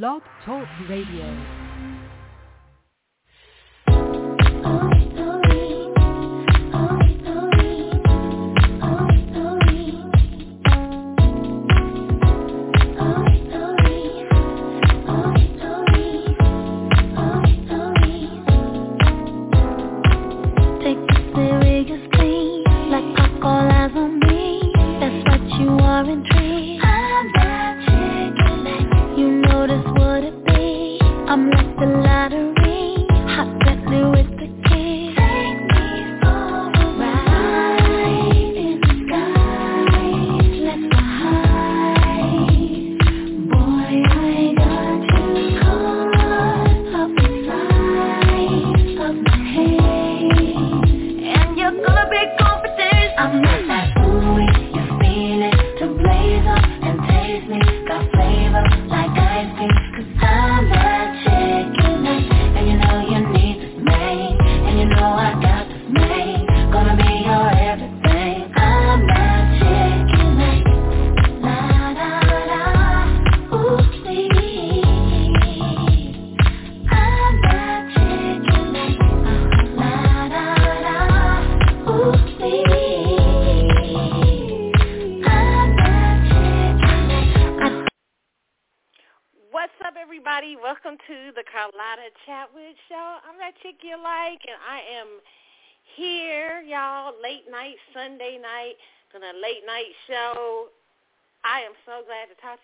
Blog Talk Radio.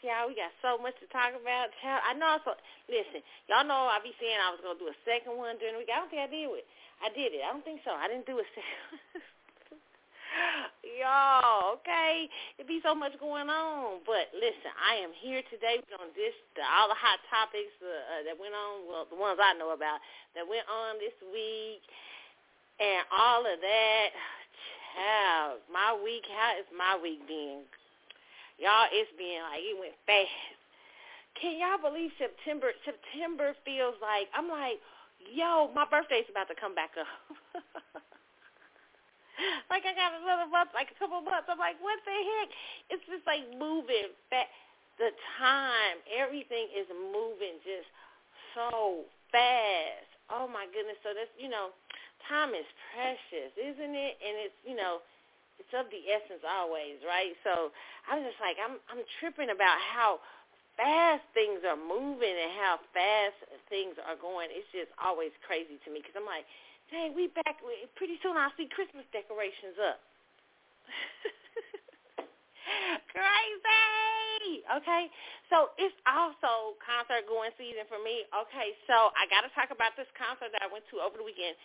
Y'all We got so much to talk about. I know So listen, y'all know I be saying I was gonna do a second one during the week. I don't think I did it. I did it. I don't think so. I didn't do a second. Y'all, okay? It be so much going on. But listen, I am here today. We're gonna dish all the hot topics uh, uh, that went on. Well, the ones I know about that went on this week, and all of that. Child, my week. How is my week being? Y'all, it's been like it went fast can y'all believe September? September feels like I'm like, yo, my birthday's about to come back up. like I got another month, like a couple months. I'm like, what the heck? It's just like moving fast. The time, everything is moving just so fast. Oh my goodness. So that's you know, time is precious, isn't it? And it's you know, it's of the essence always, right? So I'm just like I'm I'm tripping about how fast things are moving and how fast things are going. It's just always crazy to me because I'm like, dang, we back. Pretty soon I'll see Christmas decorations up. crazy. Okay, so it's also concert going season for me. Okay, so I got to talk about this concert that I went to over the weekend.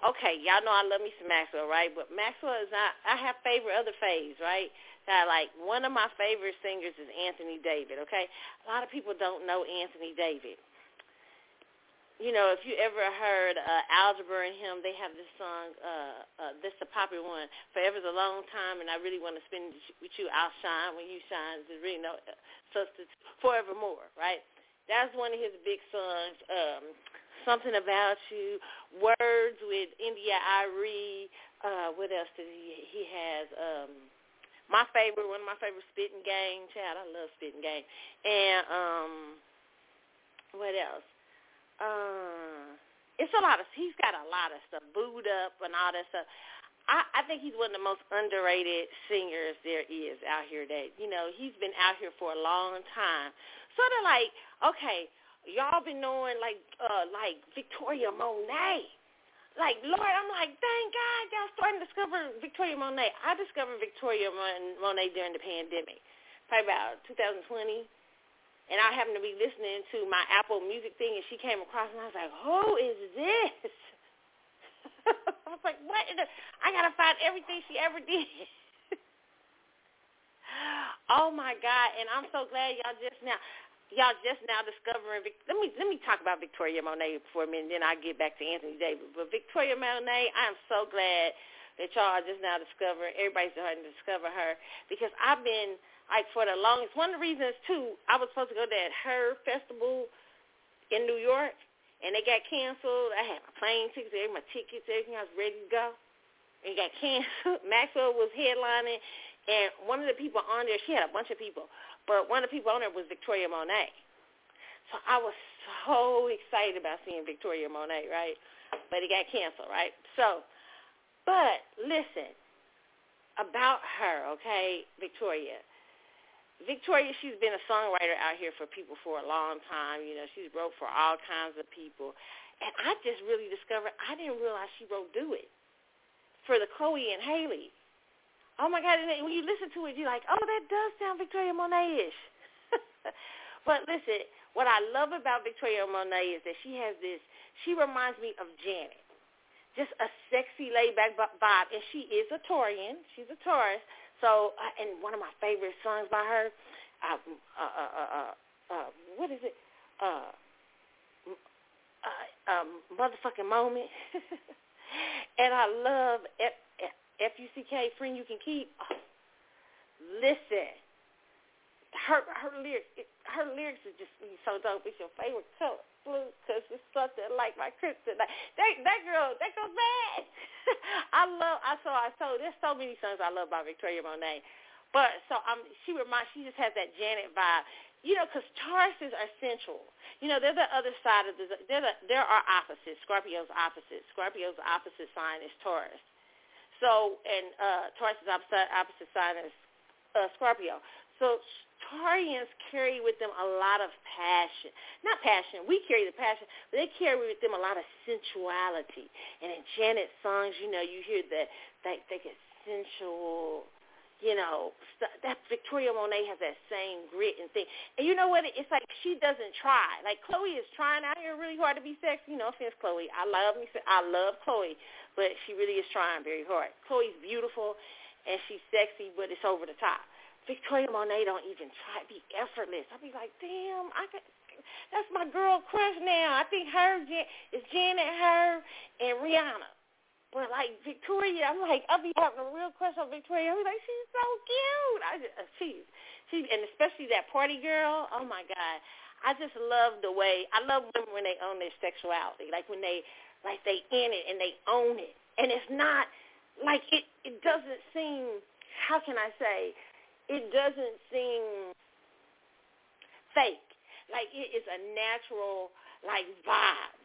Okay, y'all know I love me some Maxwell, right? But Maxwell is not. I have favorite other faves, right? that like one of my favorite singers is Anthony David, okay? A lot of people don't know Anthony David. You know, if you ever heard uh, Algebra and him, they have this song, uh, uh, this is a popular one, Forever's a Long Time, and I Really Want to Spend With You, I'll Shine When You Shine. There's really no substance, Forevermore, right? That's one of his big songs. Um, Something About You, Words with India.Arie. Uh, what else did he, he has? Um, my favorite, one of my favorite spitting game. Chad, I love spitting game. And um, what else? Uh, it's a lot of. He's got a lot of stuff. Booed up and all that stuff. I, I think he's one of the most underrated singers there is out here. That you know, he's been out here for a long time. Sort of like, okay, y'all been knowing like, uh, like Victoria Monet like, Lord, I'm like, thank God y'all starting to discover Victoria Monet. I discovered Victoria Monet during the pandemic, probably about 2020. And I happened to be listening to my Apple Music thing, and she came across, and I was like, who is this? I was like, what? The? I got to find everything she ever did. oh, my God. And I'm so glad y'all just now y'all just now discovering. Let me let me talk about Victoria Monet for a minute, then I get back to Anthony Davis. But Victoria Monet, I am so glad that y'all are just now discovering. Everybody's starting to discover her because I've been like for the longest. One of the reasons too, I was supposed to go to that Her festival in New York, and they got canceled. I had my plane tickets, my tickets, everything. I was ready to go. And it got canceled. Maxwell was headlining, and one of the people on there, she had a bunch of people. But one of the people on there was Victoria Monet. So I was so excited about seeing Victoria Monet, right? But it got canceled, right? So, but listen about her, okay, Victoria. Victoria, she's been a songwriter out here for people for a long time. You know, she's wrote for all kinds of people. And I just really discovered I didn't realize she wrote Do It for the Chloe and Halle. Oh my God! when you listen to it, you're like, oh, that does sound Victoria Monet-ish. but listen, what I love about Victoria Monet is that she has this. She reminds me of Janet, just a sexy, laid-back vibe, and she is a Taurian. She's a Taurus. So, uh, and one of my favorite songs by her, uh, uh, uh, uh, uh, what is it? Uh, uh, um, motherfucking moment. and I love F- F-U-C-K, Friend You Can Keep. Oh, listen, her her lyrics, it, her lyrics are just so dope. It's your favorite color, blue, because it's something like my kryptonite. That that girl, that girl bad. I love. I saw. I saw. There's so many songs I love by Victoria Monet. But so um, she reminds. She just has that Janet vibe. You know, because Tauruses are sensual. You know, they're the other side of the. They're the. There are opposites. Scorpio's opposite. Scorpio's opposite sign is Taurus. So, and uh, Taurus' opposite, opposite sign is uh, Scorpio. So Taurians carry with them a lot of passion. Not passion. We carry the passion, but they carry with them a lot of sensuality. And in Janet's songs, you know, you hear that they, they get sensual, you know, that Victoria Monet has that same grit and thing. And you know what? It's like she doesn't try. Like Chloe is trying out here really hard to be sexy. No offense, Chloe. I love me. I love Chloe, but she really is trying very hard. Chloe's beautiful and she's sexy, but it's over the top. Victoria Monet don't even try be effortless. I'll be like, damn, I could, that's my girl crush now. I think her is Janet, her, and Rihanna. But like Victoria, I'm like, I'll be having a real crush on Victoria. I'm like, she's so cute. I just, uh, she's, she, and especially that party girl. Oh my God, I just love the way I love women when they own their sexuality. Like when they like they in it and they own it. And it's not like it it doesn't seem how can I say it doesn't seem fake. Like it is a natural like vibe.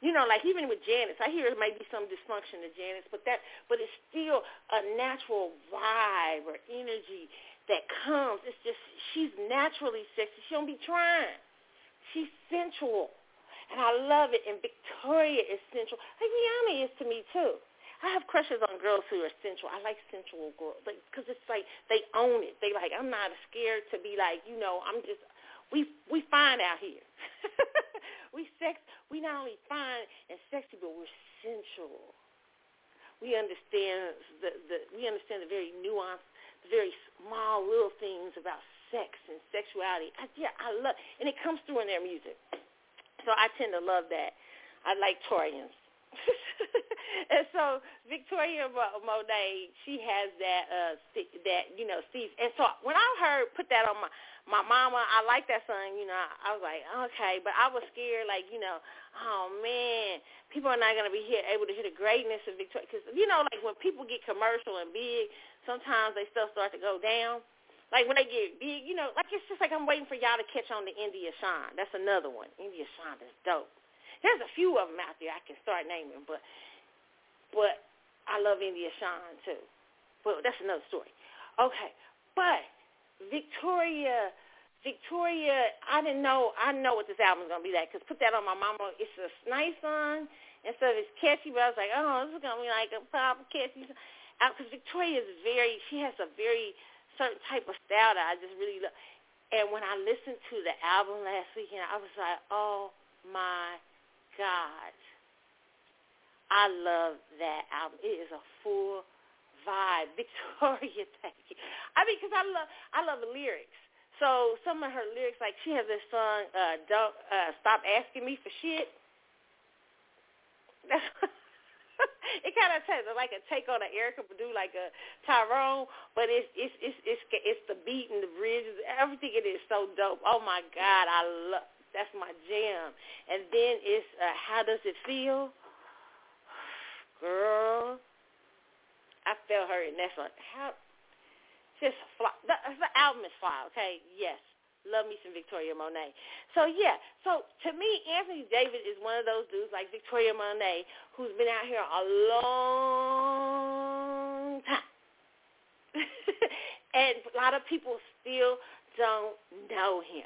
You know, like even with Janice, I hear there may be some dysfunction to Janice, but that but it's still a natural vibe or energy that comes. It's just she's naturally sexy. She don't be trying. She's sensual. And I love it. And Victoria is sensual. Like Rihanna is to me too. I have crushes on girls who are sensual. I like sensual girls because it's like they own it. They like I'm not scared to be like you know I'm just we we fine out here. we sex we not only fine and sexy but we're sensual. We understand the the we understand the very nuanced, the very small little things about sex and sexuality. I, yeah, I love and it comes through in their music. So I tend to love that. I like Taurians. and so Victoria Monet, she has that uh that you know Steve. And so when I heard put that on my my mama, I like that song. You know, I was like, okay, but I was scared, like you know, oh man, people are not gonna be here able to hear the greatness of Victoria because you know, like when people get commercial and big, sometimes they still start to go down. Like when they get big, you know, like it's just like I'm waiting for y'all to catch on to India Shawn. That's another one. India Shawn is dope. There's a few of them out there I can start naming, but but I love India Shawn too. But that's another story. Okay, but Victoria, Victoria, I didn't know. I know what this album's gonna be like. Cause put that on my mama. It's a nice song and so it's catchy. But I was like, oh, this is gonna be like a pop catchy. Because Victoria is very, she has a very certain type of style that I just really love. And when I listened to the album last weekend, I was like, oh my God. I love that album. It is a full vibe. Victoria, thank you. I mean, because I love, I love the lyrics. So some of her lyrics, like she has this song, uh, "Don't uh, Stop Asking Me for Shit." It kind of takes like a take on an Erykah Badu, like a Tyrone, but it's it's it's it's it's the beat and the bridges, everything. It is so dope. Oh my God, I love. That's my jam. And then it's uh, how does it feel, girl? I felt her in that one. How just fly. The, the album is fly. Okay, yes, Love me some Victoria Monet. So yeah, so to me, Anthony David is one of those dudes like Victoria Monet who's been out here a long time. and a lot of people still don't know him.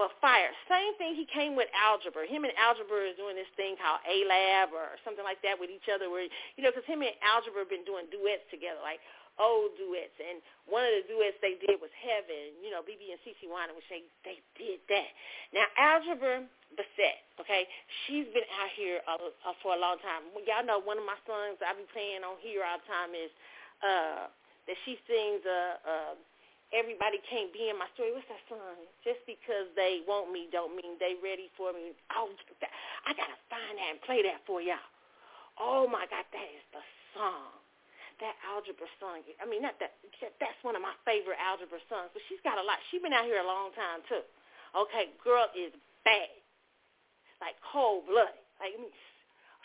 But fire. Same thing he came with algebra. Him and algebra is doing this thing called A Lab or something like that with each other where, you know, because him and algebra have been doing duets together. Like, old duets, and one of the duets they did was Heaven, you know, BeBe and CeCe Winans, which they, they did that. Now, Algebra Blessett, okay, she's been out here uh, uh, for a long time. Y'all know one of my songs I be playing on here all the time is uh, that she sings uh, uh, Everybody Can't Be in My Story. What's that song? Just because they want me don't mean they ready for me. Oh, I got to find that and play that for y'all. Oh, my God, that is the song that algebra song. I mean, not that that's one of my favorite algebra songs, but she's got a lot. She's been out here a long time too. Okay, girl is bad, like cold blooded, like me,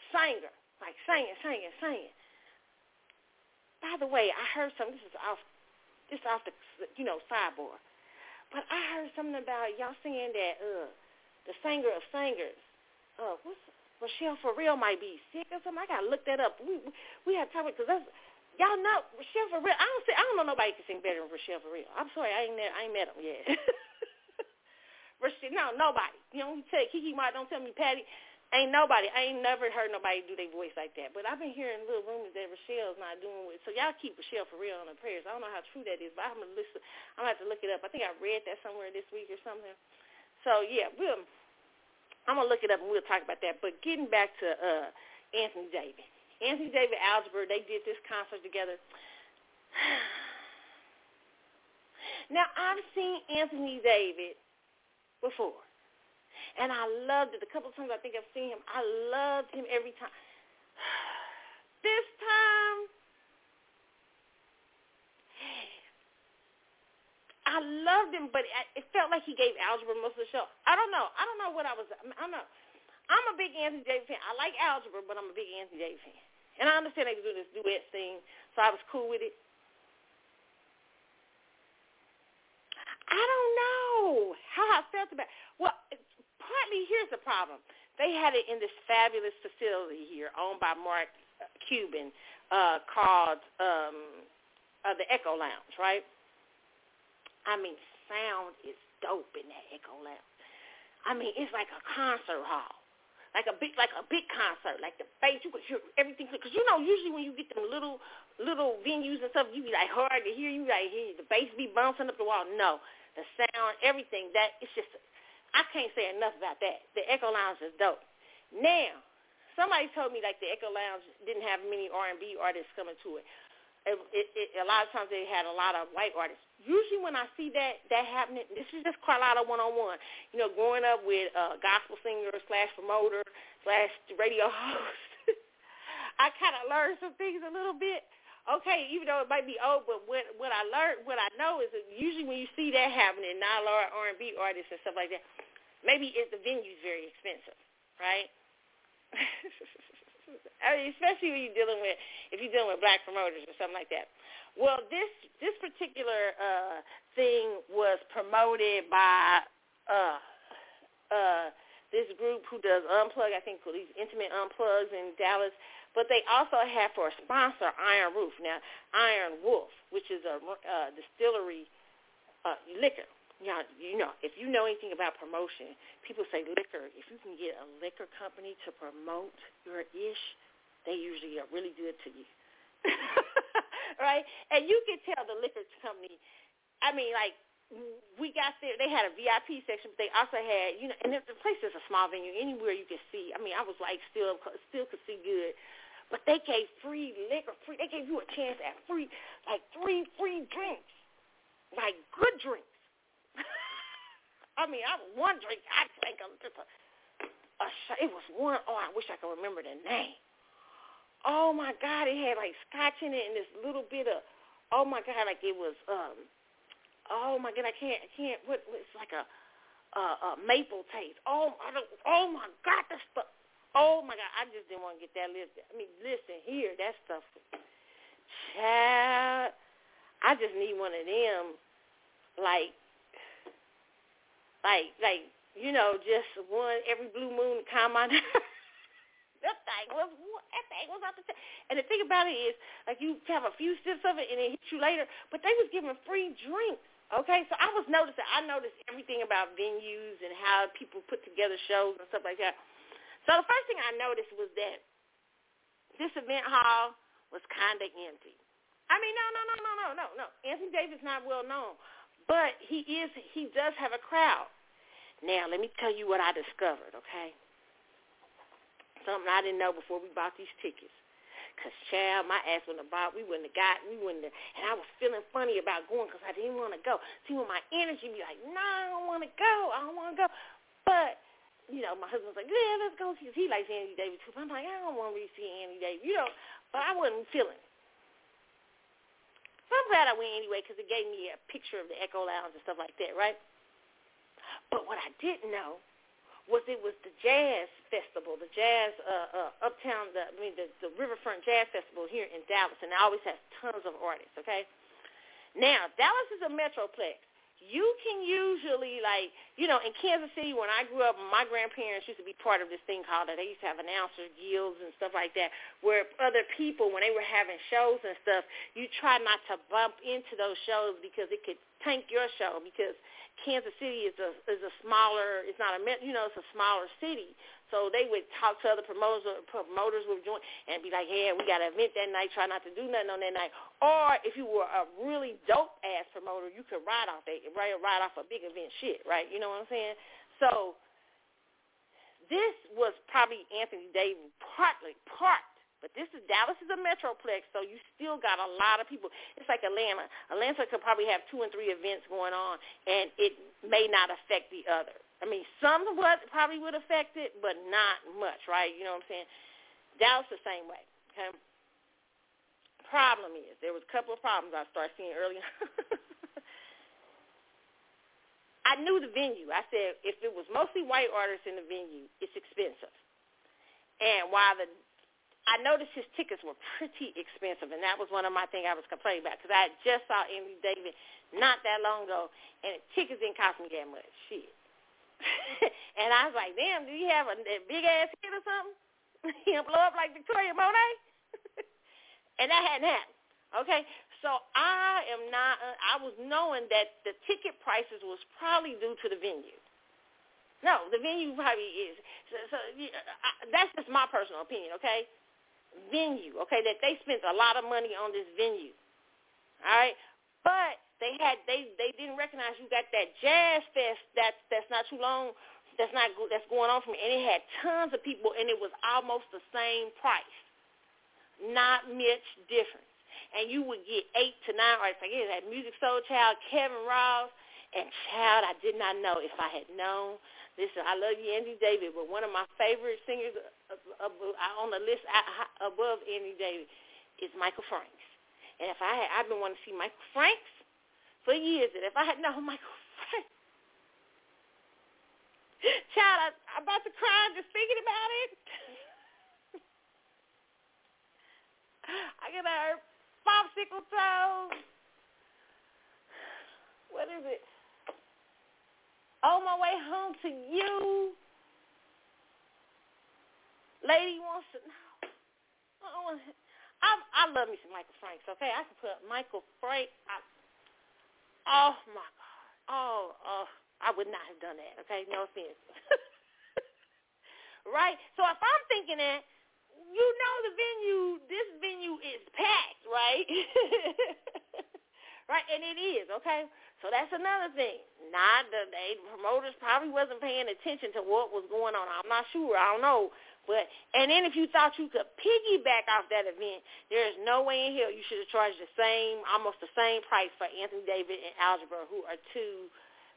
singer, like singing, singing, singing. By the way, I heard something. This is off, this off the you know sidebar, but I heard something about y'all singing that uh the singer of singers. Uh, what's Rachelle Ferrell might be sick or something. I gotta look that up. We we, we have time because that's Y'all know Rachelle Ferrell. I don't say I don't know nobody can sing better than Rachelle Ferrell. I'm sorry, I ain't met, I ain't met him yet. Rachelle, no, nobody. You know, you tell Keke Martin, don't tell me Patty. Ain't nobody. I ain't never heard nobody do their voice like that. But I've been hearing little rumors that Rachelle's not doing it. So y'all keep Rachelle Ferrell on the prayers. I don't know how true that is, but I'm gonna listen. I'm gonna have to look it up. I think I read that somewhere this week or something. So yeah, we'll. I'm gonna look it up and we'll talk about that. But getting back to uh Anthony Davis. Anthony David Algebra, they did this concert together. now, I've seen Anthony David before, and I loved it. The couple times I think I've seen him, I loved him every time. this time, I loved him, but it felt like he gave algebra most of the show. I don't know. I don't know what I was. I don't know. I'm a big Anthony Davis fan. I like algebra, but I'm a big Anthony Davis fan. And I understand they do this duet thing, so I was cool with it. I don't know how I felt about. Well, partly here's the problem. They had it in this fabulous facility here, owned by Mark Cuban, uh, called um, uh, the Echo Lounge, right? I mean, sound is dope in that Echo Lounge. I mean, it's like a concert hall like a big like a big concert, like the bass. You could hear everything because you know usually when you get them little little venues and stuff, you be like hard to hear. You like hear the bass be bouncing up the wall. No, the sound, everything. That it's just I can't say enough about that. The Echo Lounge is dope. Now, somebody told me like the Echo Lounge didn't have many R and B artists coming to it. It, it, it. A lot of times they had a lot of white artists usually when I see that that happening, this is just Carlotta one on one. You know, growing up with a gospel singer slash promoter slash radio host, I kind of learned some things a little bit. Okay, even though it might be old, but what what I learned, what I know is that usually when you see that happening, lot of R and B artists and stuff like that, maybe it's the venue's very expensive, right? I mean, especially when you're dealing with if you're dealing with black promoters or something like that. Well, this this particular uh, thing was promoted by uh, uh, this group who does unplug. I think these intimate unplugs in Dallas. But they also have for a sponsor Iron Roof. Now, Iron Wolf, which is a uh, distillery uh, liquor. Now, you know, if you know anything about promotion, people say liquor. If you can get a liquor company to promote your ish, they usually are really good to you. right? And you can tell the liquor company. I mean, like we got there. They had a VIP section, but they also had, you know, and the place is a small venue. Anywhere you could see. I mean, I was like still still could see good, but they gave free liquor. Free. They gave you a chance at free, like three free drinks, like good drinks. I mean, I one drink. I drank a, just a, a. It was one. Oh, I wish I could remember the name oh my God, it had like scotch in it and this little bit of, oh my God, like it was, um, oh my God, I can't, I can't, what, it's like a, a, a maple taste. Oh, I don't, oh my God, that stuff. Oh my God, I just didn't want to get that list. I mean, listen here, that stuff. Child, I just need one of them, like like like you know just one every blue moon to calm my that thing was that thing was out the t- and the thing about it is like you have a few sips of it and it hits you later, but they was giving free drinks. Okay, so I was noticing. I noticed everything about venues and how people put together shows and stuff like that. So the first thing I noticed was that this event hall was kind of empty. I mean, no, no, no, no, no, no, no. Anthony Davis not well known, but he is. He does have a crowd. Now, let me tell you what I discovered. Okay, something I didn't know before we bought these tickets. Cause child, my ass wouldn't have bought. We wouldn't have got. We wouldn't have. And I was feeling funny about going because I didn't want to go. See, when my energy be like, no, I don't want to go. I don't want to go. But you know, my husband's like, yeah, let's go see. He likes Andy Davis too. I'm like, I don't want to really see Andy Davis, you know. But I wasn't feeling it. So I'm glad I went anyway because it gave me a picture of the Echo Lounge and stuff like that, right? But what I didn't know was it was the jazz festival, the jazz uh, uh, uptown, the, I mean the, the Riverfront Jazz Festival here in Dallas, and it always has tons of artists. Okay, now Dallas is a metroplex, you can usually like you know in Kansas City when I grew up my grandparents used to be part of this thing called they used to have announcer guilds and stuff like that where other people when they were having shows and stuff you try not to bump into those shows because it could tank your show because Kansas City is a is a smaller it's not a you know it's a smaller city so they would talk to other promoters, promoters would join and be like, "Yeah, we got an event that night. Try not to do nothing on that night." Or if you were a really dope ass promoter, you could ride off that, ride, ride off a big event shit, right? You know what I'm saying? So this was probably Anthony Davis partly part but this is Dallas is a metroplex, so you still got a lot of people. It's like Atlanta. Atlanta could probably have two and three events going on, and it may not affect the other. I mean, somewhat probably would affect it, but not much, right? You know what I'm saying? Dallas the same way. Okay. Problem is, there was a couple of problems I started seeing early. I knew the venue. I said if it was mostly white artists in the venue, it's expensive. And while the I noticed his tickets were pretty expensive, and that was one of my things I was complaining about because I just saw Andy Davis not that long ago, and the tickets didn't cost me that much. Shit. and I was like, damn, do you have a, a big ass hit or something? He'll blow up like Victoria Monet? and that hadn't happened. Okay, so I am not. Uh, I was knowing that the ticket prices was probably due to the venue. No, the venue probably is. So, so I, that's just my personal opinion. Okay, venue. Okay, that they spent a lot of money on this venue. All right, but they had they they didn't recognize you got that jazz fest that's that's not too long that's not that's going on from and it had tons of people and it was almost the same price, not much difference. And you would get eight to nine artists. Like it had Musiq Soulchild, Kevin Ross, and Child. I did not know if I had known. Listen, I love you, Andy David, but one of my favorite singers Uh, uh, uh, on the list above Andy David is Michael Franks. And if I had, I've been wanting to see Michael Franks for years that if I had known Michael Frank, child, I, I'm about to cry just thinking about it. I get a popsicle toes. What is it? On my way home to you. Lady wants to know. I, I love me some Michael Franks, okay? I can put Michael Frank. I, Oh my God. Oh, oh, I would not have done that. Okay, no offense. right? So if I'm thinking that, you know, the venue, this venue is packed, right? right, and it is. Okay, so that's another thing. Not the they, promoters probably wasn't paying attention to what was going on. I'm not sure. I don't know. But and then if you thought you could piggyback off that event, there is no way in hell you should have charged the same, almost the same price for Anthony David and Algebra, who are two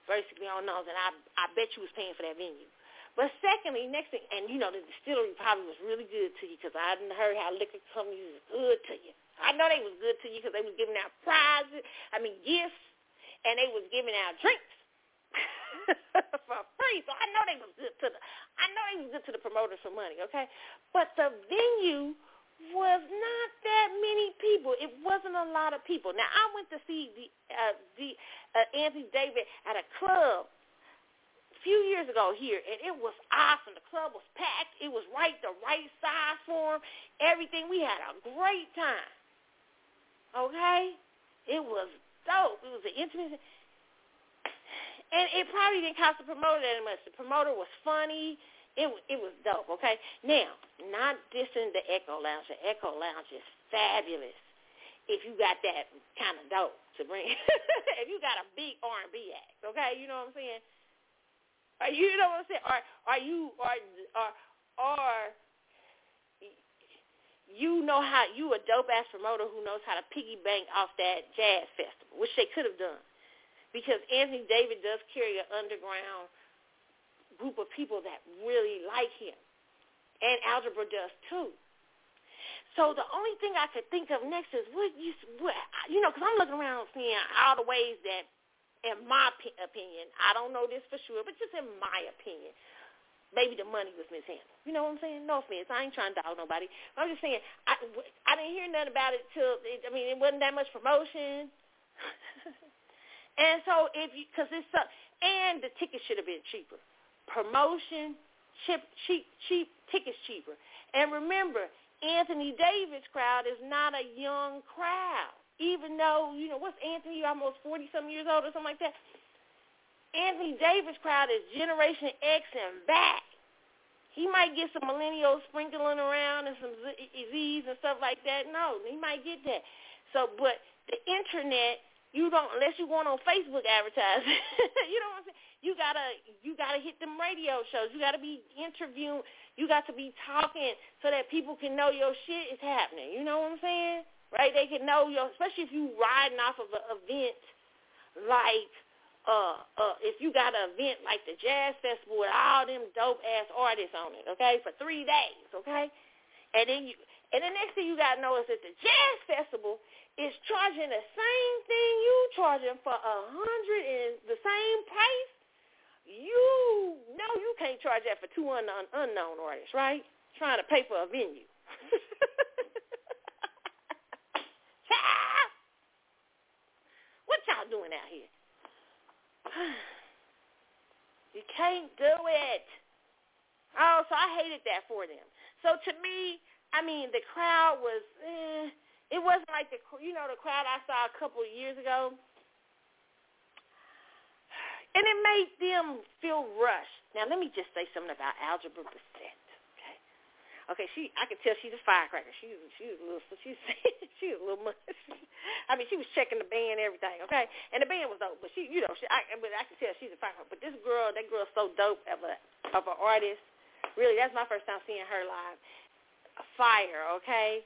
basically unknowns, and I I bet you was paying for that venue. But secondly, next thing, and you know the distillery probably was really good to you because I hadn't heard how liquor companies was good to you. I know they was good to you because they was giving out prizes, I mean gifts, and they was giving out drinks. for free. So I know they was good to the I know they was good to the promoters for money, okay? But the venue was not that many people. It wasn't a lot of people. Now I went to see the uh, the uh, Anthony David at a club a few years ago here, and it was awesome. The club was packed. It was right, the right size for him. Everything. We had a great time. Okay? It was dope. It was an intimate. And it probably didn't cost the promoter that much. The promoter was funny. It it was dope. Okay. Now, not dissing the Echo Lounge. The Echo Lounge is fabulous. If you got that kind of dope to bring, if you got a big R and B act, okay, you know what I'm saying? Are you, know what I'm saying? Are are you are are are you know how you a dope ass promoter who knows how to piggy bank off that jazz festival, which they could have done, because Anthony David does carry an underground group of people that really like him, and Algebra does too. So the only thing I could think of next is what you, what, you know, because I'm looking around seeing all the ways that, in my opinion, I don't know this for sure, but just in my opinion, maybe the money was mishandled. You know what I'm saying? No offense. I ain't trying to dog nobody. I'm just saying I, I didn't hear nothing about it till, I mean, it wasn't that much promotion. and so if you, because it's, uh, and the tickets should have been cheaper. Promotion, cheap, cheap, cheap, tickets cheaper. And remember, Anthony Davis crowd is not a young crowd. Even though, you know, what's Anthony, almost 40-some years old or something like that? Anthony Davis crowd is Generation X and back. He might get some millennials sprinkling around and some Z's and stuff like that. No, he might get that. So, but the internet, you don't unless you going on Facebook advertising. you know what I'm saying? You gotta you gotta hit them radio shows. You gotta be interviewing you got to be talking so that people can know your shit is happening. You know what I'm saying? Right? They can know your, especially if you riding off of an event like, uh, uh, if you got an event like the Jazz Festival with all them dope ass artists on it, okay, for three days, okay, and then you, and the next thing you got to know is that the Jazz Festival is charging the same thing you charging for a hundred and the same price you know you can't charge that for two unknown, unknown artists, right? Trying to pay for a venue. what y'all doing out here? you can't do it. Oh, so I hated that for them. So to me, I mean, the crowd was, wasn't like the, you know, the crowd I saw a couple of years ago and it made them feel rushed. Now, let me just say something about Algebra Blessett. Okay, okay, she I could tell she's a firecracker. She she was a little she's she was a little much. I mean, she was checking the band and everything. Okay, and the band was dope, but she you know she I but I could tell she's a firecracker. But this girl, that girl's so dope of a of an artist. Really, that's my first time seeing her live. Fire, okay.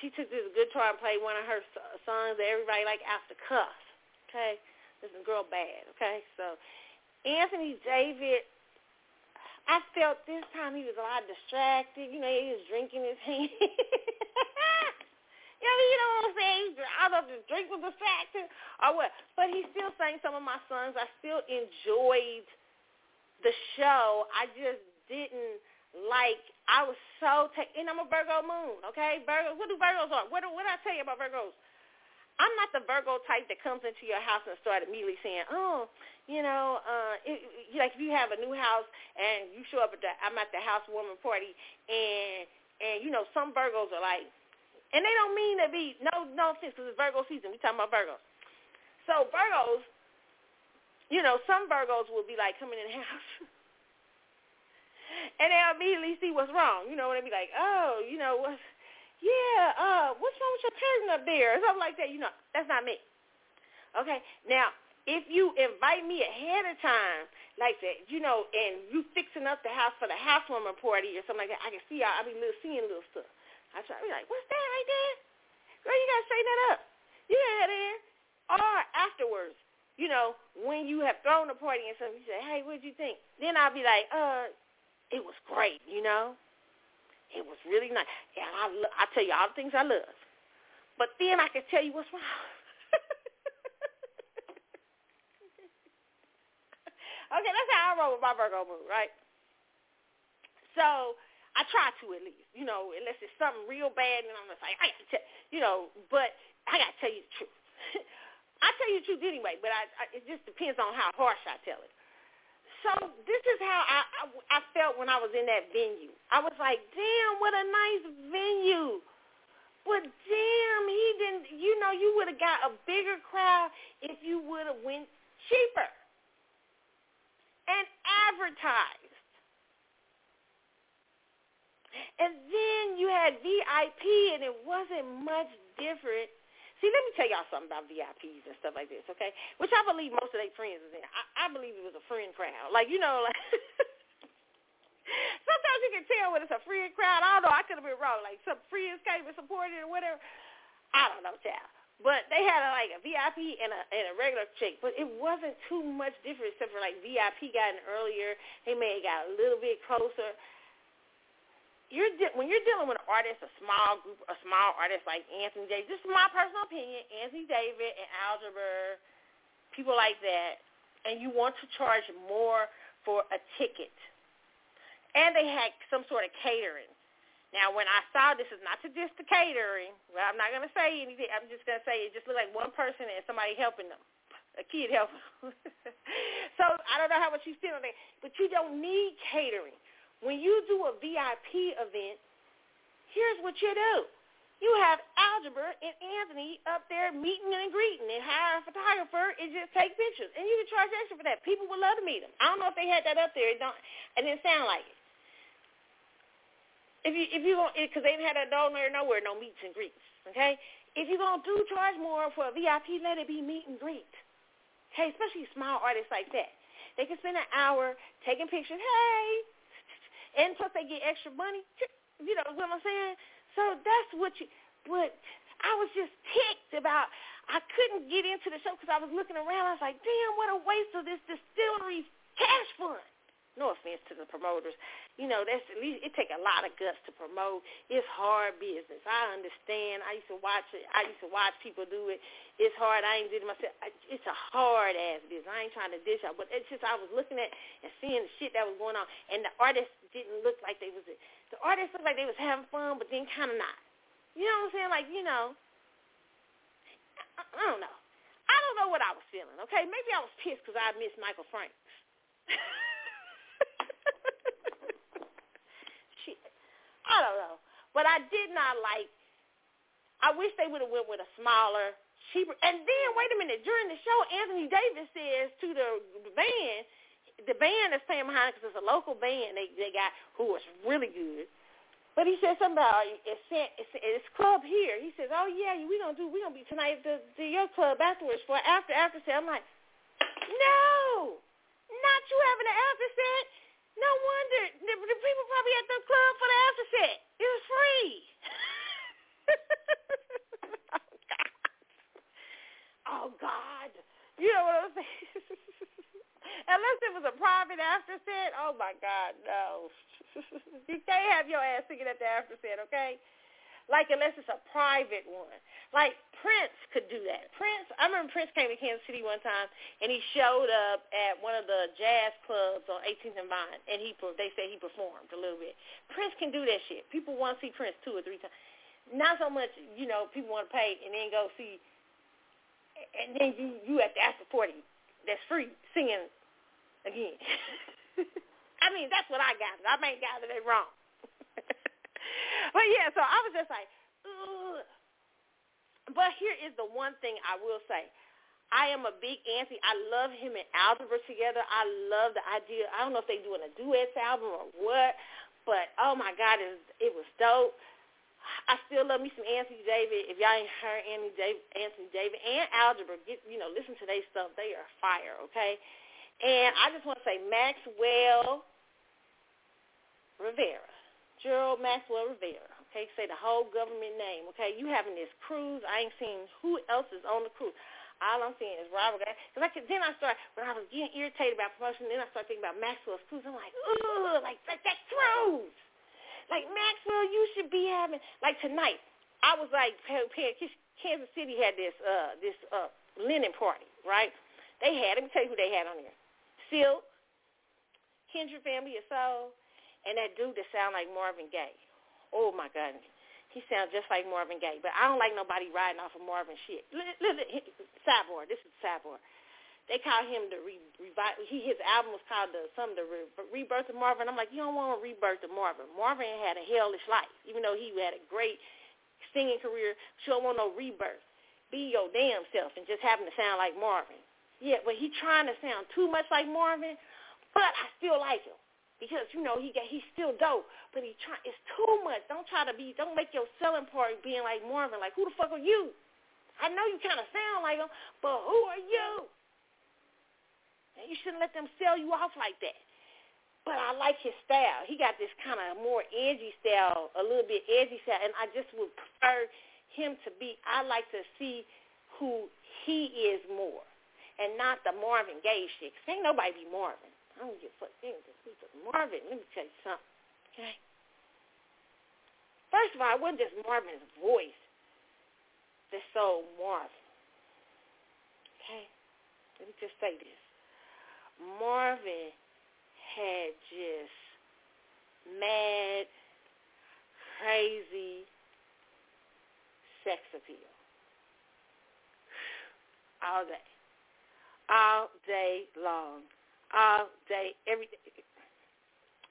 She took this guitar and played one of her songs that everybody like after cuff. Okay this is girl bad, okay? So Anthony David, I felt this time he was a lot distracted. You know, he was drinking his hand. you know, you know what I'm saying? I don't know if the drink was distracting or what. But he still sang some of my songs. I still enjoyed the show. I just didn't like I was so ta- and I'm a Virgo moon, okay? Virgo what do Virgos are? What do what did I tell you about Virgos? I'm not the Virgo type that comes into your house and start immediately saying, "Oh, you know, uh, it, like if you have a new house and you show up at the I'm at the housewarming party and and you know some Virgos are like, and they don't mean to be no no offense because it's Virgo season. We talking about Virgos. So Virgos, you know, some Virgos will be like coming in the house. And they'll immediately see what's wrong, you know, and they be like, oh, you know, what's yeah, uh, what's wrong with your curtain up there? Or something like that. You know, that's not me. Okay, now, if you invite me ahead of time, like that, you know, and you fixing up the house for the housewarming party or something like that, I can see y'all. I be little, seeing a little stuff. I try to be like, what's that right there? Girl, you got to straighten that up. You gotta there. Or afterwards, you know, when you have thrown the party and stuff, you say, hey, what did you think? Then I'll be like, uh, it was great, you know. It was really nice. And I, I tell you all the things I love. But then I can tell you what's wrong. okay, that's how I roll with my Virgo moon, right? So I try to at least, you know, unless it's something real bad, and I'm just like, I got to tell, you know, but I got to tell you the truth. I tell you the truth anyway, but I, I, it just depends on how harsh I tell it. So this is how I, I I felt when I was in that venue. I was like, damn, what a nice venue. But damn, he didn't. You know, you would have got a bigger crowd if you would have went cheaper and advertised. And then you had VIP, and it wasn't much different See, let me tell y'all something about VIPs and stuff like this, okay? Which I believe most of their friends is in. I, I believe it was a friend crowd. Like, you know, like sometimes you can tell when it's a friend crowd. I don't know. I could have been wrong. Like some friends came and supported or whatever. I don't know, child. But they had a, like a VIP and a and a regular chick, but it wasn't too much different except for like VIP got in earlier. They may have got a little bit closer you're de- when you're dealing with an artist, a small group, a small artist like Anthony Davis. This is my personal opinion. Anthony Davis and Algebra, people like that, and you want to charge more for a ticket, and they had some sort of catering. Now, when I saw this is not to diss the catering. Well, I'm not to say anything. I'm just to say it just looked like one person and somebody helping them, a kid helping. so I don't know how much you spend on that, but you don't need catering when you do a VIP event, here's what you do. You have Algebra and Anthony up there meeting and greeting and hire a photographer and just take pictures. And you can charge extra for that. People would love to meet them. I don't know if they had that up there. It, don't, it didn't sound like it. If you if you because they've had a nowhere nowhere no meets and greets. Okay, if you're gonna do charge more for a VIP, let it be meet and greet. Okay, especially small artists like that. They can spend an hour taking pictures. Hey, and plus they get extra money. You know what I'm saying? So that's what you. But I was just ticked about. I couldn't get into the show because I was looking around. I was like, damn, what a waste of this distillery's cash fund. No offense to the promoters. You know, that's at least it take a lot of guts to promote. It's hard business. I understand. I used to watch it. I used to watch people do it. It's hard. I ain't did it myself. It's a hard ass business. I ain't trying to dish out, but it's just I was looking at and seeing the shit that was going on, and the artists didn't look like they was. The artists looked like they was having fun, but then kind of not. You know what I'm saying? Like you know, I, I don't know. I don't know what I was feeling. Okay, maybe I was pissed because I missed Michael Franks. I don't know. But I did not like, I wish they would have went with a smaller, cheaper. And then, wait a minute, during the show, Anthony Davis says to the band, the band is playing behind because it's a local band they they got who was really good. But he said something about it's it's, it's club here. He says, "Oh yeah, we gonna do we gonna be tonight at the, the your club afterwards for after after set." I'm like, "No, not you having an after set. No wonder the, the people probably at the club for the after set. It was free. oh God. Oh God. You know what I'm saying? Unless it was a private after set. Oh my God, no. you can't have your ass singing at the after set, okay? Like unless it's a private one. Like Prince could do that. Prince, I remember Prince came to Kansas City one time and he showed up at one of the jazz clubs on 18th and Vine, and he they say he performed a little bit. Prince can do that shit. People want to see Prince two or three times. Not so much, you know, people want to pay and then go see, and then you you at the after party that's free singing again. I mean, that's what I got. I may got it wrong. but yeah, so I was just like, Ugh. but here is the one thing I will say. I am a big Anthony. I love him and Algebra together. I love the idea. I don't know if they're doing a duets album or what, but oh my God, it was, it was dope. I still love me some Anthony Davis. If y'all ain't heard Anthony Davis, Anthony Davis and Algebra, get you know listen to their stuff. They are fire, okay? And I just want to say Maxwell Rivera. Gerald Maxwell Rivera. Okay, say the whole government name. Okay, you having this cruise. I ain't seen who else is on the cruise. All I'm seeing is Robert. Because I could, then I start when I was getting irritated about promotion. Then I start thinking about Maxwell's cruise. I'm like, ooh, like that, that cruise. Like Maxwell, you should be having like tonight. I was like, Kansas City had this uh this uh linen party, right? They had. Let me tell you who they had on there: Silk, Kindred Family of Soul, and that dude that sound like Marvin Gaye. Oh my God, he sounds just like Marvin Gaye. But I don't like nobody riding off of Marvin shit. Listen, sidebar. This is sidebar. they call him the re, revive. He his album was called the some the re, rebirth of Marvin. I'm like, you don't want a rebirth of Marvin. Marvin had a hellish life, even though he had a great singing career. She don't want no rebirth. Be your damn self and just happen to sound like Marvin. Yeah, but he trying to sound too much like Marvin, but I still like him because you know he got he's still dope, but he try it's too much. Don't try to be don't make your selling part being like Marvin. Like who the fuck are you? I know you kind of sound like him, but who are you? And you shouldn't let them sell you off like that. But I like his style. He got this kind of more edgy style, a little bit edgy style, and I just would prefer him to be. I like to see who he is more, and not the Marvin Gaye shit. Cause ain't nobody be Marvin. I don't give a fuck. Marvin, let me tell you something. Okay. First of all, it wasn't just Marvin's voice that sold Marvin. Okay? Let me just say this. Marvin had just mad, crazy sex appeal. All day. All day long. All day, every day.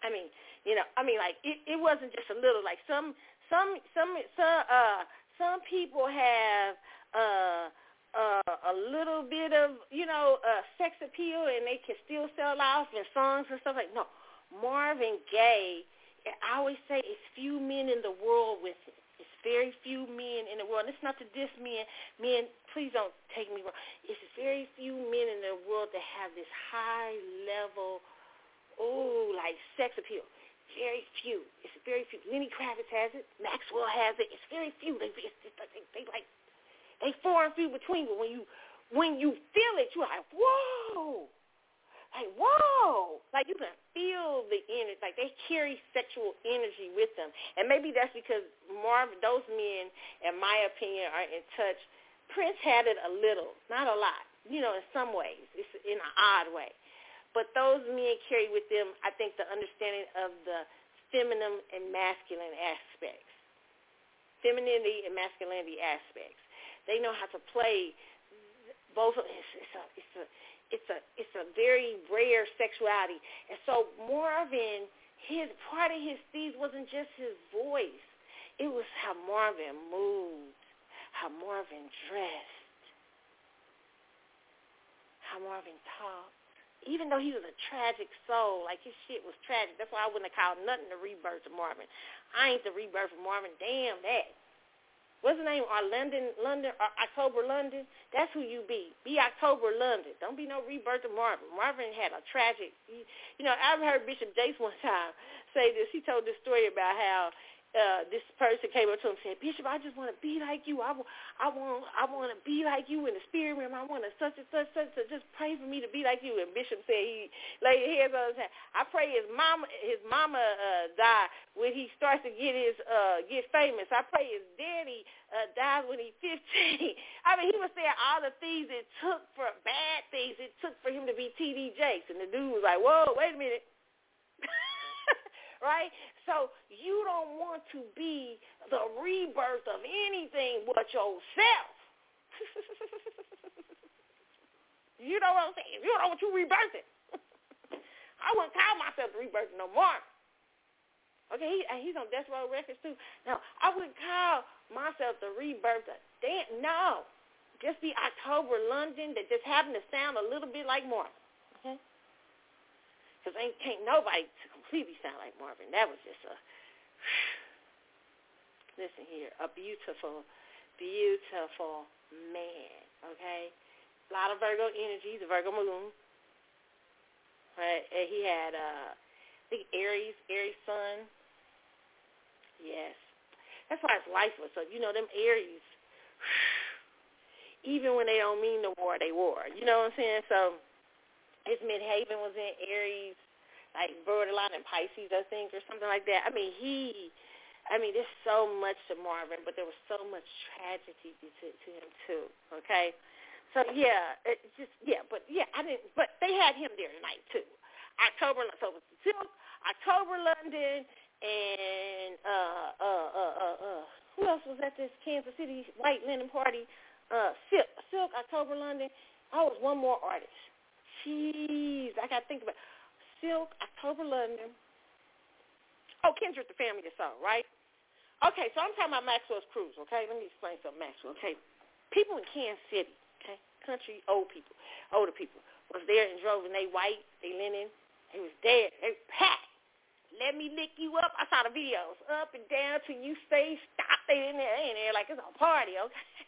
I mean, you know, I mean, like it, it wasn't just a little. Like some, some, some, some, uh, some people have uh, uh, a little bit of, you know, uh, sex appeal, and they can still sell off in songs and stuff like. No, Marvin Gaye. I always say it's few men in the world with it. Very few men in the world. And it's not to diss men. Men, please don't take me wrong. It's very few men in the world that have this high level, oh, like sex appeal. Very few. It's very few. Lenny Kravitz has it. Maxwell has it. It's very few. They, it's, it's, they, they like they far and few between. But when you when you feel it, you're like, whoa, like whoa, like you can feel the energy. Like they carry sexual energy with them, and maybe that's because Marvin, those men, in my opinion, are in touch. Prince had it a little, not a lot. You know, in some ways, it's in an odd way. But those men carry with them, I think, the understanding of the feminine and masculine aspects, femininity and masculinity aspects. They know how to play both. It's, it's a, it's a, it's a, it's a very rare sexuality. And so Marvin, his part of his thieves wasn't just his voice. It was how Marvin moved, how Marvin dressed, how Marvin talked even though he was a tragic soul, like his shit was tragic. That's why I wouldn't have called nothing the rebirth of Marvin. I ain't the rebirth of Marvin. Damn that. What's his name? Or London, London, or October London? That's who you be. Be October London. Don't be no rebirth of Marvin. Marvin had a tragic. You know, I've heard Bishop Jakes one time say this. He told this story about how uh, this person came up to him and said, Bishop, I just want to be like you. I, w- I want I want to be like you in the spirit realm. I want to such and such, such, such. Just pray for me to be like you. And Bishop said he laid his hands on his head. I pray his mama his mama uh, die when he starts to get his uh, get famous. I pray his daddy uh, dies when he's 15. I mean, he was saying all the things it took for bad things it took for him to be T.D. Jakes. And the dude was like, whoa, wait a minute. right? So you don't want to be the rebirth of anything but yourself. you know what I'm saying? You don't what you rebirthing. I wouldn't call myself the rebirth no more. Okay, he, he's on Death Row Records too. Now, I wouldn't call myself the rebirth of damn. No, just the October London that just happened to sound a little bit like Marvin. Okay, because ain't nobody completely sound like Marvin. That was just a listen here, a beautiful, beautiful man. Okay, a lot of Virgo energy. The Virgo moon. Right, and he had uh, I think Aries, Aries sun. Yes, that's why his life was so. You know, them Aries. Even when they don't mean the war, they war. You know what I'm saying? So his midheaven was in Aries like borderline and Pisces, I think, or something like that. I mean, he, I mean, there's so much to Marvin, but there was so much tragedy to, to him too. Okay, so yeah, it just yeah, but yeah, I didn't, but they had him there tonight too. October, so it was Silk, October London, and uh, uh, uh, uh, uh, who else was at this Kansas City White Linen Party? Uh, Silk, Silk, October London, Oh, it's one more artist. Jeez, I got to think about Silk, October London. Oh, Kindred, the family of soul, right? Okay, so I'm talking about Maxwell's Cruise, okay? Let me explain something, Maxwell, okay? People in Kansas City, okay? Country old people, older people, was there and drove and they white, they linen. They was dead. They packed. Let me lick you up. I saw the videos up and down till you stay stop. They in there, in there like it's a party, okay?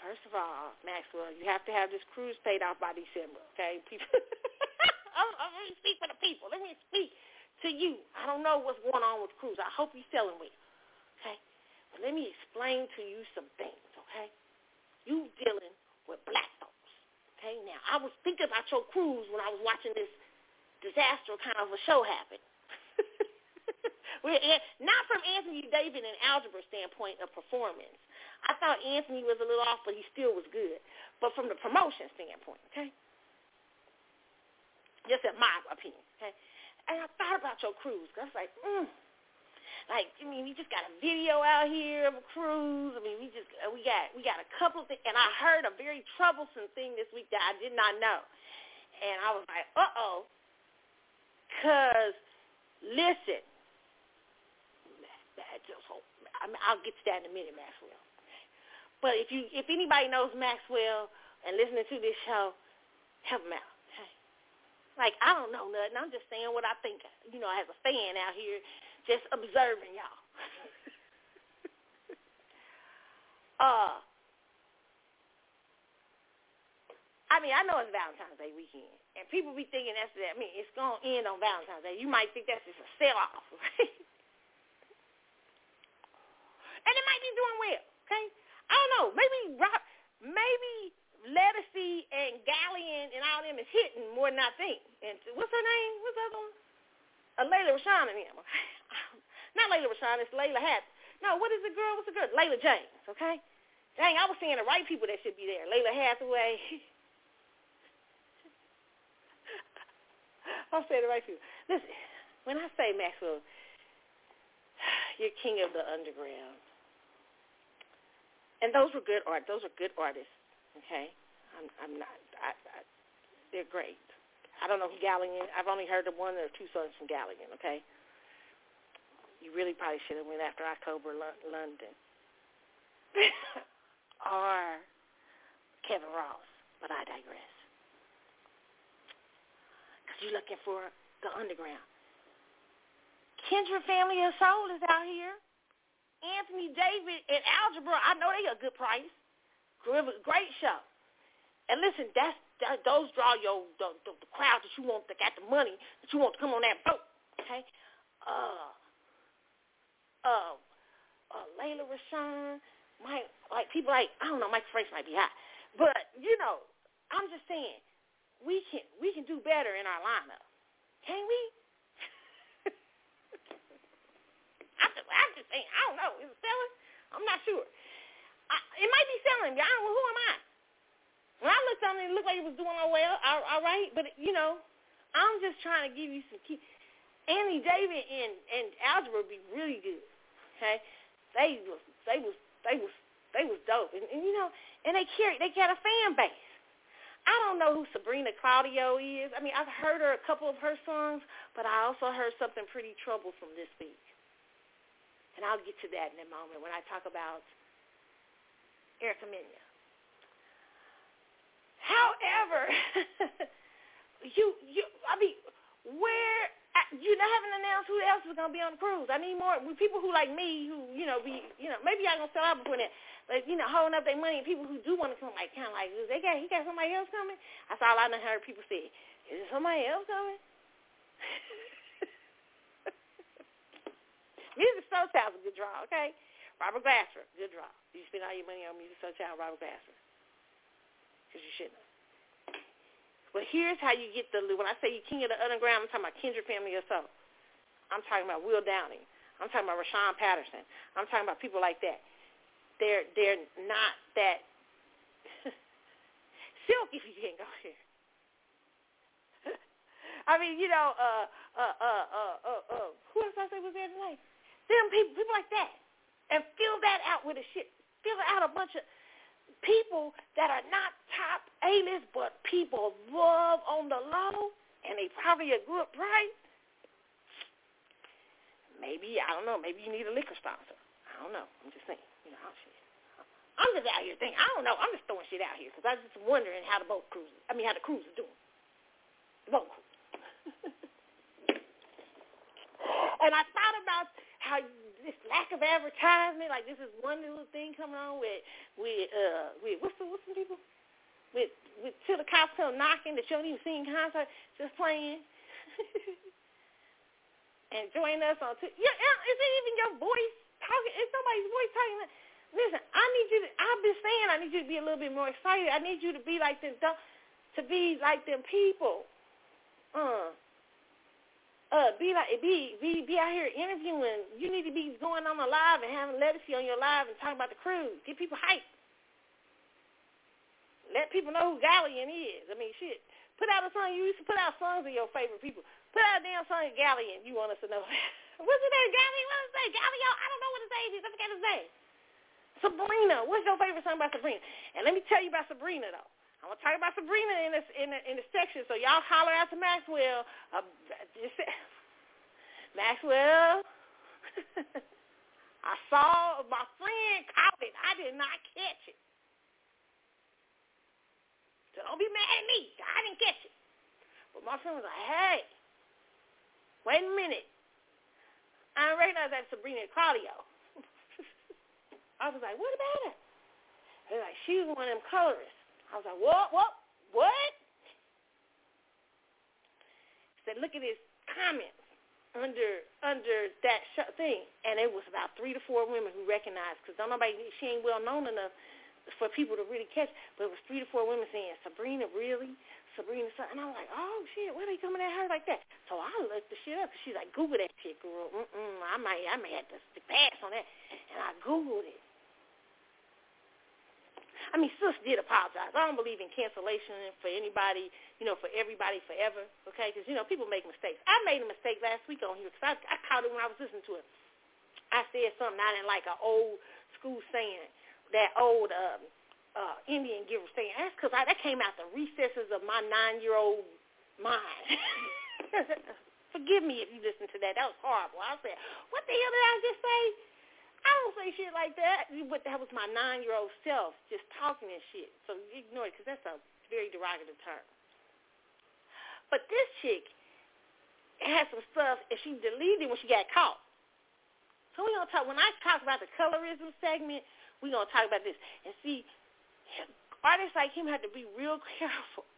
First of all, Maxwell, you have to have this cruise paid off by December, okay? People, I'm, I'm, let me speak for the people. Let me speak to you. I don't know what's going on with cruise. I hope you're selling well, okay? But let me explain to you some things, okay? You dealing with black folks, okay? Now, I was thinking about your cruise when I was watching this disaster kind of a show happen. not from Anthony David and algebra standpoint of performance, I thought Anthony was a little off, but he still was good. But from the promotion standpoint, okay? Just in my opinion, okay? And I thought about your cruise. I was like, mm. Like, I mean, we just got a video out here of a cruise. I mean, we just uh, we got we got a couple of things, and I heard a very troublesome thing this week that I did not know, and I was like, uh oh, cause listen, that just I mean, I'll get to that in a minute, Maxwell. But if you if anybody knows Maxwell and listening to this show, help him out. Like I don't know nothing. I'm just saying what I think. You know, as a fan out here, just observing y'all. uh, I mean, I know it's Valentine's Day weekend, and people be thinking that's that. I mean, it's gonna end on Valentine's Day. You might think that's just a sell off, right? and it might be doing well. Okay, I don't know. Maybe Rob, maybe Ledisi and Gallion and all them is hitting more than I think. And what's her name? What's the other one? Uh, Layla Rashawn and them. Not Layla Rashawn. It's Layla Hatt. No, what is the girl? What's the girl? Layla James. Okay. Dang, I was seeing the right people that should be there. Lalah Hathaway. I'm saying the right people. Listen, when I say Maxwell, you're king of the underground and those were good art. Those are good artists. Okay, I'm, I'm not. I, I, they're great. I don't know who Gallion. I've only heard of one or two songs from Gallion. Okay, you really probably should have went after October London or Kevin Ross, but I digress. Because you're looking for the underground. Kindred Family of Soul is out here. Anthony David and Algebra, I know they a good price. Great show. And listen, that's that, those draw your the, the, the crowd that you want that got the money that you want to come on that boat. Okay. Uh. Uh. Uh. Layla Rashawn. Mike, like people like I don't know, Mike Franks might be hot, but you know, I'm just saying we can we can do better in our lineup, can we? I'm just, saying, I don't know. Is it selling? I'm not sure. I, it might be selling. I don't, who am I? When I looked on it, it looked like it was doing all well, all, all right. But, you know, I'm just trying to give you some key. Andy David and, and Algebra be really good. Okay? They was, they was, they was, they was dope. And, and you know, and they carry, they got a fan base. I don't know who Sabrina Claudio is. I mean, I've heard her a couple of her songs, but I also heard something pretty troublesome this week. And I'll get to that in a moment when I talk about Erica Mena. However, you you I mean, where you haven't announced who else is gonna be on the cruise. I need more people who like me who you know be you know maybe y'all gonna sell out before that, but you know holding up their money. People who do want to come like kind of like they got he got somebody else coming. That's all I done heard people say. Is there somebody else coming? Musiq Soulchild's a good draw, okay? Robert Glasper, good draw. You spend all your money on Musiq Soulchild, Robert Glasper. Because you shouldn't But here's how you get the, when I say you king of the underground, I'm talking about Kindred Family or so. I'm talking about Will Downing. I'm talking about Rahsaan Patterson. I'm talking about people like that. They're they're not that silk if you can't go here. I mean, you know, uh, uh, uh, uh, uh, uh, who else I say was there tonight? Them people, people like that. And fill that out with a shit. Fill it out a bunch of people that are not top A-list, but people love on the low, and they probably a good price. Maybe, I don't know, maybe you need a liquor sponsor. I don't know. I'm just saying. You know, shit. I'm just out here thinking. I don't know. I'm just throwing shit out here because I'm just wondering how the boat cruise. I mean, how the cruise is doing. The boat cruise. and I thought about how this lack of advertisement, like this is one little thing coming on with with uh with what's the what's some people with with till the cops come knocking that you don't even see in concert, just playing. and join us on t- yeah, is it even your voice talking? Is somebody's voice talking? Listen, I need you to. I've been saying I need you to be a little bit more excited. I need you to be like them, to be like them people. Uh, uh, be like be be be out here interviewing. You need to be going on a live and having legacy on your live and talking about the cruise. Get people hyped. Let people know who Galleon is. I mean, shit. Put out a song. You used to put out songs of your favorite people. Put out a damn song of Galleon. You want us to know. What's his name? Galleon? What's his name? Galleon? I don't know what his name is. I forgot his name. Sabrina. What's your favorite song about Sabrina? And let me tell you about Sabrina though. I'm gonna talk about Sabrina in this in the in the section, so y'all holler to Maxwell. Uh, Maxwell, I saw my friend caught it. I did not catch it. So don't be mad at me. I didn't catch it. But my friend was like, hey, wait a minute. I recognize that Sabrina Claudio. I was like, what about her? They're like, she was one of them colorists. I was like, what, what, what? Said, look at his comments under under that sh- thing, and it was about three to four women who recognized because don't nobody she ain't well known enough for people to really catch. But it was three to four women saying, Sabrina, really? Sabrina, something, and I'm like, oh shit, why are they coming at her like that? So I looked the shit up. She's like, Google that shit, girl. Mm-mm, I might, I may have to pass on that, and I googled it. I mean, sis did apologize. I don't believe in cancellation for anybody, you know, for everybody forever, okay? Because, you know, people make mistakes. I made a mistake last week on here because I, I caught it when I was listening to it. I said something I didn't like, an old school saying, that old um, uh, Indian giver saying. That's because that came out the recesses of my nine-year-old mind. Forgive me if you listen to that. That was horrible. I said, what the hell did I just say? I don't say shit like that. But that was my nine-year-old self just talking and shit. So ignore it because that's a very derogative term. But this chick had some stuff, and she deleted it when she got caught. So we gonna talk. When I talk about the colorism segment, we gonna talk about this and see. Artists like him have to be real careful.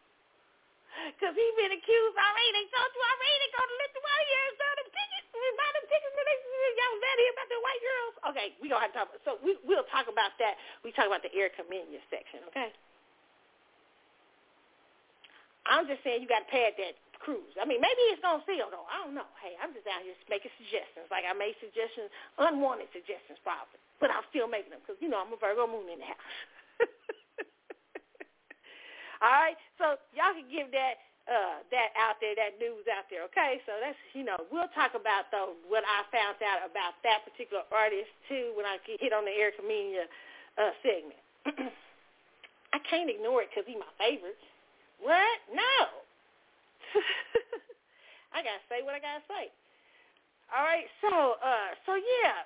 Cause he been accused already. They told you already they go to Lithuania and start them We buy them tickets and they y'all mad about the white girls. Okay, we gonna have to talk. About, so we we'll talk about that. We talk about the Erica Mena section. Okay. I'm just saying you got to pad that cruise. I mean, maybe it's gonna seal though. I don't know. Hey, I'm just out here making suggestions. Like I made suggestions, unwanted suggestions probably, but I'm still making them because you know I'm a Virgo moon in the house. All right, so y'all can give that uh, that out there, that news out there. Okay, so that's you know we'll talk about though what I found out about that particular artist too when I get hit on the Erica Mena uh, segment. I can't ignore it because he's my favorite. What? No. I gotta say what I gotta say. All right, so uh, so yeah,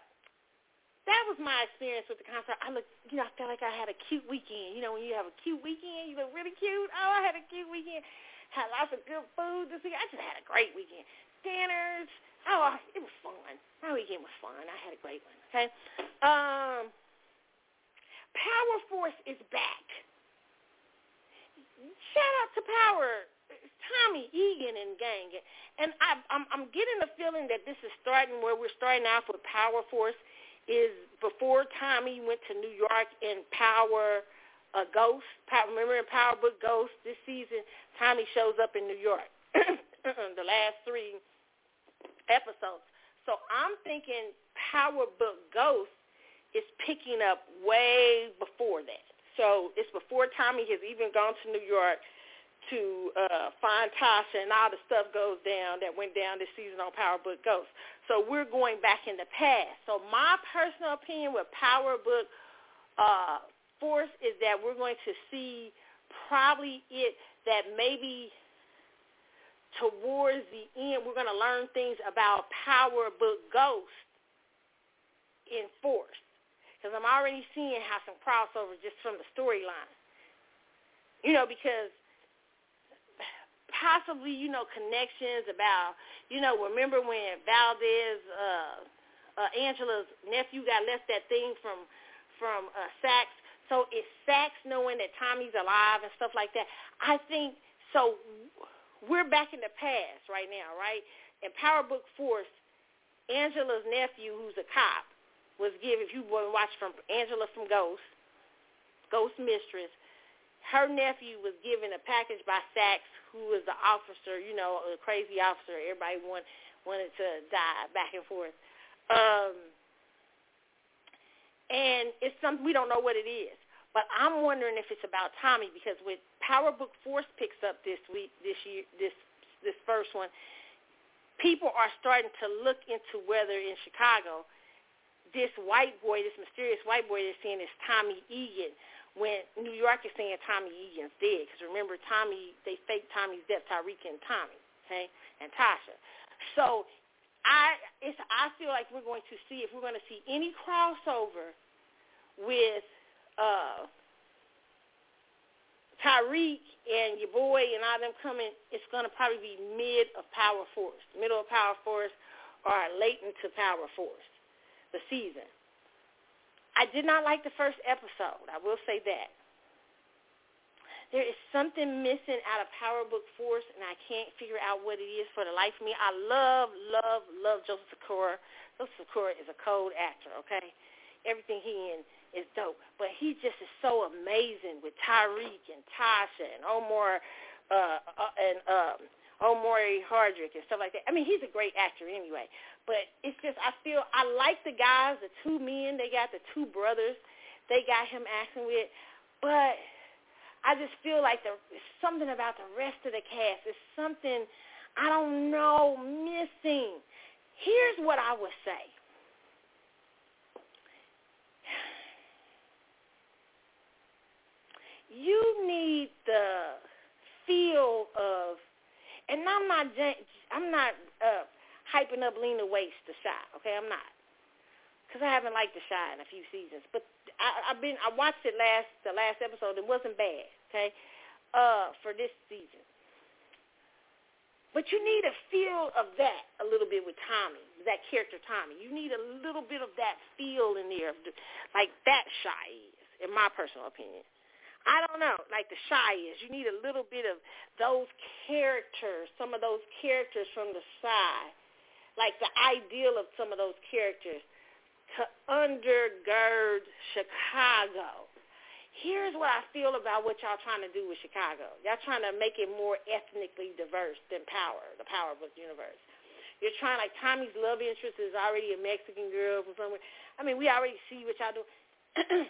that was my experience with the concert. I looked, you know, I felt like I had a cute weekend. You know, when you have a cute weekend, you look really cute. Oh, I had a cute weekend. Had lots of good food this week. I just had a great weekend. Dinners. Oh, it was fun. My weekend was fun. I had a great one. Okay. Um, Power Force is back. Shout out to Power. Tommy Egan and gang. And I, I'm, I'm getting the feeling that this is starting where we're starting off with Power Force is before Tommy went to New York in Power uh, Ghost. Remember in Power Book Ghost this season, Tommy shows up in New York. the last three episodes. So I'm thinking Power Book Ghost is picking up way before that. So it's before Tommy has even gone to New York to uh, find Tasha, and all the stuff goes down that went down this season on Power Book Ghost. So we're going back in the past. So my personal opinion with Power Book uh, Force is that we're going to see probably it that maybe towards the end we're going to learn things about Power Book Ghost in Force. Because I'm already seeing how some crossover just from the storyline. You know, because possibly, you know, connections about, you know, remember when Valdez, uh, uh, Angela's nephew got left that thing from, from uh, Saxe. So is Saxe knowing that Tommy's alive and stuff like that? I think, so we're back in the past right now, right? In Power Book Force, Angela's nephew, who's a cop, was given, if you want to watch from Angela from Ghost, Ghost Mistress, her nephew was given a package by Saxe, who was the officer, you know, a crazy officer. Everybody want, wanted to die back and forth. Um, and it's something we don't know what it is. But I'm wondering if it's about Tommy because with Power Book Force picks up this week, this year, this this first one, people are starting to look into whether in Chicago, this white boy, this mysterious white boy they're seeing is Tommy Egan when New York is saying Tommy Egan's dead. Because remember, Tommy, they faked Tommy's death, Tariq and Tommy, okay, and Tasha. So I, it's, I feel like we're going to see if we're going to see any crossover with uh, Tariq and your boy and all them coming, it's to probably be mid of Power Force, middle of Power Force, or late into Power Force, the season. I did not like the first episode. I will say that. There is something missing out of Power Book Force, and I can't figure out what it is for the life of me. I love, love, love Joseph Sikora. Joseph Sikora is a cold actor, okay? Everything he in is dope. But he just is so amazing with Tariq and Tasha and Omar uh, uh, and um, Omari Hardwick and stuff like that. I mean, he's a great actor anyway. But it's just I feel I like the guys, the two men they got, the two brothers they got him acting with, but I just feel like there's something about the rest of the cast. It's something I don't know missing. Here's what I would say. You need the feel of, and I'm not, I'm not uh, hyping up Lena Waithe to Chi. Okay, I'm not, because I haven't liked the Chi in a few seasons. But I, I've been I watched it last the last episode. It wasn't bad. Okay, uh, for this season. But you need a feel of that a little bit with Tommy, that character Tommy. You need a little bit of that feel in there, like that Chi is, in my personal opinion. I don't know, like the Chi is. You need a little bit of those characters, some of those characters from the side like the ideal of some of those characters to undergird Chicago. Here's what I feel about what y'all trying to do with Chicago. Y'all trying to make it more ethnically diverse than Power, the Power Book universe. You're trying, like Tommy's love interest is already a Mexican girl from somewhere. I mean, we already see what y'all do.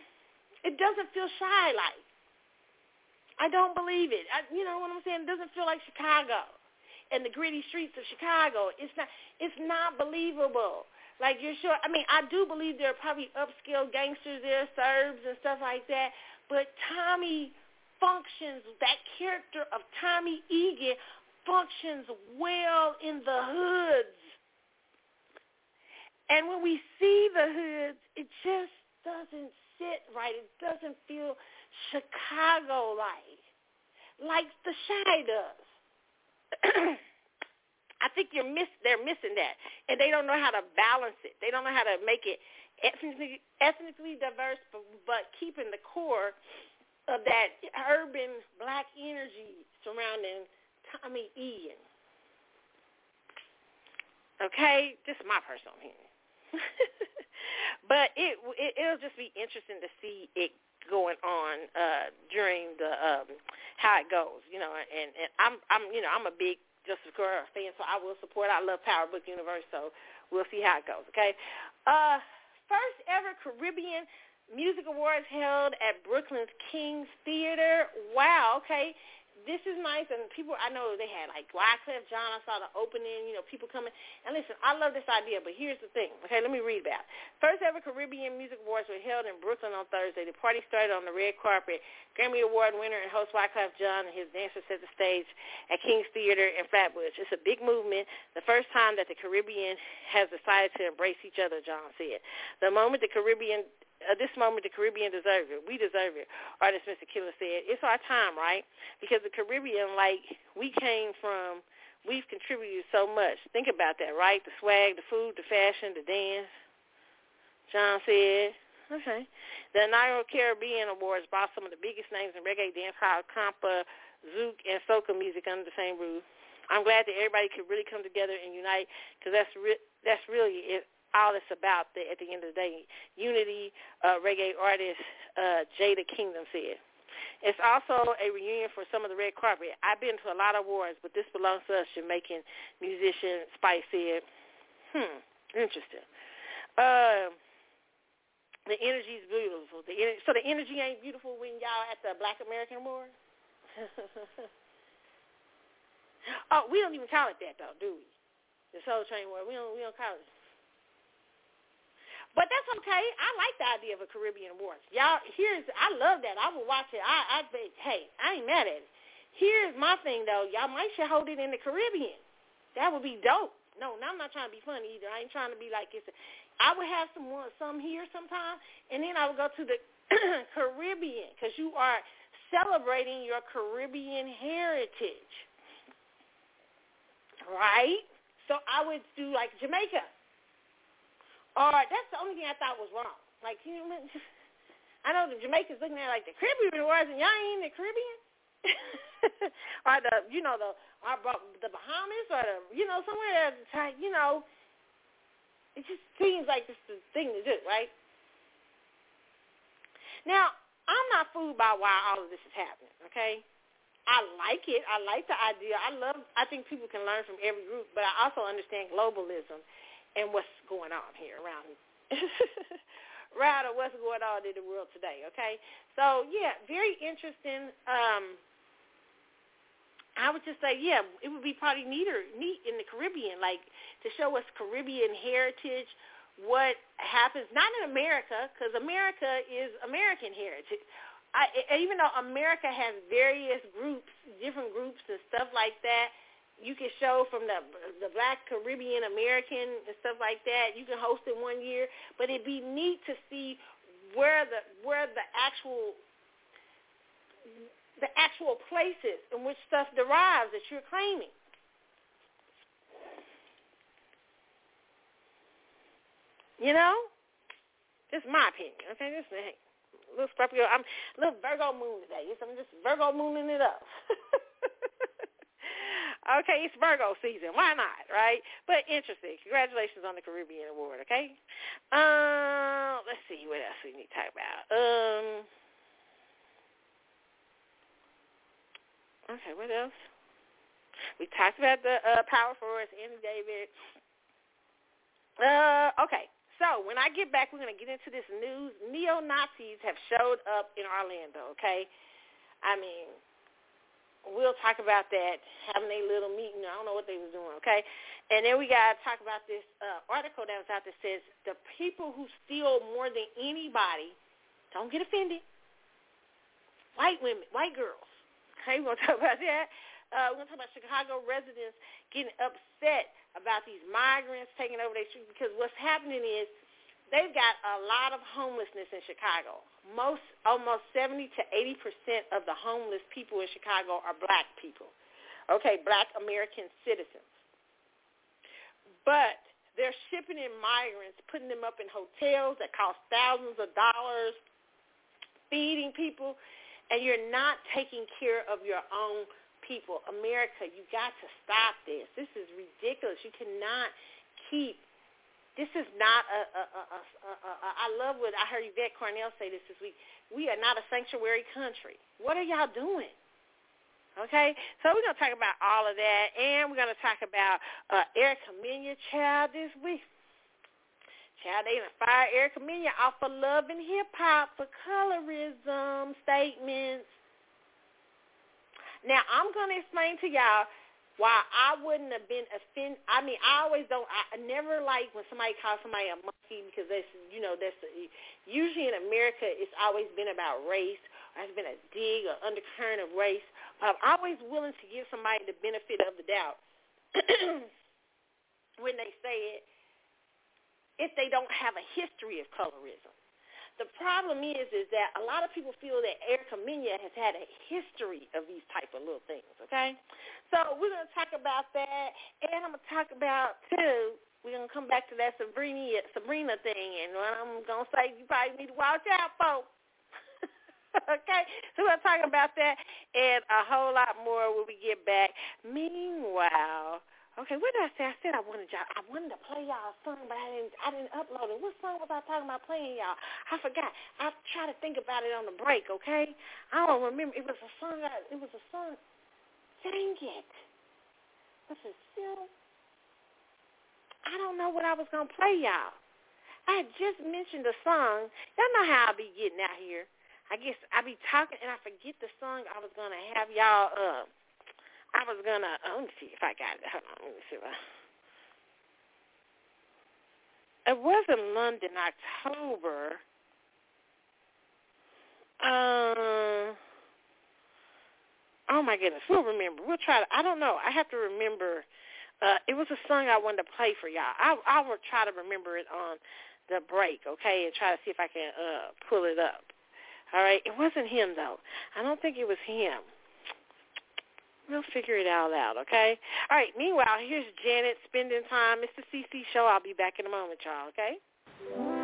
it doesn't feel Chi-like. I don't believe it. I, you know what I'm saying? It doesn't feel like Chicago and the gritty streets of Chicago. It's not it's not believable. Like you're sure I mean, I do believe there are probably upscale gangsters there, Serbs and stuff like that. But Tommy functions that character of Tommy Egan functions well in the hoods. And when we see the hoods, it just doesn't sit right. It doesn't feel Chicago-like, like the Chi does. I think you're miss they're missing that, and they don't know how to balance it. They don't know how to make it ethnically ethnically diverse, but, but keeping the core of that urban black energy surrounding Tommy Egan. Okay, just my personal opinion. but it, it it'll just be interesting to see it going on uh during the um how it goes, you know, and, and I'm I'm you know, I'm a big Joseph Sikora fan, so I will support. I love Power Book Universe, so we'll see how it goes, okay? Uh first ever Caribbean Music Awards held at Brooklyn's King's Theater. Wow, okay. This is nice, and people I know they had like Wyclef Jean. I saw the opening. You know, people coming. And listen, I love this idea, but here's the thing. Okay, let me read about. First ever Caribbean Music Awards were held in Brooklyn on Thursday. The party started on the red carpet. Grammy Award winner and host Wyclef Jean and his dancers set the stage at King's Theater in Flatbush. It's a big movement. The first time that the Caribbean has decided to embrace each other, John said. The moment the Caribbean uh, this moment the Caribbean deserve it. We deserve it. Artist Mr. Killa said, it's our time, right? Because the Caribbean, like, we came from, we've contributed so much. Think about that, right? The swag, the food, the fashion, the dance. John said, okay. The Nairo Caribbean Awards brought some of the biggest names in reggae, dancehall, kompa, zouk, and soca music under the same roof. I'm glad that everybody could really come together and unite because that's re- that's really it, all it's about the, at the end of the day. Unity, uh, reggae artist uh, Jada Kingdom said. It's also a reunion for some of the red carpet. I've been to a lot of awards, but this belongs to us, Jamaican musician Spice said. Hmm, interesting. Uh, the energy is beautiful. The ener- so the energy ain't beautiful when y'all at the Black American Awards? oh, we don't even call it that though, do we? The Soul Train War. We don't we don't call it but that's okay. I like the idea of a Caribbean Awards. Y'all, here's I love that. I will watch it. I, I hey, I ain't mad at it. Here's my thing though. Y'all might should hold it in the Caribbean. That would be dope. No, now I'm not trying to be funny either. I ain't trying to be like it's. A, I would have some some here sometime, and then I would go to the Caribbean because you are celebrating your Caribbean heritage, right? So I would do like Jamaica. Or that's the only thing I thought was wrong. Like, you know, I know the Jamaicans looking at like the Caribbean was, and y'all ain't in the Caribbean. or the, you know, the or the Bahamas, or the, you know, somewhere that's, you know, it just seems like it's the thing to do, right? Now, I'm not fooled by why all of this is happening, okay? I like it. I like the idea. I love, I think people can learn from every group, but I also understand globalism and what's going on here around around what's going on in the world today. Okay, so yeah, very interesting. Um, I would just say, yeah, it would be probably neater, neat in the Caribbean, like to show us Caribbean heritage, what happens not in America, because America is American heritage. I, even though America has various groups, different groups and stuff like that, you can show from the the Black Caribbean American and stuff like that. You can host it one year, but it'd be neat to see where the where the actual the actual places in which stuff derives that you're claiming. You know, this is my opinion. Okay, this is a little Scorpio. I'm little Virgo moon today. I'm just Virgo mooning it up. Okay, it's Virgo season. Why not, right? But interesting. Congratulations on the Caribbean Award, okay? Uh, let's see what else we need to talk about. Um, okay, what else? We talked about the uh, Power Force, Andy David. Uh, okay, so when I get back, we're going to get into this news. Neo-Nazis have showed up in Orlando, okay? I mean, we'll talk about that, having a little meeting. I don't know what they was doing, okay? And then we got to talk about this uh, article that was out that says the people who steal more than anybody, don't get offended, white women, white girls. Okay, to talk about that. Uh, we're going to talk about Chicago residents getting upset about these migrants taking over their streets because what's happening is they've got a lot of homelessness in Chicago most almost 70 to 80 percent of the homeless people in Chicago are black people. Okay, black American citizens. But they're shipping in migrants, putting them up in hotels that cost thousands of dollars, feeding people, and you're not taking care of your own people. America, you got to stop this. This is ridiculous. You cannot keep this is not a, I love what I heard Yvette Carnell say this this week. We are not a sanctuary country. What are y'all doing? Okay, so we're to talk about all of that, and we're to talk about uh, Erica Mena child this week. Child, they even fired Erica Mena off of Love and Hip Hop for colorism statements. Now I'm gonna explain to y'all why I wouldn't have been offended. I mean, I always don't. I never like when somebody calls somebody a monkey because that's you know that's usually in America it's always been about race. There's been a dig or undercurrent of race. Um, I'm always willing to give somebody the benefit of the doubt when they say it if they don't have a history of colorism. The problem is, is that a lot of people feel that Erica Mena has had a history of these type of little things. Okay, so we're gonna talk about that, and I'm gonna talk about too. We're gonna come back to that Sabrina Sabrina thing, and what I'm gonna say you probably need to watch out, folks. okay, so we're gonna talk about that and a whole lot more when we get back. Meanwhile. Okay, what did I say? I said I wanted y'all. I wanted to play y'all a song, but I didn't. I didn't upload it. What song was I talking about playing y'all? I forgot. I try to think about it on the break. Okay, I don't remember. It was a song. I, it was a song. Dang it! Is still. I don't know what I was gonna play y'all. I had just mentioned a song. Y'all know how I be getting out here. I guess I be talking and I forget the song I was gonna have y'all. Uh, I was gonna. Let me see if I got it. Hold on. Let me see. It was in London, October. Uh, oh my goodness, we'll remember. We'll try to. I don't know. I have to remember. Uh, it was a song I wanted to play for y'all. I I will try to remember it on the break, okay, and try to see if I can uh pull it up. All right. It wasn't him though. I don't think it was him. We'll figure it all out, okay? All right, meanwhile, here's Janet spending time. It's the CC Show. I'll be back in a moment, y'all, okay?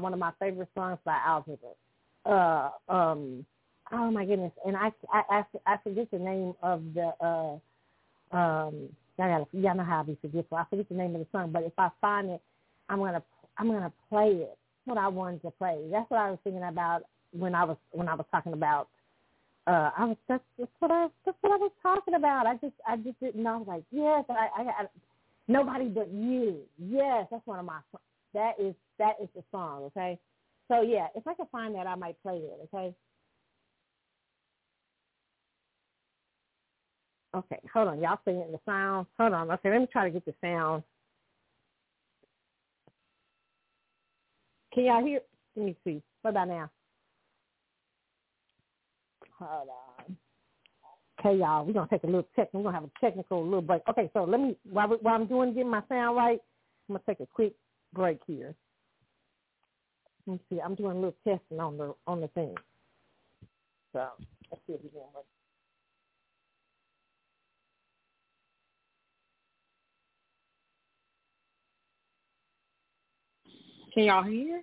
One of my favorite songs by Algebra. Uh, um, oh my goodness, and I, I, I, I forget the name of the. Uh, um, y'all, gotta, y'all know how I be forgetful. I forget the name of the song, but if I find it, I'm gonna I'm gonna play it. That's what I wanted to play. That's what I was thinking about when I was when I was talking about. Uh, I was that's, that's what I that's what I was talking about. I just I just didn't know. I was like, yes, I, I, I nobody but you. Yes, that's one of my that is that is the song, okay? So yeah, if I can find that I might play it, okay? Okay, hold on. Y'all singing the sound. Hold on. Okay, let me try to get the sound. Can y'all hear? Let me see. What about now? Hold on. Okay, y'all. We're gonna take a little tech. We're gonna have a technical little break. Okay, so let me while, while I'm doing getting my sound right, I'm gonna take a quick break here. Let me see. I'm doing a little testing on the on the thing. So let's see if we can work. Can y'all hear?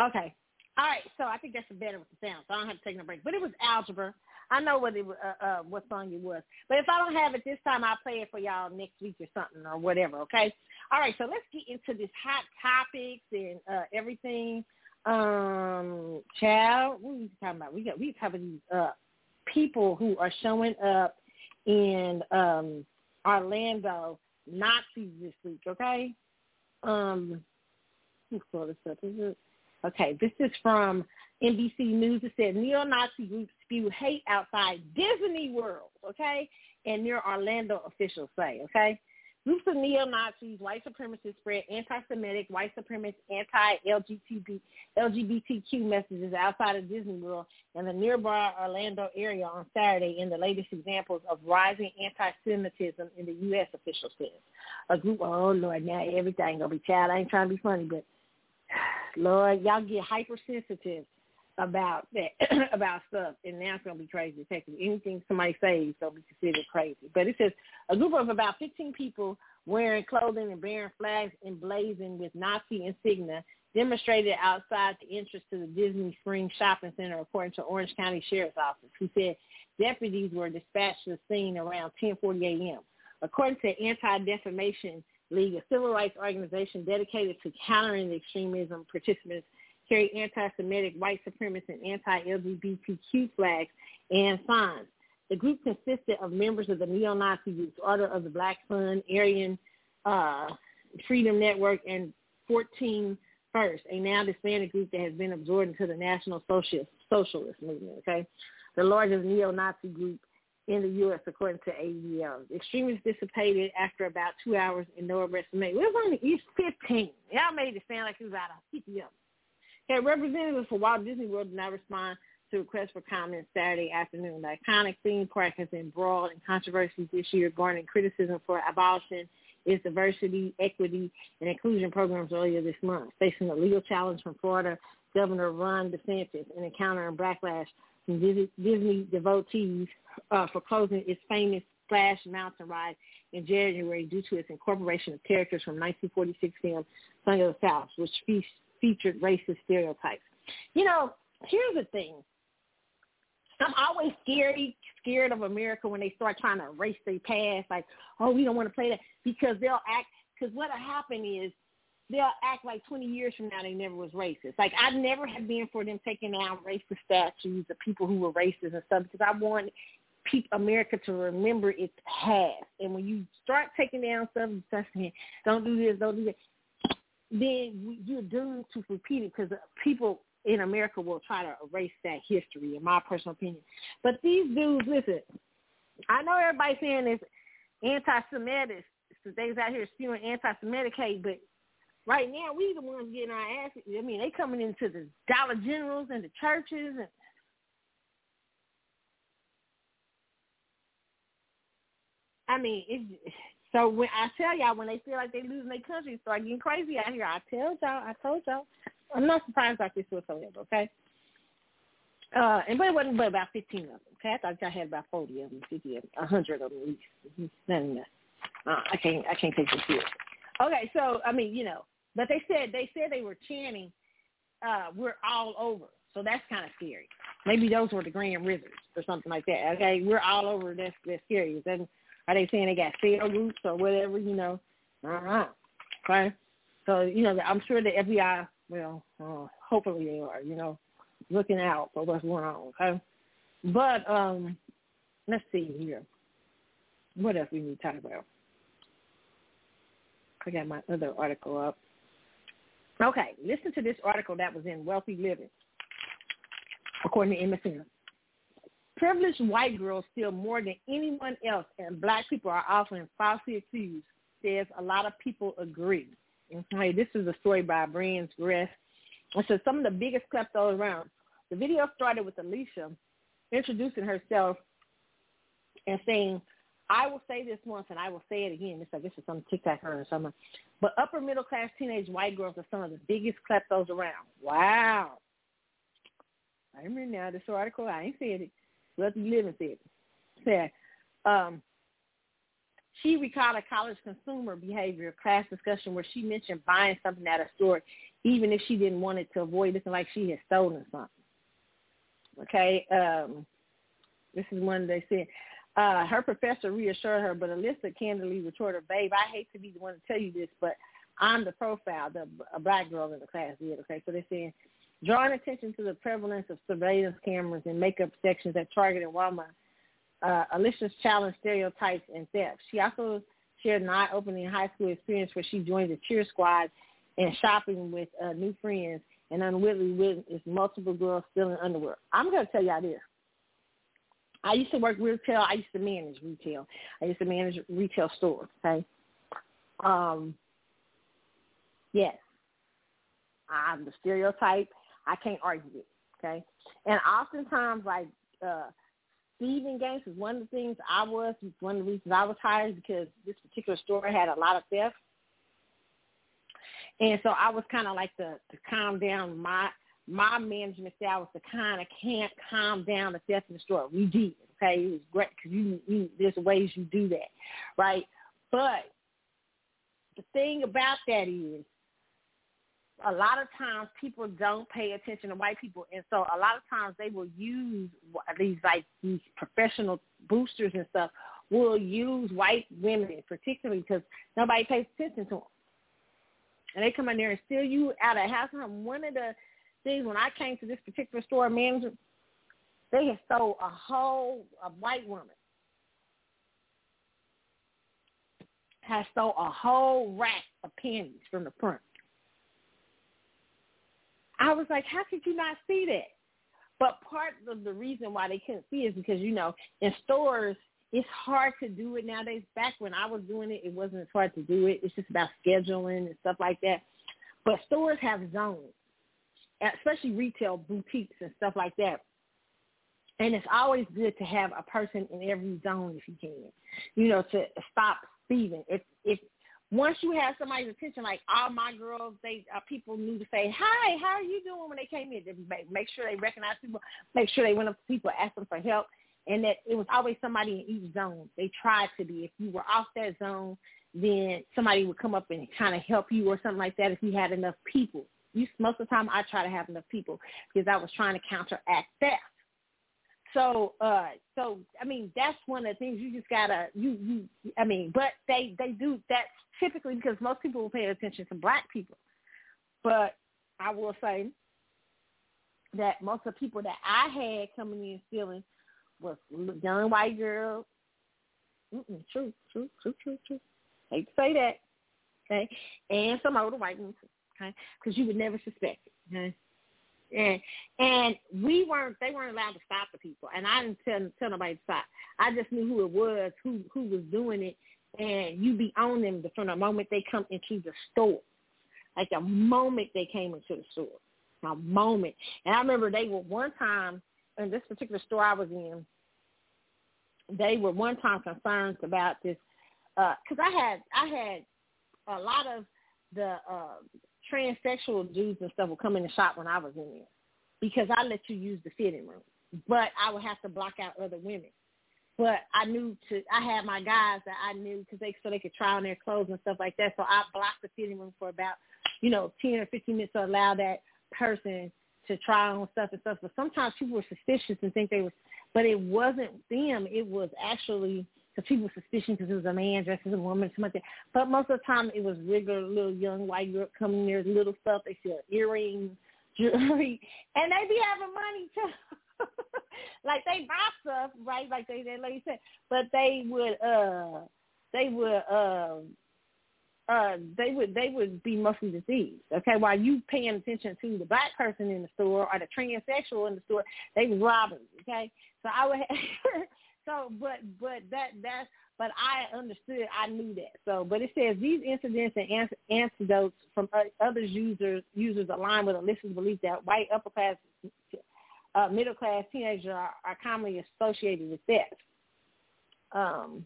Okay. All right. So I think that's better with the sound. So I don't have to take no break. But it was algebra. I know what it uh, uh, what song it was. But if I don't have it this time, I'll play it for y'all next week or something or whatever. Okay. All right. So let's get into this hot topics and uh, everything. Um, child, what are we talking about? We got we talking these uh, people who are showing up in um, Orlando Nazis this week. Okay. Um, who saw this up? Is it? Okay, this is from NBC News. It said neo-Nazi groups spew hate outside Disney World, okay? And near Orlando officials say, okay? Groups of neo-Nazis, white supremacists spread anti-Semitic, white supremacist, anti-LGBT, LGBTQ messages outside of Disney World and the nearby Orlando area on Saturday in the latest examples of rising anti-Semitism in the U.S. official says. A group, oh Lord, now everything gonna be child. I ain't trying to be funny, but Lord, y'all get hypersensitive about that about stuff, and now it's gonna be crazy. Take anything somebody says gonna be considered crazy. But it says a group of about 15 people wearing clothing and bearing flags emblazoned with Nazi insignia demonstrated outside the entrance to the Disney Springs Shopping Center, according to Orange County Sheriff's Office, who said deputies were dispatched to the scene around 10:40 a.m. According to Anti-Defamation League, a civil rights organization dedicated to countering the extremism, participants carried anti-Semitic, white supremacist, and anti-LGBTQ flags and signs. The group consisted of members of the neo-Nazi Order of the Black Sun, Aryan uh, Freedom Network, and 14 First, a now disbanded group that has been absorbed into the National Socialist, Socialist Movement, okay? The largest neo-Nazi group in the U.S., according to ADL. Extremists dissipated after about two hours and no arrests were made. It was only East 15. Y'all made it sound like it was out of 50 of Okay, representatives for Walt Disney World did not respond to requests for comment Saturday afternoon. The iconic theme park has been embroiled in controversies this year, garnering criticism for abolition its diversity, equity, and inclusion programs earlier this month, facing a legal challenge from Florida Governor Ron DeSantis and encountering backlash Disney devotees uh, for closing its famous Splash Mountain ride in January due to its incorporation of characters from 1946 film Song of the South, which fe- featured racist stereotypes. You know, here's the thing. I'm always scary, scared of America when they start trying to erase their past. Like, oh, we don't want to play that because they'll act. Because what'll happen is they'll act like 20 years from now they never was racist. Like I never have been for them taking down racist statues of people who were racist and stuff because I want people, America to remember its past. And when you start taking down stuff and stuff saying, don't do this, don't do that, then you're doomed to repeat it because people in America will try to erase that history, in my personal opinion. But these dudes, listen, I know everybody's saying this anti-Semitic, so they's out here spewing anti-Semitic hate, but right now we the ones getting our ass. I mean, they coming into the Dollar Generals and the churches and. I mean, it's, so when I tell y'all when they feel like they losing their country, start getting crazy out here. I tell y'all, I told y'all. I'm not surprised about this whatsoever, okay? Uh, and but it wasn't but about 15 of them, okay? I thought y'all had about 40 of them, 50 of them, a 100 of them at least. Of that. Uh, I can't, I can't take this here. Okay, so, I mean, you know, but they said, they said they were chanting, uh, we're all over. So that's kind of scary. Maybe those were the Grand Wizards or something like that. Okay, we're all over. That's that's scary. Then are they saying they got cell groups or whatever? You know, uh-huh. Okay, so you know I'm sure the FBI well, uh, hopefully they are, you know, looking out for what's going on, okay? But um, let's see here. What else we need to talk about? I got my other article up. Okay, listen to this article that was in Wealthy Living, according to MSN. Privileged white girls steal more than anyone else, and black people are often falsely accused, says a lot of people agree. Okay, this is a story by Brian's Gress. It says some of the biggest kleptos around. The video started with Alicia introducing herself and saying, I will say this once and I will say it again. It's like this is some TikTok or something. But upper middle class teenage white girls are some of the biggest kleptos around. Wow. I remember now this article. I ain't said it. The living said it. Said, um, she recalled a college consumer behavior class discussion where she mentioned buying something at a store even if she didn't want it to avoid looking like she had stolen something. Okay, um, this is one they said. Uh, her professor reassured her, but Alyssa candidly retorted, babe, I hate to be the one to tell you this, but I'm the profile the a black girl in the class did. Okay, so they're saying drawing attention to the prevalence of surveillance cameras and makeup sections at Target and Walmart uh, Alicia's challenge stereotypes and theft. She also shared an eye-opening high school experience where she joined the cheer squad and shopping with uh, new friends and unwittingly witnessed multiple girls stealing underwear. I'm going to tell y'all this. I used to work retail. I used to manage retail. I used to manage retail stores. Okay. Um. Yes. I'm the stereotype. I can't argue it. Okay. And oftentimes, like uh, thieving gangs is one of the things I was, one of the reasons I was hired because this particular store had a lot of theft. And so I was kind of like the to calm down my my management style was to kind of can't calm down the theft the store. We did, okay? It was great because you, you there's ways you do that, right? But the thing about that is a lot of times people don't pay attention to white people, and so a lot of times they will use these like these professional boosters and stuff will use white women particularly because nobody pays attention to them, and they come in there and steal you out of house. And one of the things when I came to this particular store manager, they had stole a whole a white woman has stole a whole rack of panties from the front. I was like, how could you not see that? But part of the reason why they couldn't see is because, you know, in stores, it's hard to do it nowadays. Back when I was doing it, it wasn't as hard to do it. It's just about scheduling and stuff like that. But stores have zones, especially retail boutiques and stuff like that. And it's always good to have a person in every zone if you can, you know, to stop thieving. If if once you have somebody's attention, like all my girls, they uh, people knew to say, "Hi, how are you doing?" when they came in. They make, make sure they recognize people, make sure they went up to people, ask them for help, and that it was always somebody in each zone. They tried to be. If you were off that zone, then somebody would come up and kind of help you or something like that. If you had enough people, most of the time I try to have enough people because I was trying to counteract theft. So, uh, so I mean, that's one of the things you just gotta you you. I mean, but they they do that typically because most people will pay attention to black people. But I will say that most of the people that I had coming in stealing was young white girls. Mm-mm, true, true, true, true, true. Hate to say that, okay, and some older white ones, okay, because you would never suspect it, okay. And and we weren't they weren't allowed to stop the people and I didn't tell tell nobody to stop. I just knew who it was, who who was doing it and you be on them from the moment they come into the store. Like the moment they came into the store. A moment. And I remember they were one time in this particular store I was in, they were one time concerned about this because uh, I had I had a lot of the uh, transsexual dudes and stuff would come in the shop when I was in there because I let you use the fitting room, but I would have to block out other women. But I knew to I had my guys that I knew because they so they could try on their clothes and stuff like that. So I blocked the fitting room for about you know ten or fifteen minutes to allow that person to try on stuff and stuff. But sometimes people were suspicious and think they were, but it wasn't them. It was actually because people were suspicious because it was a man dressed as a woman, something. But most of the time, it was regular little young white girl coming there, little stuff. They sell earrings, jewelry, and they be having money too. like they buy stuff, right? Like they, that lady said, but they would, uh, they would, um, uh, they would they would be mostly deceived. Okay, while you paying attention to the black person in the store or the transsexual in the store, they was robbing. Okay, so I would have, so, but but that that's but I understood, I knew that. So, but it says these incidents and antidotes from other users users align with Alyssa's belief that white upper class, uh, middle class teenagers are, are commonly associated with theft. Um,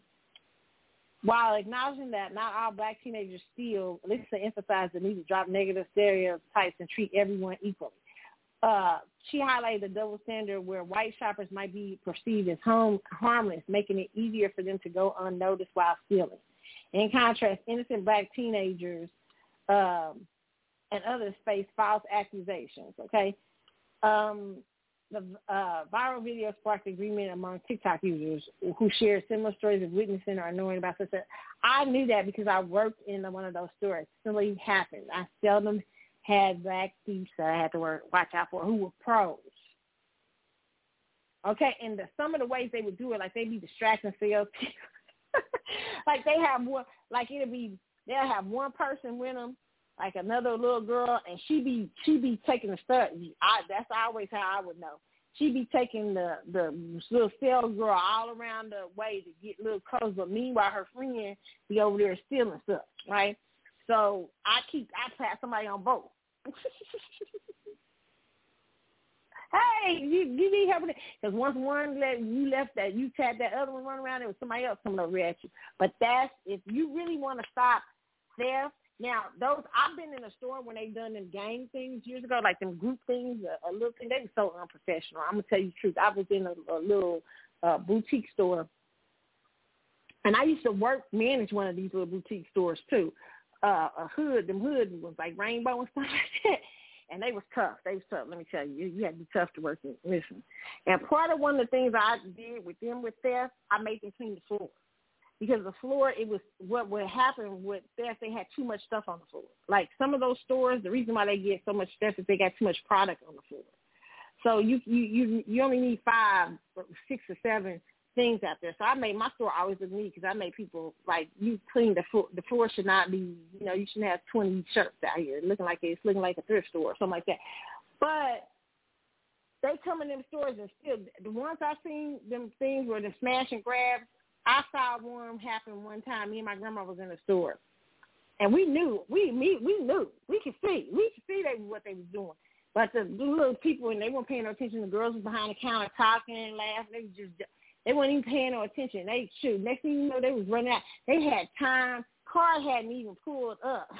while acknowledging that not all black teenagers steal, Alyssa emphasized the need to drop negative stereotypes and treat everyone equally uh, she highlighted the double standard where white shoppers might be perceived as home, harmless, making it easier for them to go unnoticed while stealing. In contrast, innocent black teenagers um, and others face false accusations. Okay, um, the uh, viral video sparked agreement among TikTok users who shared similar stories of witnessing or knowing about such. I knew that because I worked in one of those stores. It really happened. I seldom had black thieves that I had to work, watch out for who were pros. Okay, and the, some of the ways they would do it, like they'd be distracting sales like they have one, like it'll be, they'll have one person with them, like another little girl, and she be she be taking the stuff. I that's always how I would know. She be taking the the little sales girl all around the way to get little clothes, but meanwhile her friend be over there stealing stuff, right? So I keep I pass somebody on both. hey, you you need help with it because once one let you left that you tapped that other one run around, there was somebody else coming over at you. But that's if you really want to stop theft. Now, those I've been in a store when they done them gang things years ago, like them group things, a, a little thing. They were so unprofessional. I'm gonna tell you the truth. I was in a, a little uh, boutique store, and I used to work manage one of these little boutique stores too uh, a hood. Them hood was like rainbow and stuff like that. And they was tough. They was tough. Let me tell you, you had to be tough to work in. Listen, and part of one of the things I did with them with theft, I made them clean the floor because the floor it was what would happen with theft they had too much stuff on the floor like some of those stores the reason why they get so much theft is they got too much product on the floor so you you you you only need five six or seven things out there so i made my store always look neat because i made people like you clean the floor the floor should not be you know you shouldn't have twenty shirts out here looking like it's looking like a thrift store or something like that but they come in them stores and still the ones I've seen them things where the smash and grab I saw one happen one time. Me and my grandma was in the store, and we knew we me we knew we could see we could see they what they was doing. But the, the little people and they weren't paying no attention. The girls was behind the counter talking and laughing. They was just they weren't even paying no attention. They shoot. Next thing you know, they was running out. They had time. Car hadn't even pulled up.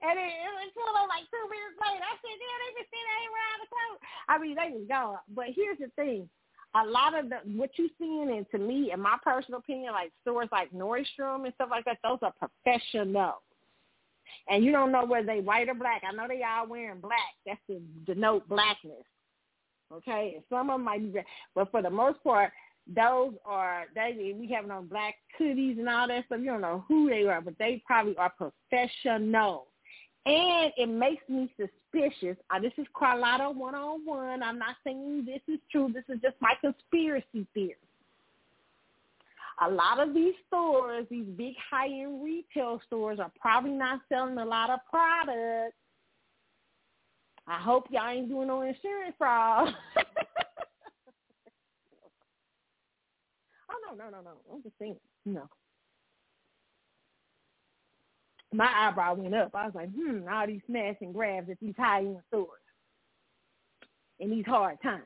And it, it was pulled up like two minutes later. I said, yeah, they just sitting there around the clock. I mean, they was gone. But here's the thing a lot of the what you seeing, and to me, in my personal opinion, like stores like Nordstrom and stuff like that, those are professional. And you don't know whether they white or black. I know they all wearing black. That's to denote blackness. Okay, and some of them might be, but for the most part, those are they. We have on black hoodies and all that stuff. You don't know who they are, but they probably are professional. And it makes me suspicious. Uh, this is Carlotta one-on-one. I'm not saying this is true. This is just my conspiracy theory. A lot of these stores, these big high-end retail stores, are probably not selling a lot of products. I hope y'all ain't doing no insurance fraud. oh no, no, no, no. I'm just saying, no my eyebrow went up. I was like, hmm, all these smash and grabs at these high-end stores in these hard times.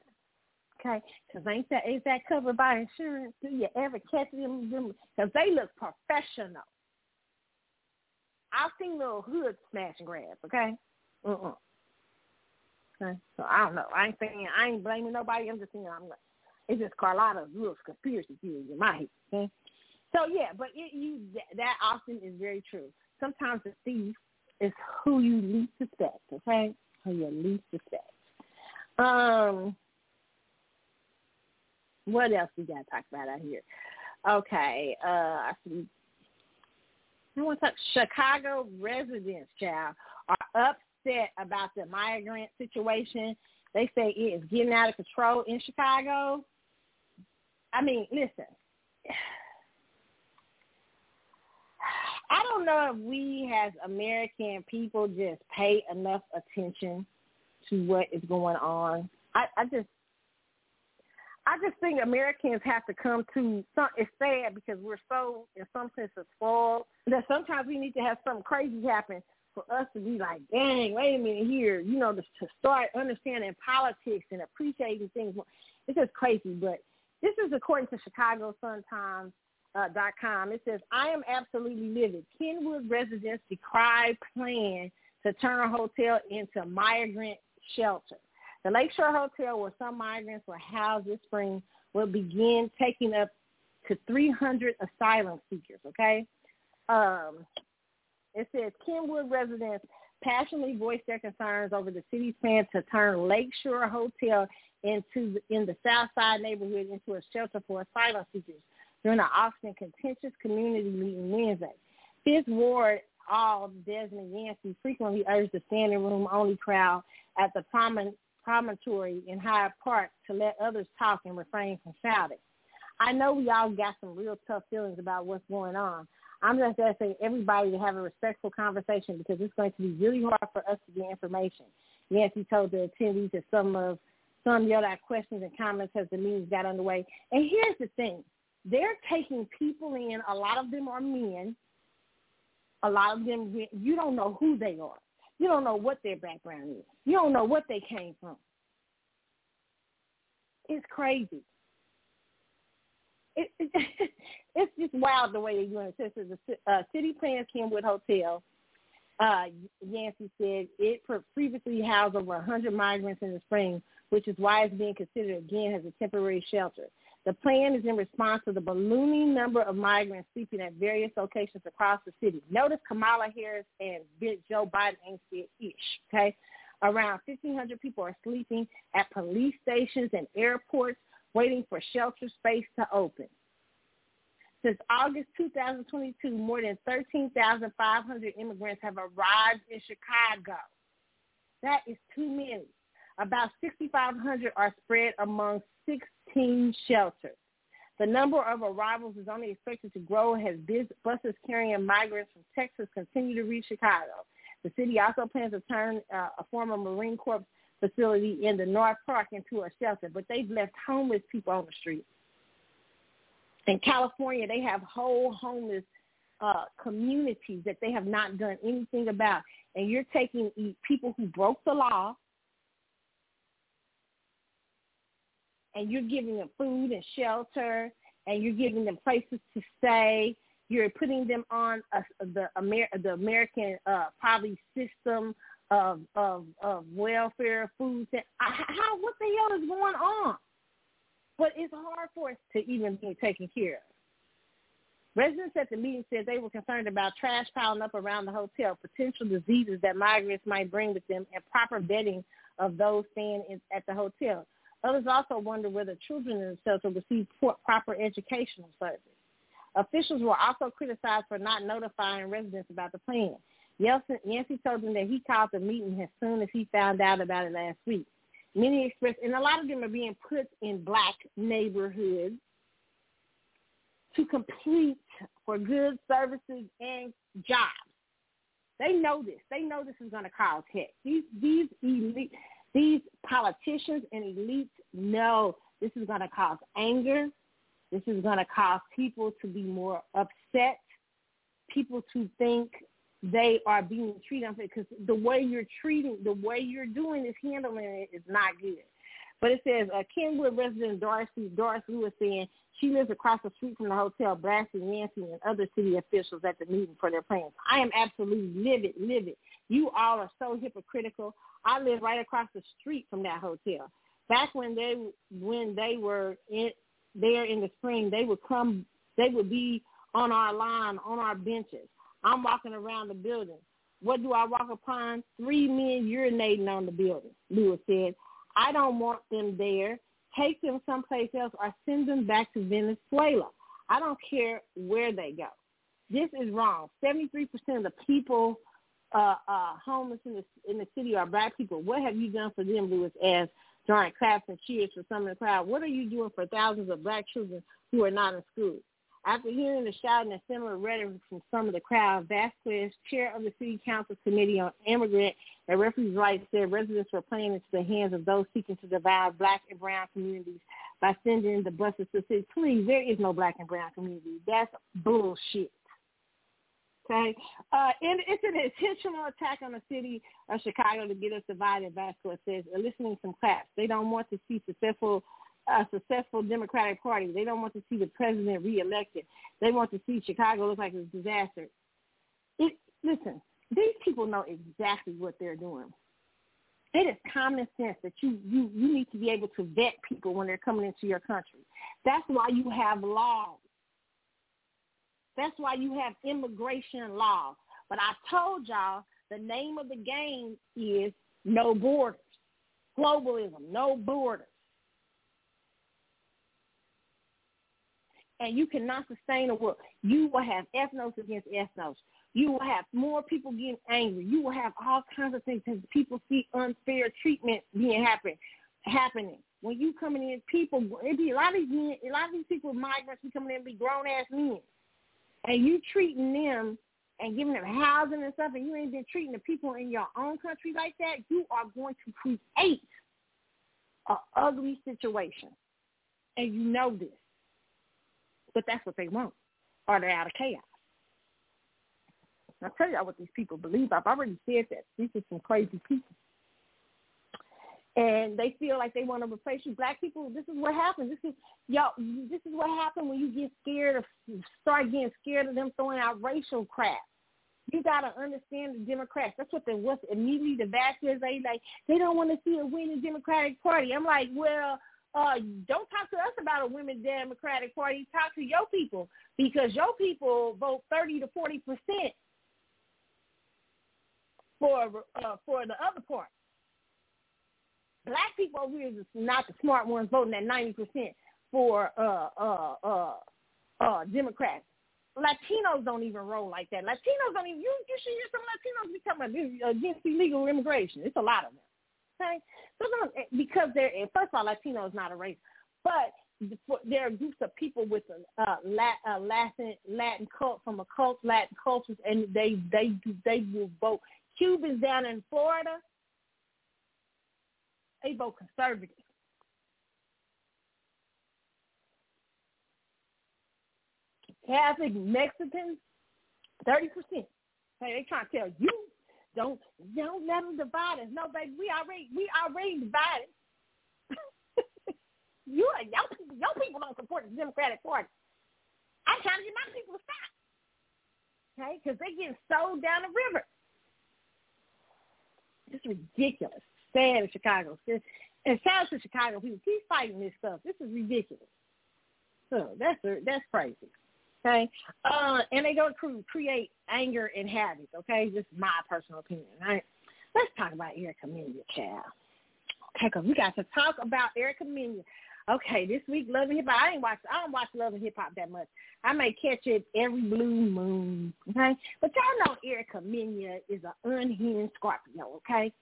Okay, because ain't that is that covered by insurance? Do you ever catch them? Because they look professional. I've seen little hood smash and grabs. Okay, uh-uh. Okay, so I don't know. I ain't saying I ain't blaming nobody. I'm just saying I'm. Like, it's just Carlotta's little conspiracy theory in my head. Okay, so yeah, but it, you that often is very true sometimes the thief is who you least suspect, okay? Who you least suspect. Um, what else we got to talk about out here? Okay, uh, I see. I want to talk. Chicago residents, child, are upset about the migrant situation. They say it is getting out of control in Chicago. I mean, listen I don't know if we as American people just pay enough attention to what is going on. I, I just I just think Americans have to come to some it's sad because we're so in some sense spoiled that sometimes we need to have something crazy happen for us to be like, dang, wait a minute here, you know, to, to start understanding politics and appreciating things. It's just crazy, but this is according to Chicago Sun Times uh, dot com. It says, I am absolutely livid. Kenwood residents decry plan to turn a hotel into migrant shelter. The Lakeshore Hotel, where some migrants were housed this spring, will begin taking up to 300 asylum seekers, okay? Um, it says Kenwood residents passionately voiced their concerns over the city's plan to turn Lakeshore Hotel into in the South Side neighborhood into a shelter for asylum seekers during an often contentious community meeting Wednesday. Fifth Ward all Desmond Yancey frequently urged the standing room only crowd at the promontory in Hyde Park to let others talk and refrain from shouting. I know we all got some real tough feelings about what's going on. I'm just asking everybody to have a respectful conversation because it's going to be really hard for us to get information. Yancey told the attendees that some of some yelled out questions and comments as the meetings got underway. And here's the thing they're taking people in. A lot of them are men. A lot of them, you don't know who they are. You don't know what their background is. You don't know what they came from. It's crazy. It, it, it's just wild the way they're doing it. This is a uh, City Plans Kenwood Hotel. Uh, Yancey said it previously housed over 100 migrants in the spring, which is why it's being considered again as a temporary shelter. The plan is in response to the ballooning number of migrants sleeping at various locations across the city. Notice Kamala Harris and Joe Biden ain't said ish, okay? Around 1,500 people are sleeping at police stations and airports waiting for shelter space to open. Since August 2022, more than 13,500 immigrants have arrived in Chicago. That is too many. About 6,500 are spread among 16 shelters. The number of arrivals is only expected to grow as buses carrying migrants from Texas continue to reach Chicago. The city also plans to turn uh, a former Marine Corps facility in the North Park into a shelter, but they've left homeless people on the street. In California, they have whole homeless uh, communities that they have not done anything about. And you're taking people who broke the law and you're giving them food and shelter and you're giving them places to stay. You're putting them on a, the, Amer- the American uh, poverty system of, of, of welfare, food. How, what the hell is going on? But it's hard for us to even be taken care of. Residents at the meeting said they were concerned about trash piling up around the hotel, potential diseases that migrants might bring with them, and proper vetting of those staying in, at the hotel. Others also wonder whether children in the shelter receive proper educational service. Officials were also criticized for not notifying residents about the plan. Yancey told them that he called the meeting as soon as he found out about it last week. Many expressed, and a lot of them are being put in black neighborhoods to compete for goods, services, and jobs. They know this. They know this is going to cause heck. These these elite, these politicians and elites know this is going to cause anger. This is going to cause people to be more upset. People to think they are being treated because the way you're treating, the way you're doing this, handling it is not good. But it says uh, Kenwood resident Darcy Doris Lewis saying she lives across the street from the hotel, blasting Yancey and other city officials at the meeting for their plans. I am absolutely livid, livid. You all are so hypocritical. I live right across the street from that hotel. Back when they when they were in, there in the spring, they would come. They would be on our line, on our benches. I'm walking around the building. What do I walk upon? Three men urinating on the building, Lewis said. I don't want them there. Take them someplace else or send them back to Venezuela. I don't care where they go. This is wrong. 73% of the people uh, uh, homeless in the, in the city are black people. What have you done for them, Lewis asked during claps and cheers for some in the crowd. What are you doing for thousands of black children who are not in school? After hearing the shouting and similar rhetoric from some of the crowd, Vasquez, chair of the City Council Committee on Immigrant and Refugee Rights, said residents were playing into the hands of those seeking to divide black and brown communities by sending the buses to city. Please, there is no black and brown community. That's bullshit. Okay? Uh, and it's an intentional attack on the city of Chicago to get us divided, Vasquez says, eliciting some claps. They don't want to see successful a successful Democratic Party. They don't want to see the president reelected. They want to see Chicago look like a disaster. It, listen, these people know exactly what they're doing. It is common sense that you, you, you need to be able to vet people when they're coming into your country. That's why you have laws. That's why you have immigration laws. But I told y'all the name of the game is no borders. Globalism, no borders. And you cannot sustain a world. You will have ethnos against ethnos. You will have more people getting angry. You will have all kinds of things because people see unfair treatment being happen, happening. When you coming in, people it be a lot of these men, a lot of these people migrants be coming in and be grown ass men, and you treating them and giving them housing and stuff, and you ain't been treating the people in your own country like that. You are going to create a ugly situation, and you know this. But that's what they want, or they're out of chaos. I'll tell y'all what these people believe. I've already said that. These are some crazy people. And they feel like they want to replace you. Black people, this is what happens. This is y'all this is what happens when you get scared of start getting scared of them throwing out racial crap. You gotta understand the Democrats. That's what they what's immediately the Vasquez they like they don't want to see a winning Democratic Party. I'm like, well, uh, don't talk to us about a women Democratic Party. Talk to your people because your people vote 30 to 40 percent for uh, for the other part. Black people over here is not the smart ones voting at 90 percent for uh, uh, uh, uh, Democrats. Latinos don't even roll like that. Latinos don't even. You, you should hear some Latinos be talking about against illegal immigration. It's a lot of them. Okay, so eh, because they're eh, first of all, Latino is not a race, but there are groups of people with a uh, Latin Latin cult from a cult Latin cultures, and they they they will vote. Cubans down in Florida, they vote conservative. Catholic Mexicans, thirty percent. Hey, they trying to tell you don't don't let them divide us. No, baby, we already we already divided. you your people your people don't support the Democratic Party. I'm trying to get my people to stop. Okay, because they getting sold down the river. It's ridiculous. Sad in Chicago. And sad to Chicago people. Keep fighting this stuff. This is ridiculous. So that's that's crazy. Okay, uh, and they don't create anger and habits. Okay, just my personal opinion. Right? Let's talk about Erica Mena, child. Okay, because we got to talk about Erica Mena. Okay, this week Love and Hip Hop. I ain't watch. I don't watch Love and Hip Hop that much. I may catch it every blue moon. Okay, but y'all know Erica Mena is an unhinged Scorpio. Okay,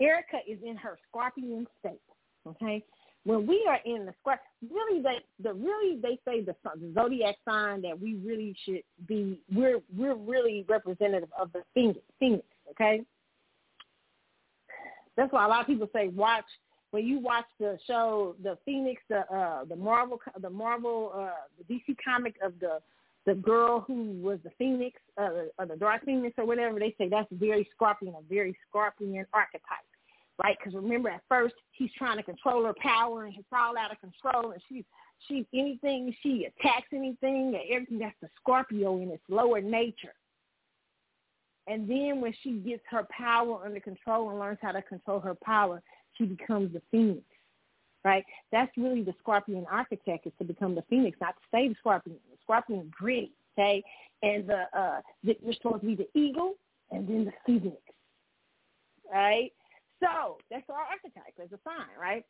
Erica is in her Scorpion state. Okay, when we are in the square, really they the really they say the, the zodiac sign that we really should be we're we're really representative of the phoenix, phoenix okay. That's why a lot of people say watch when you watch the show the Phoenix the uh the Marvel the Marvel uh the DC comic of the the girl who was the Phoenix uh, or the Dark Phoenix or whatever they say that's very Scorpion a very Scorpion archetype right? Because remember, at first he's trying to control her power, and it's all out of control, and she's she's anything she attacks anything and everything. That's the Scorpio in its lower nature. And then when she gets her power under control and learns how to control her power, she becomes the phoenix, right? That's really the Scorpion architect is to become the phoenix, not to stay the Scorpion. The Scorpion gritty, okay? And the uh, you're supposed to be the eagle and then the phoenix, right? So that's our archetype as a sign, right?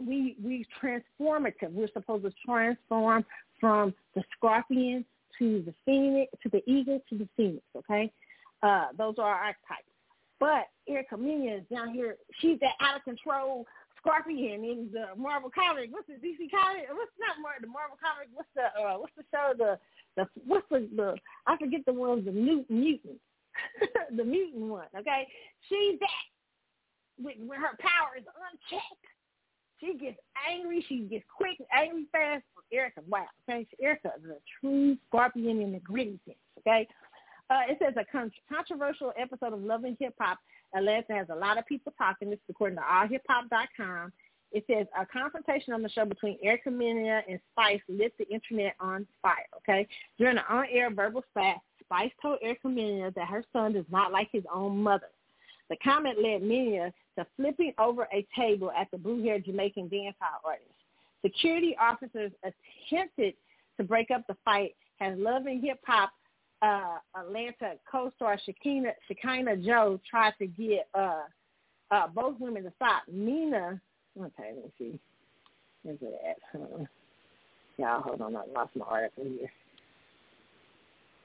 We we transformative. We're supposed to transform from the scorpion to the phoenix, to the eagle, to the phoenix. Okay, uh, those are our archetypes. But Erica Mena is down here. She's that out of control scorpion in the Marvel comic. What's the DC comic? What's not Mar- the Marvel comic? What's the uh, what's the show? The the what's the, the I forget the one. The mutant mutant. the mutant one, okay? She's that when, when her power is unchecked. She gets angry. She gets quick, angry, fast. Erica, wow. Okay, Erica is a true scorpion in the gritty sense. Okay, uh, it says a con- controversial episode of Love and Hip Hop. Atlanta has a lot of people talking. This is according to allhiphop.com. It says a confrontation on the show between Erica Mena and Spice lit the internet on fire. Okay, during an on-air verbal spat, Spice told Erica Mena that her son does not like his own mother. The comment led Mena to flipping over a table at the blue-haired Jamaican dancehall artist. Security officers attempted to break up the fight as Love and Hip Hop uh, Atlanta co-star Shakina, Shekinah Jo tried to get uh, uh, both women to stop. Mena, okay, let me see. Where's it at? Uh, y'all, hold on, I lost my article here.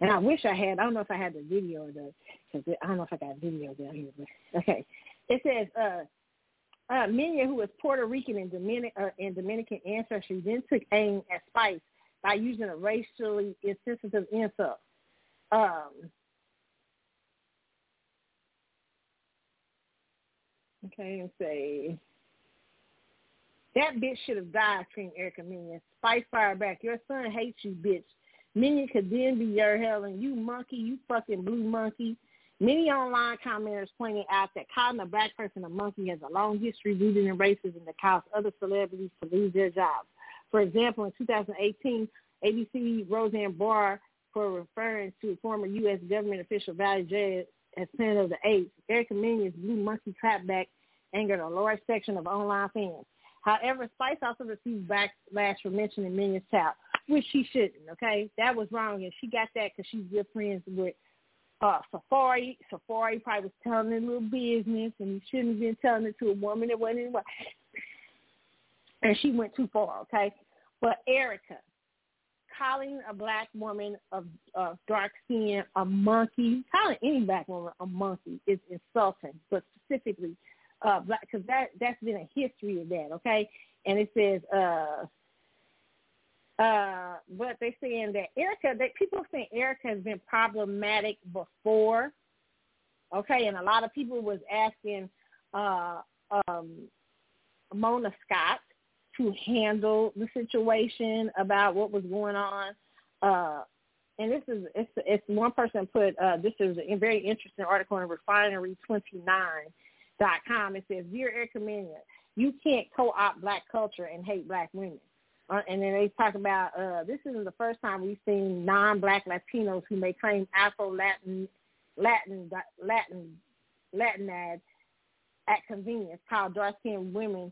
And I wish I had. I don't know if I had the video or the because I don't know if I got video down here. But okay, it says uh, uh, Mena, who is Puerto Rican and, Dominic, uh, and Dominican ancestry, then took aim at Spice by using a racially insensitive insult. Um, okay, and say that bitch should have died, screamed Erica Mena. Spice fired back. Your son hates you, bitch. Many could then be your Helen, you monkey, you fucking blue monkey. Many online commenters pointed out that calling a black person a monkey has a long history rooted in racism that caused other celebrities to lose their jobs. For example, in 2018, ABC Roseanne Barr for referring to former U.S. government official Valerie Jarrett as Planet of the Apes. Erica Mena's blue monkey clapback angered a large section of online fans. However, Spice also received backlash for mentioning Mena's child, which she shouldn't. Okay, that was wrong, and she got that because she's good friends with uh Safaree. Safaree probably was telling a little business, and he shouldn't have been telling it to a woman that wasn't in And she went too far. Okay, but Erica, calling a black woman of uh, dark skin a monkey, calling any black woman a monkey is insulting, but specifically uh, black, because that that's been a history of that. Okay, and it says, uh, uh, but they saying that Erica, that people think Erica has been problematic before. Okay, and a lot of people was asking uh, um, Mona Scott to handle the situation about what was going on. Uh, and this is it's it's one person put uh, this is a very interesting article in Refinery Twenty Nine dot com. It says, "Dear Erica Mena, you can't co-opt black culture and hate black women." Uh, and then they talk about uh, this isn't the first time we've seen non-black Latinos who may claim Afro-Latin, Latin, Latin, Latin ads at convenience call dark-skinned women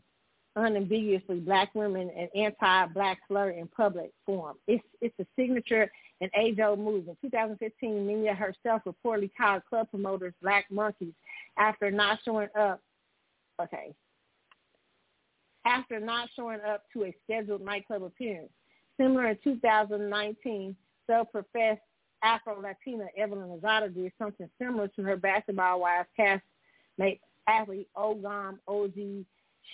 unambiguously black women and anti-black slur in public form. It's it's a signature and age-old move. In 2015, Mena herself reportedly called club promoters black monkeys after not showing up. Okay. After not showing up to a scheduled nightclub appearance. Similar in 2019, self-professed Afro-Latina Evelyn Lozada did something similar to her basketball wives castmate athlete Ogom OG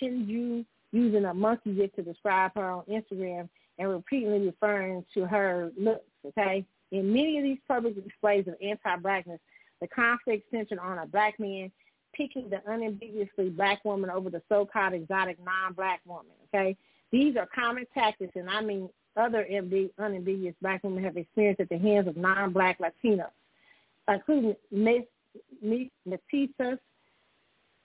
Chinju using a monkey gift to describe her on Instagram and repeatedly referring to her looks, okay? In many of these public displays of anti-blackness, the conflict centered on a black man picking the unambiguously black woman over the so-called exotic non-black woman, okay? These are common tactics, and I mean other unambiguous black women have experienced at the hands of non-black Latinos, including Miss mestizos,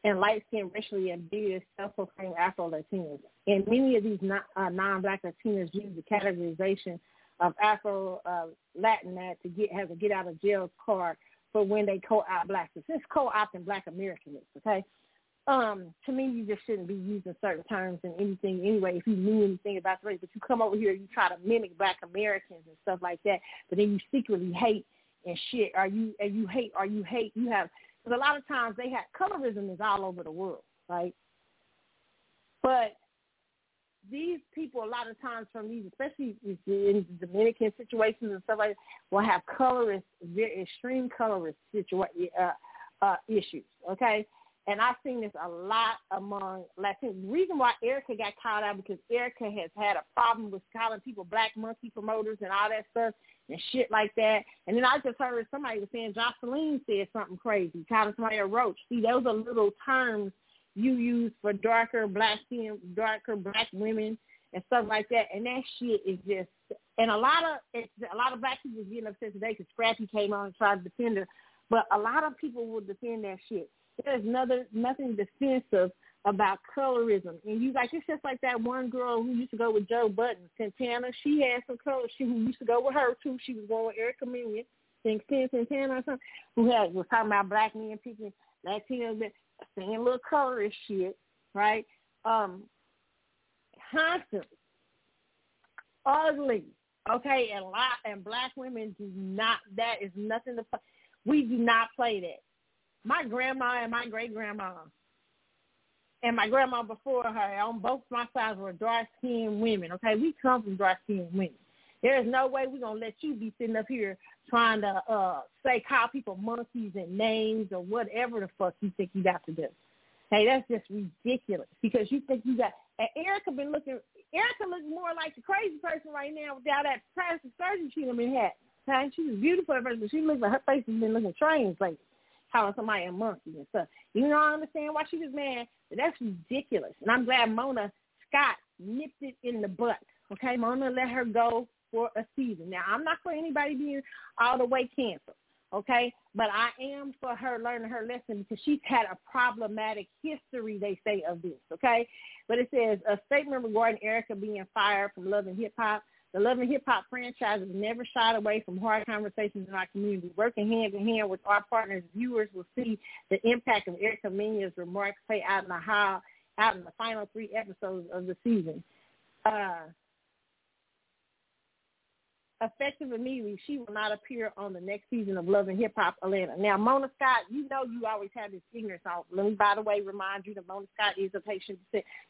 and light-skinned, racially ambiguous, self-proclaimed Afro-Latinos. And many of these uh, non-black Latinos use the categorization of Afro-Latin uh, to get have a get-out-of-jail card for when they co-opt blacks. It's co-opting black Americans, okay? Um, to me, you just shouldn't be using certain terms and anything anyway if you knew anything about the race. But you come over here, you try to mimic black Americans and stuff like that, but then you secretly hate and shit. Are you, and you hate, or you hate, you have because a lot of times they have colorism is all over the world, right? But these people, a lot of times from these, especially in Dominican situations and stuff like that, will have colorist, very extreme colorist situa- uh, uh, issues, okay? And I've seen this a lot among Latinos. The reason why Erica got called out because Erica has had a problem with calling people black monkey promoters and all that stuff and shit like that. And then I just heard somebody was saying Joseline said something crazy, calling somebody a roach. See, those are little terms you use for darker black skin, darker black women and stuff like that. And that shit is just, and a lot of it's, a lot of black people getting upset today because Scrappy came on and tried to defend her, but a lot of people will defend that shit. There's another nothing defensive about colorism. And you like it's just like that one girl who used to go with Joe Budden, Santana. She had some color. She who used to go with her too. She was going with Erica Mena, think Santana or something, who had was talking about black men picking Latinos, saying little colorist shit, right? Um, constantly, ugly. Okay, and lot and black women do not. That is nothing to. Play. We do not play that. My grandma and my great grandma and my grandma before her on both my sides were dark skinned women. Okay, we come from dark skinned women. There is no way we're gonna let you be sitting up here trying to uh say call people monkeys and names or whatever the fuck you think you got to do. Hey, that's just ridiculous because you think you got and Erica been looking Erica looks more like the crazy person right now without that plastic surgery she done been had. Okay? She was beautiful first, but she looks like her face has been looking strange lately calling somebody a monkey and stuff. You know, I understand why she was mad, but that's ridiculous. And I'm glad Mona Scott nipped it in the butt. Okay, Mona let her go for a season. Now, I'm not for anybody being all the way canceled. Okay, but I am for her learning her lesson because she's had a problematic history, they say, of this. Okay, but it says a statement regarding Erica being fired from Love and Hip Hop the Love and Hip Hop franchise has never shied away from hard conversations in our community. Working hand in hand with our partners, viewers will see the impact of Erica Mena's remarks play out in the out in the final three episodes of the season. Uh, effective immediately, she will not appear on the next season of Love and Hip Hop Atlanta. Now, Mona Scott, you know you always have this ignorance off. Let me, by the way, remind you that Mona Scott is a Haitian.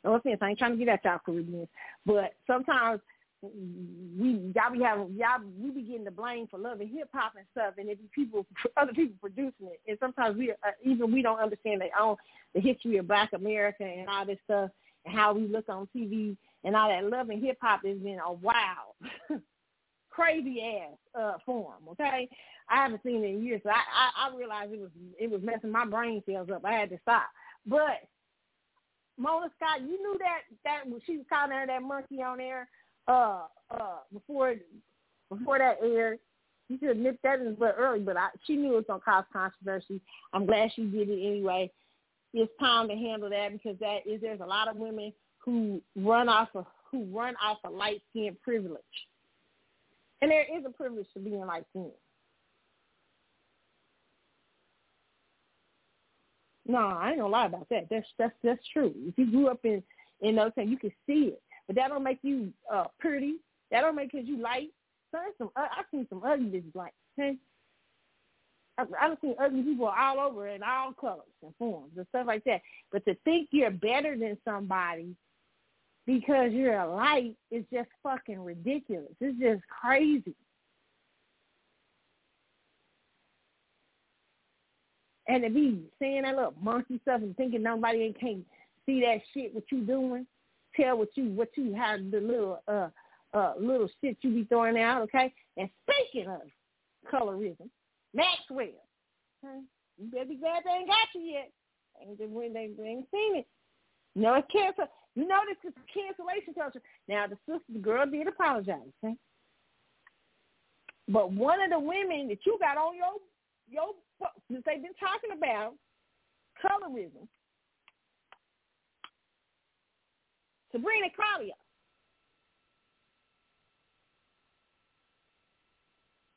No offense, I ain't trying to get at y'all Caribbeans, but sometimes we y'all be having y'all we be getting the blame for loving hip hop and stuff, and it be people other people producing it, and sometimes we uh, even we don't understand their own the history of Black America and all this stuff and how we look on TV and all that. Loving hip hop has been a wild, crazy ass uh, form. Okay, I haven't seen it in years, so I, I I realized it was it was messing my brain cells up. I had to stop, but. Mona Scott, you knew that that she was calling her that monkey on there uh uh before before that aired. You should have nipped that in the bud early, but I, she knew it was gonna cause controversy. I'm glad she did it anyway. It's time to handle that because that is there's a lot of women who run off of who run off of light skin privilege. And there is a privilege to being light skinned. No, I ain't gonna lie about that. That's that's that's true. If you grew up in in those things, you can see it. But that don't make you uh pretty. That don't make cause you light. Son, some uh, I've seen some ugly bitches like, okay? I've, I've seen ugly people all over in all colors and forms and stuff like that. But to think you're better than somebody because you're a light is just fucking ridiculous. It's just crazy. And to be saying that little monkey stuff and thinking nobody ain't can't see that shit what you doing tell what you what you have the little uh uh little shit you be throwing out, okay? And speaking of colorism, Maxwell, okay? You better be glad they ain't got you yet. Ain't they, they ain't seen it. No, it's cancel. You know this is cancellation culture. Now the sister, the girl did apologize, okay? But one of the women that you got on your your they've been talking about colorism, Sabrina Claudio.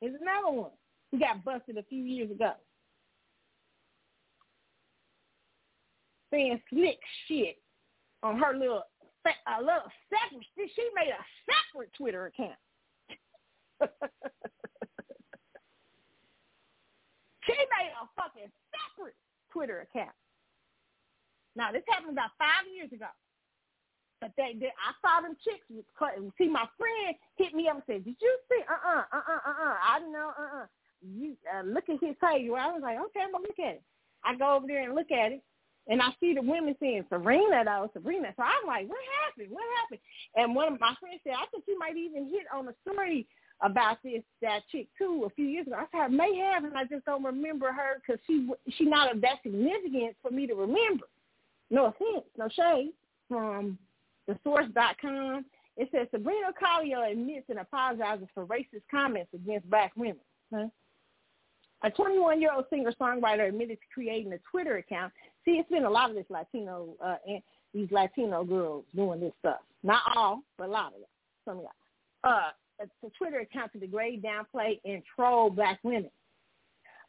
Is another one who got busted a few years ago. Saying slick shit on her little a little separate. She made a separate Twitter account. she made a fucking separate Twitter account. Now this happened about five years ago. But they, they I saw them chicks see my friend hit me up and said, Did you see uh uh uh uh uh uh I know uh uh you uh, look at his page. Well, I was like, Okay, I'm gonna look at it. I go over there and look at it and I see the women saying Serena though, Serena. So I'm like, What happened? What happened? And one of my friends said, I think you might even hit on a story about this that chick too a few years ago. I said I may have, and I just don't remember her because she she not of that significance for me to remember. No offense, no shade um, from thesource.com. It says Sabrina Claudio admits and apologizes for racist comments against black women. Huh? A 21-year-old singer-songwriter admitted to creating a Twitter account. See, it's been a lot of this Latino, uh, these Latino girls doing this stuff. Not all, but a lot of them. Some of y'all. Uh, a, a Twitter account to degrade, downplay, and troll black women.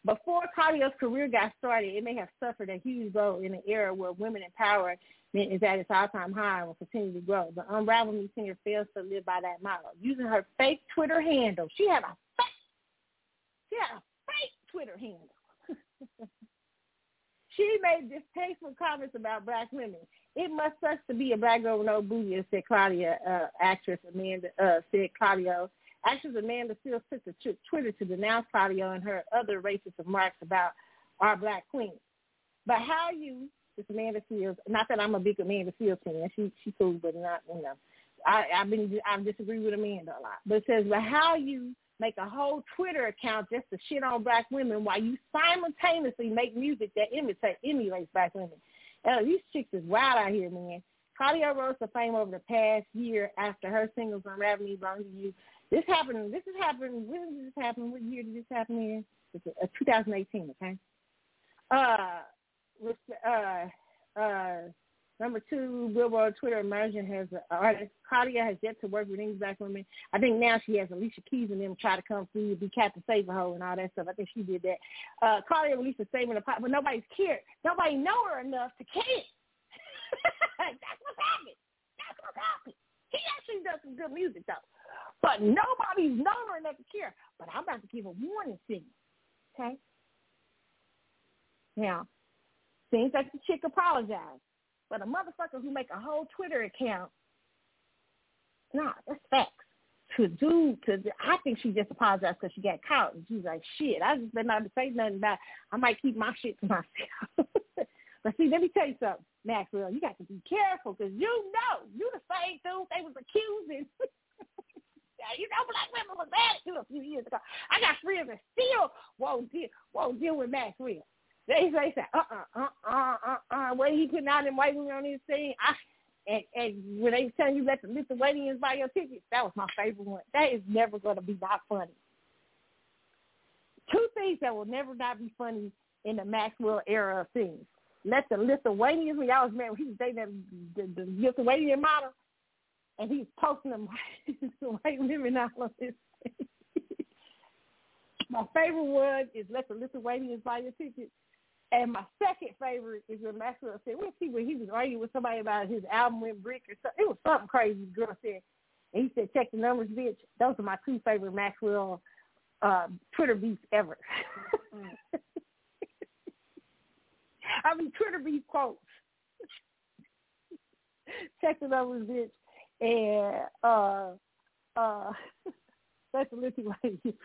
Before Claudio's career got started, it may have suffered a huge blow in an era where women empowerment is at its all-time high and will continue to grow. The Unravel Me singer fails to live by that model. Using her fake Twitter handle, she had a fake, she had a fake Twitter handle. she made distasteful comments about black women. It must suck to be a black girl with no booty, said Claudia, uh, actress Amanda, uh, said Claudio Actress Amanda Seales took to Twitter to denounce Claudio and her other racist remarks about our black queen. But how you, this Amanda Seales, not that I'm a big Amanda Seales fan, she she cool, but not you know, I I've been I disagree with Amanda a lot. But it says, but how you make a whole Twitter account just to shit on black women while you simultaneously make music that imitate emulates black women. Oh, these chicks is wild out here, man. Claudia rose to fame over the past year after her singles Unravel Me, Belong to You this happened. This has happened. When did this happen? What year did this happen in? It's a, a 2018. Okay. Uh, uh, uh, Number two, Billboard Twitter Immersion has an artist. Claudia has yet to work with any black women. I think now she has Alicia Keys and them try to come through and be Captain Saberho and all that stuff. I think she did that. Uh, Claudia released a statement about, but nobody's cared. Nobody know her enough to care. That's what's happening. That's what's happening. He actually does some good music though, but nobody's known her enough to care. But I'm about to give a warning signal. Okay. Now, seems like the chick apologized. But a motherfucker who make a whole Twitter account, nah, that's facts. To do, to I think she just apologized because she got caught. And she's like, shit, I just been not to say nothing about I might keep my shit to myself. but see, let me tell you something, Maxwell. You got to be careful because you know, you the same dude they was accusing. you know, black women was bad too a few years ago. I got friends that still won't deal, won't deal with Maxwell. They say, uh uh uh uh uh uh. What he putting out in white women on his thing? I and and when they tell you let the Lithuanians buy your tickets, that was my favorite one. That is never going to be not funny. Two things that will never not be funny in the Maxwell era of things. Let the Lithuanians, when y'all was married, he was dating the, the, the Lithuanian model, and he's posting them white women out on his My favorite one is let the Lithuanians buy your tickets. And my second favorite is when Maxwell said, we'll see when he was arguing with somebody about his album went brick or something. It was something crazy the girl said. And he said, check the numbers, bitch. Those are my two favorite Maxwell uh, Twitter beefs ever. I mean, Twitter beef quotes. check the numbers, bitch. And uh, uh, that's a little it.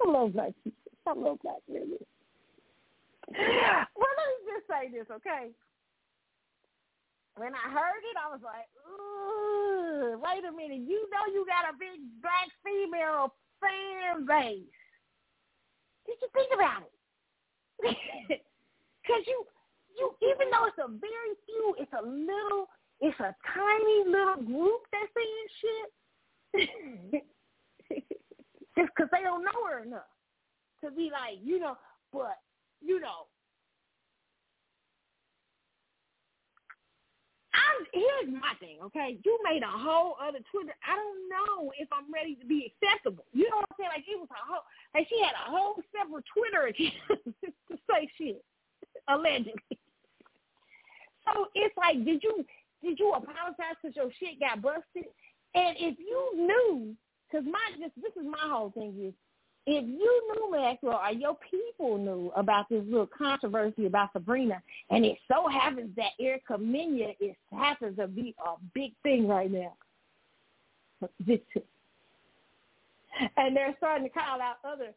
I love people. I black women. Well, let me just say this, okay? When I heard it, I was like, Ooh, wait a minute. You know you got a big black female fan base. Did you think about it? Because you, you, even though it's a very few, it's a little, it's a tiny little group that's saying shit. Just because they don't know her enough to be like, you know, but, you know, I'm, here's my thing, okay? You made a whole other Twitter. I don't know if I'm ready to be acceptable. You know what I'm saying? Like it was a whole, like she had a whole separate Twitter account to say shit, allegedly. So it's like, did you did you apologize because your shit got busted? And if you knew, because my just this is my whole thing is, if you knew Maxwell or your people knew about this little controversy about Sabrina, and it so happens that Erica Mena is happens to be a big thing right now. And they're starting to call out other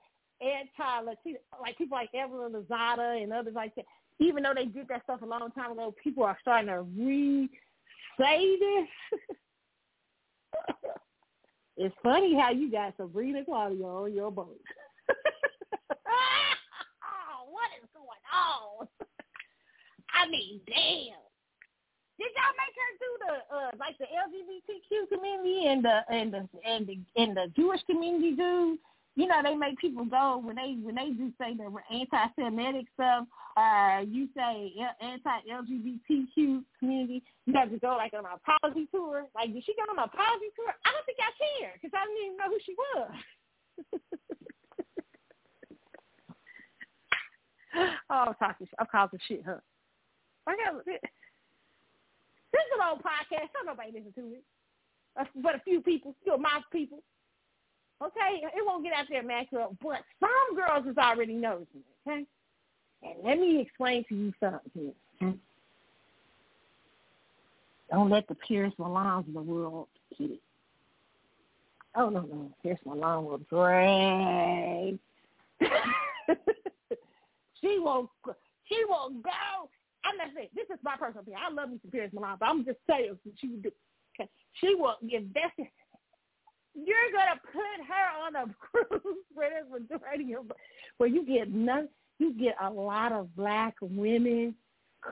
anti-Latino, like people like Evelyn Lozada and others like that. Even though they did that stuff a long time ago, people are starting to re-say this. It's funny how you got Sabrina Claudio on your boat. oh, what is going on? I mean, damn. Did y'all make her do the uh like the LGBTQ community and the and the and the and the Jewish community do you know, they make people go when they when they do say the anti-Semitic stuff. Uh, you say anti-LGBTQ community. You have to go like on an apology tour. Like, did she go on an apology tour? I don't think I care because I didn't even know who she was. oh, I'm talking. I'm causing shit, huh? I got this is an old podcast. Don't nobody listen to it, but a few people, still my people. Okay, it won't get out there Maxwell, but some girls is already noticing it, okay? And let me explain to you something here. Okay? Don't let the Pierce Malons of the world get it. Oh, no, no. Pierce Malone will drag. she won't, she won't go. I'm not saying, this is my personal opinion. I love me some Pierce Malone, but I'm just saying what she would do. Okay. She will invest in you're gonna put her on a cruise where where you get none you get a lot of black women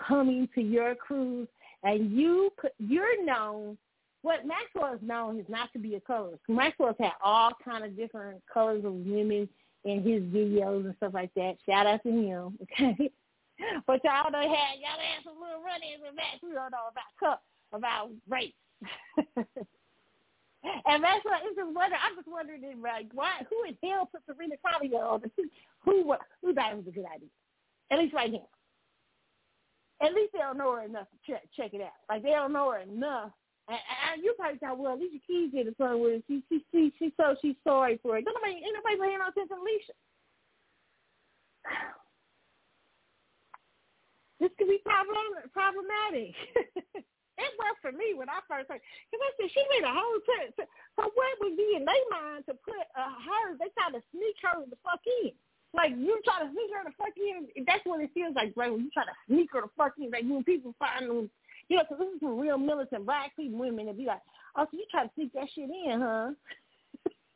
coming to your cruise and you you're known what Maxwell is known is not to be a colorist. Maxwell's had all kind of different colors of women in his videos and stuff like that. Shout out to him, okay? But y'all done had y'all had some little run-ins with Maxwell know about about race. And that's what it's just wondering. I'm just wondering, like, why? Who in hell put Serena Claudio on? The, who who thought it was a good idea? At least right now. At least they don't know her enough to check check it out. Like they don't know her enough And, you probably thought, well, Alicia Keys did a song with She, she, she, she, so she's sorry for it. Nobody, ain't nobody paying no attention to Alicia. This could be problem, problematic. it was for me when I first heard. Because I said, she made a whole trip. So what would be in their mind to put uh, her, they try to sneak her the fuck in. Like, you try to sneak her the fuck in. That's what it feels like, right? When you try to sneak her the fuck in. Like, when people find them, you know, because this is some real militant black people, women, and be like, oh, so you try to sneak that shit in, huh?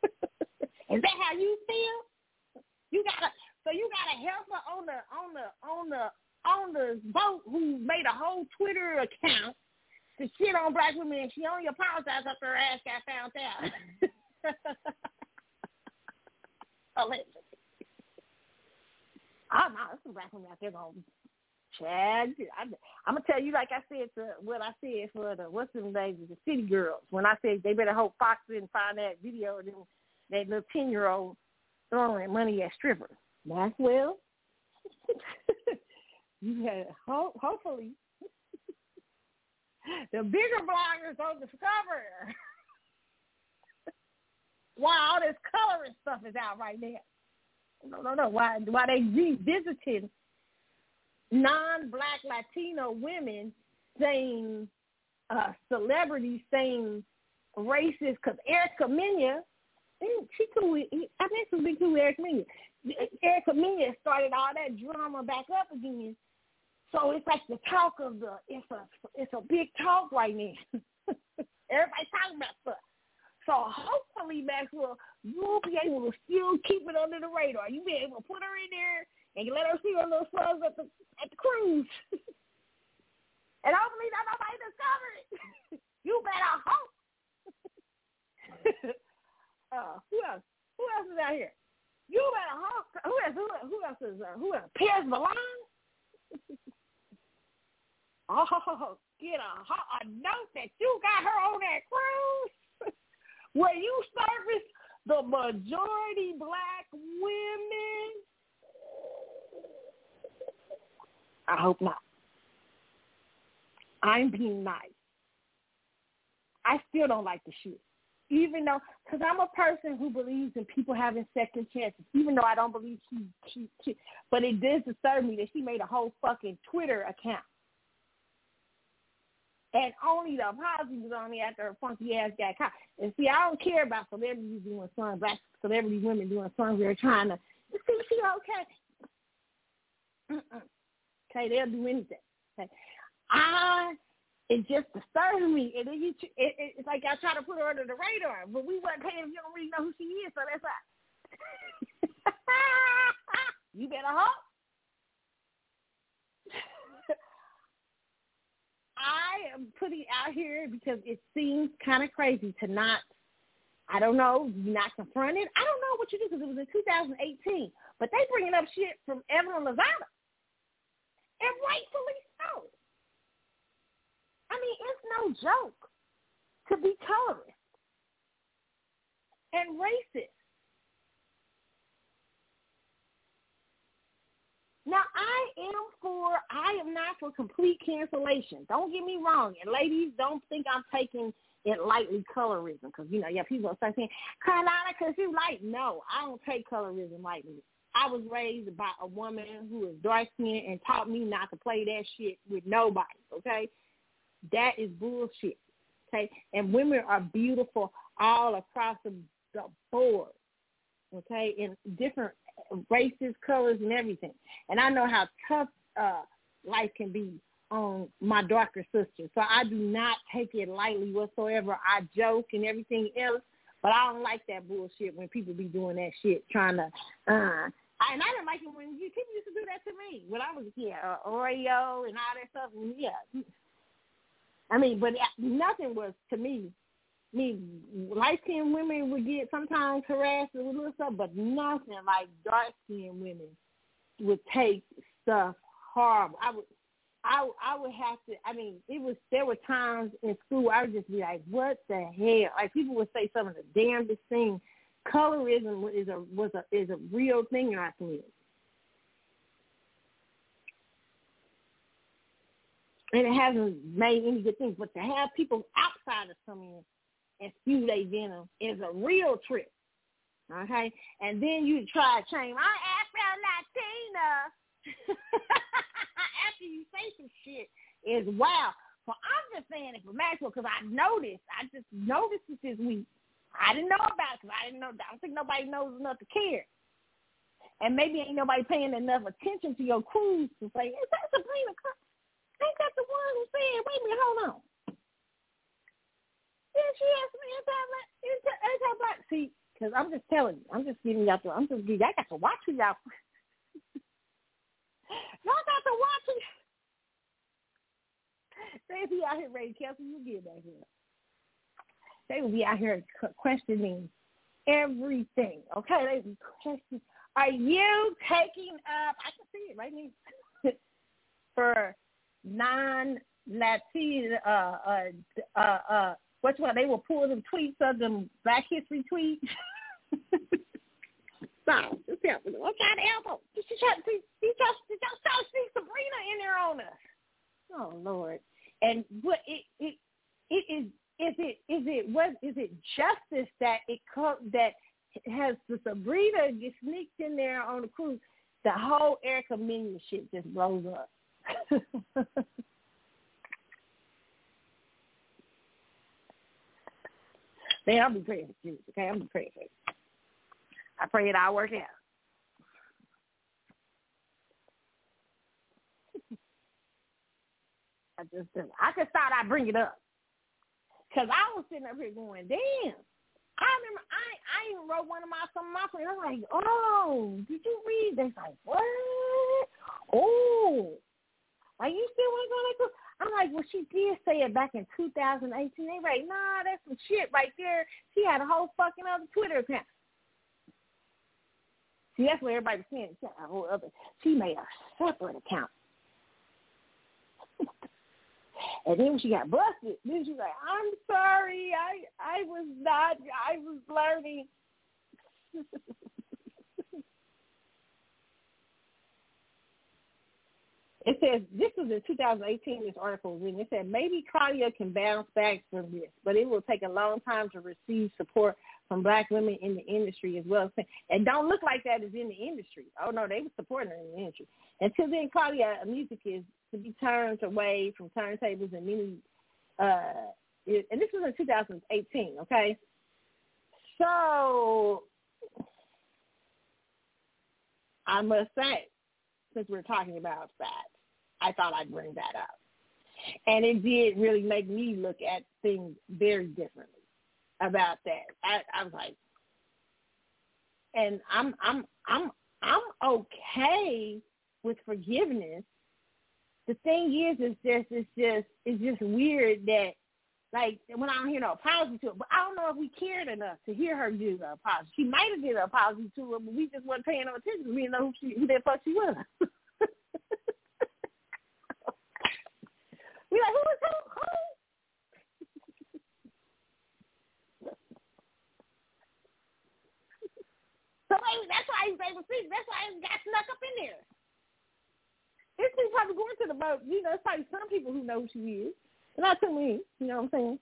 is that how you feel? You gotta, so you gotta help her on the, on the, on the, on the boat who made a whole Twitter account to shit on black women, and she only apologized after her ass got found out. Allegedly. Oh no, there's some black women out there going, Chad. I'm, I'm gonna tell you like I said to what I said for the what's the name the city girls when I said they better hope Fox didn't find that video of them that little ten year old throwing money at strippers. Maxwell. you had ho- hopefully the bigger bloggers don't discover why all this coloring stuff is out right now. No, no, no. Why why they revisiting non-black Latino women saying uh, celebrities saying racist because Erica Mena, she cool. I think she be cool with Erica Mena. Erica Mena started all that drama back up again. So it's like the talk of the it's a it's a big talk right now. Everybody's talking about stuff. So hopefully, Maxwell, you'll be able to still keep it under the radar. You'll be able to put her in there and let her see her little slugs at the at the cruise. and hopefully not nobody discover it. you better hope. uh, who else? Who else is out here? You better hope. Who else? Who, who else is? Uh, who else? Piers Milan. Oh, get a, a note that you got her on that cruise where you service the majority black women I hope not. I'm being nice. I still don't like the shit. Even though, because I'm a person who believes in people having second chances, even though I don't believe she, she, she, but it does disturb me that she made a whole fucking Twitter account. And only the apology was on me after her funky ass got caught. And see, I don't care about celebrities doing songs, black celebrity women doing songs. They're trying to, see, she okay. Mm-mm. Okay, they'll do anything. Okay, I it just disturbs me, and then you it, it, it's like I try to put her under the radar, but we weren't paying. You don't really know who she is, so that's why. you better hope. I am putting out here because it seems kind of crazy to not, I don't know, not confront it. I don't know what you do because it was in 2018, but they bringing up shit from Evelyn Lozada and rightfully so. I mean, it's no joke to be colorist and racist. Now, I am for, I am not for complete cancellation. Don't get me wrong. And ladies, don't think I'm taking it lightly colorism because, you know, yeah, people start saying, Carolina, because you like, no, I don't take colorism lightly. I was raised by a woman who is dark skinned and taught me not to play that shit with nobody, okay? That is bullshit. Okay? And women are beautiful all across the, the board. Okay, in different races, colors and everything. And I know how tough uh life can be on my darker sister. So I do not take it lightly whatsoever. I joke and everything else, but I don't like that bullshit when people be doing that shit, trying to. Uh, I, and I didn't like it when you, people used to do that to me when I was a kid, uh, Oreo and all that stuff. And yeah, I mean, but nothing was to me. Me, light skinned women would get sometimes harassed with little stuff, but nothing like dark skinned women would take stuff horrible. I would I I would have to. I mean, it was there were times in school I would just be like, "What the hell?" Like people would say some of the damnedest things. Colorism is a was a is a real thing in our community. and it hasn't made any good things. But to have people outsiders come in and spew their venom is a real trip. Okay, and then you try to change. I Afro Latina. After you say some shit is wow. So I'm just saying it for Maxwell because I noticed. I just noticed it this week. I didn't know about it because I didn't know. I don't think nobody knows enough to care. And maybe ain't nobody paying enough attention to your cruise to say, is that Sabrina? Ain't that the one who said, wait a minute, hold on. Yeah, she has some anti-black, anti-black. See, because I'm just telling you, I'm just giving y'all, to, I'm just giving, I got to watch you y'all. y'all got to watch it. They be out here ready, Kelsey, you get back here. They will be out here questioning everything. Okay, they be questioning. Are you taking up? I can see it right now for non-Latin. Uh, uh, uh, uh, what's what? They will pull them tweets of them Black History tweets. Stop. Oh, just help me. I'm trying to help them. Just try to see. Just, just try to see Sabrina in there on us. Oh Lord. And what it it it is is it is it what is it justice that it that has the Sabrina get sneaked in there on the cruise, the whole Erica Mena shit just blows up. Man, be praying for you, okay? I'm praying for you. I pray it all work out. I just I just thought I'd bring it up. Cause I was sitting up here going, damn, I remember I I even wrote one of my some of my friends. I'm like, oh, did you read? They're like, what? Oh, like you still to go I'm like, well, she did say it back in 2018. They like, nah, that's some shit right there. She had a whole fucking other Twitter account. See, that's what everybody's saying. She a whole other. She made a separate account. And then when she got busted, then she's like, "I'm sorry, I I was not, I was learning." it says this was in 2018. This article was written. It said maybe Claudia can bounce back from this, but it will take a long time to receive support from black women in the industry as well. And don't look like that is in the industry. Oh no, they were supporting her in the industry. Until then, Claudia music is to be turned away from turntables and many. Uh, and this was in 2018. Okay, so I must say, since we're talking about that, I thought I'd bring that up, and it did really make me look at things very differently about that. I, I was like, and I'm I'm I'm I'm okay with forgiveness the thing is, is just it's just it's just weird that like when I don't hear no apology to it, but I don't know if we cared enough to hear her do the apology. She might have did an apology to her, but we just weren't paying no attention. We didn't know who she who the fuck she was. we like who was who? Who? So that's why he's able to see. That's why he got snuck up in there. It's just probably going to the boat. You know, it's probably some people who know who she is. Not to me. You know what I'm saying?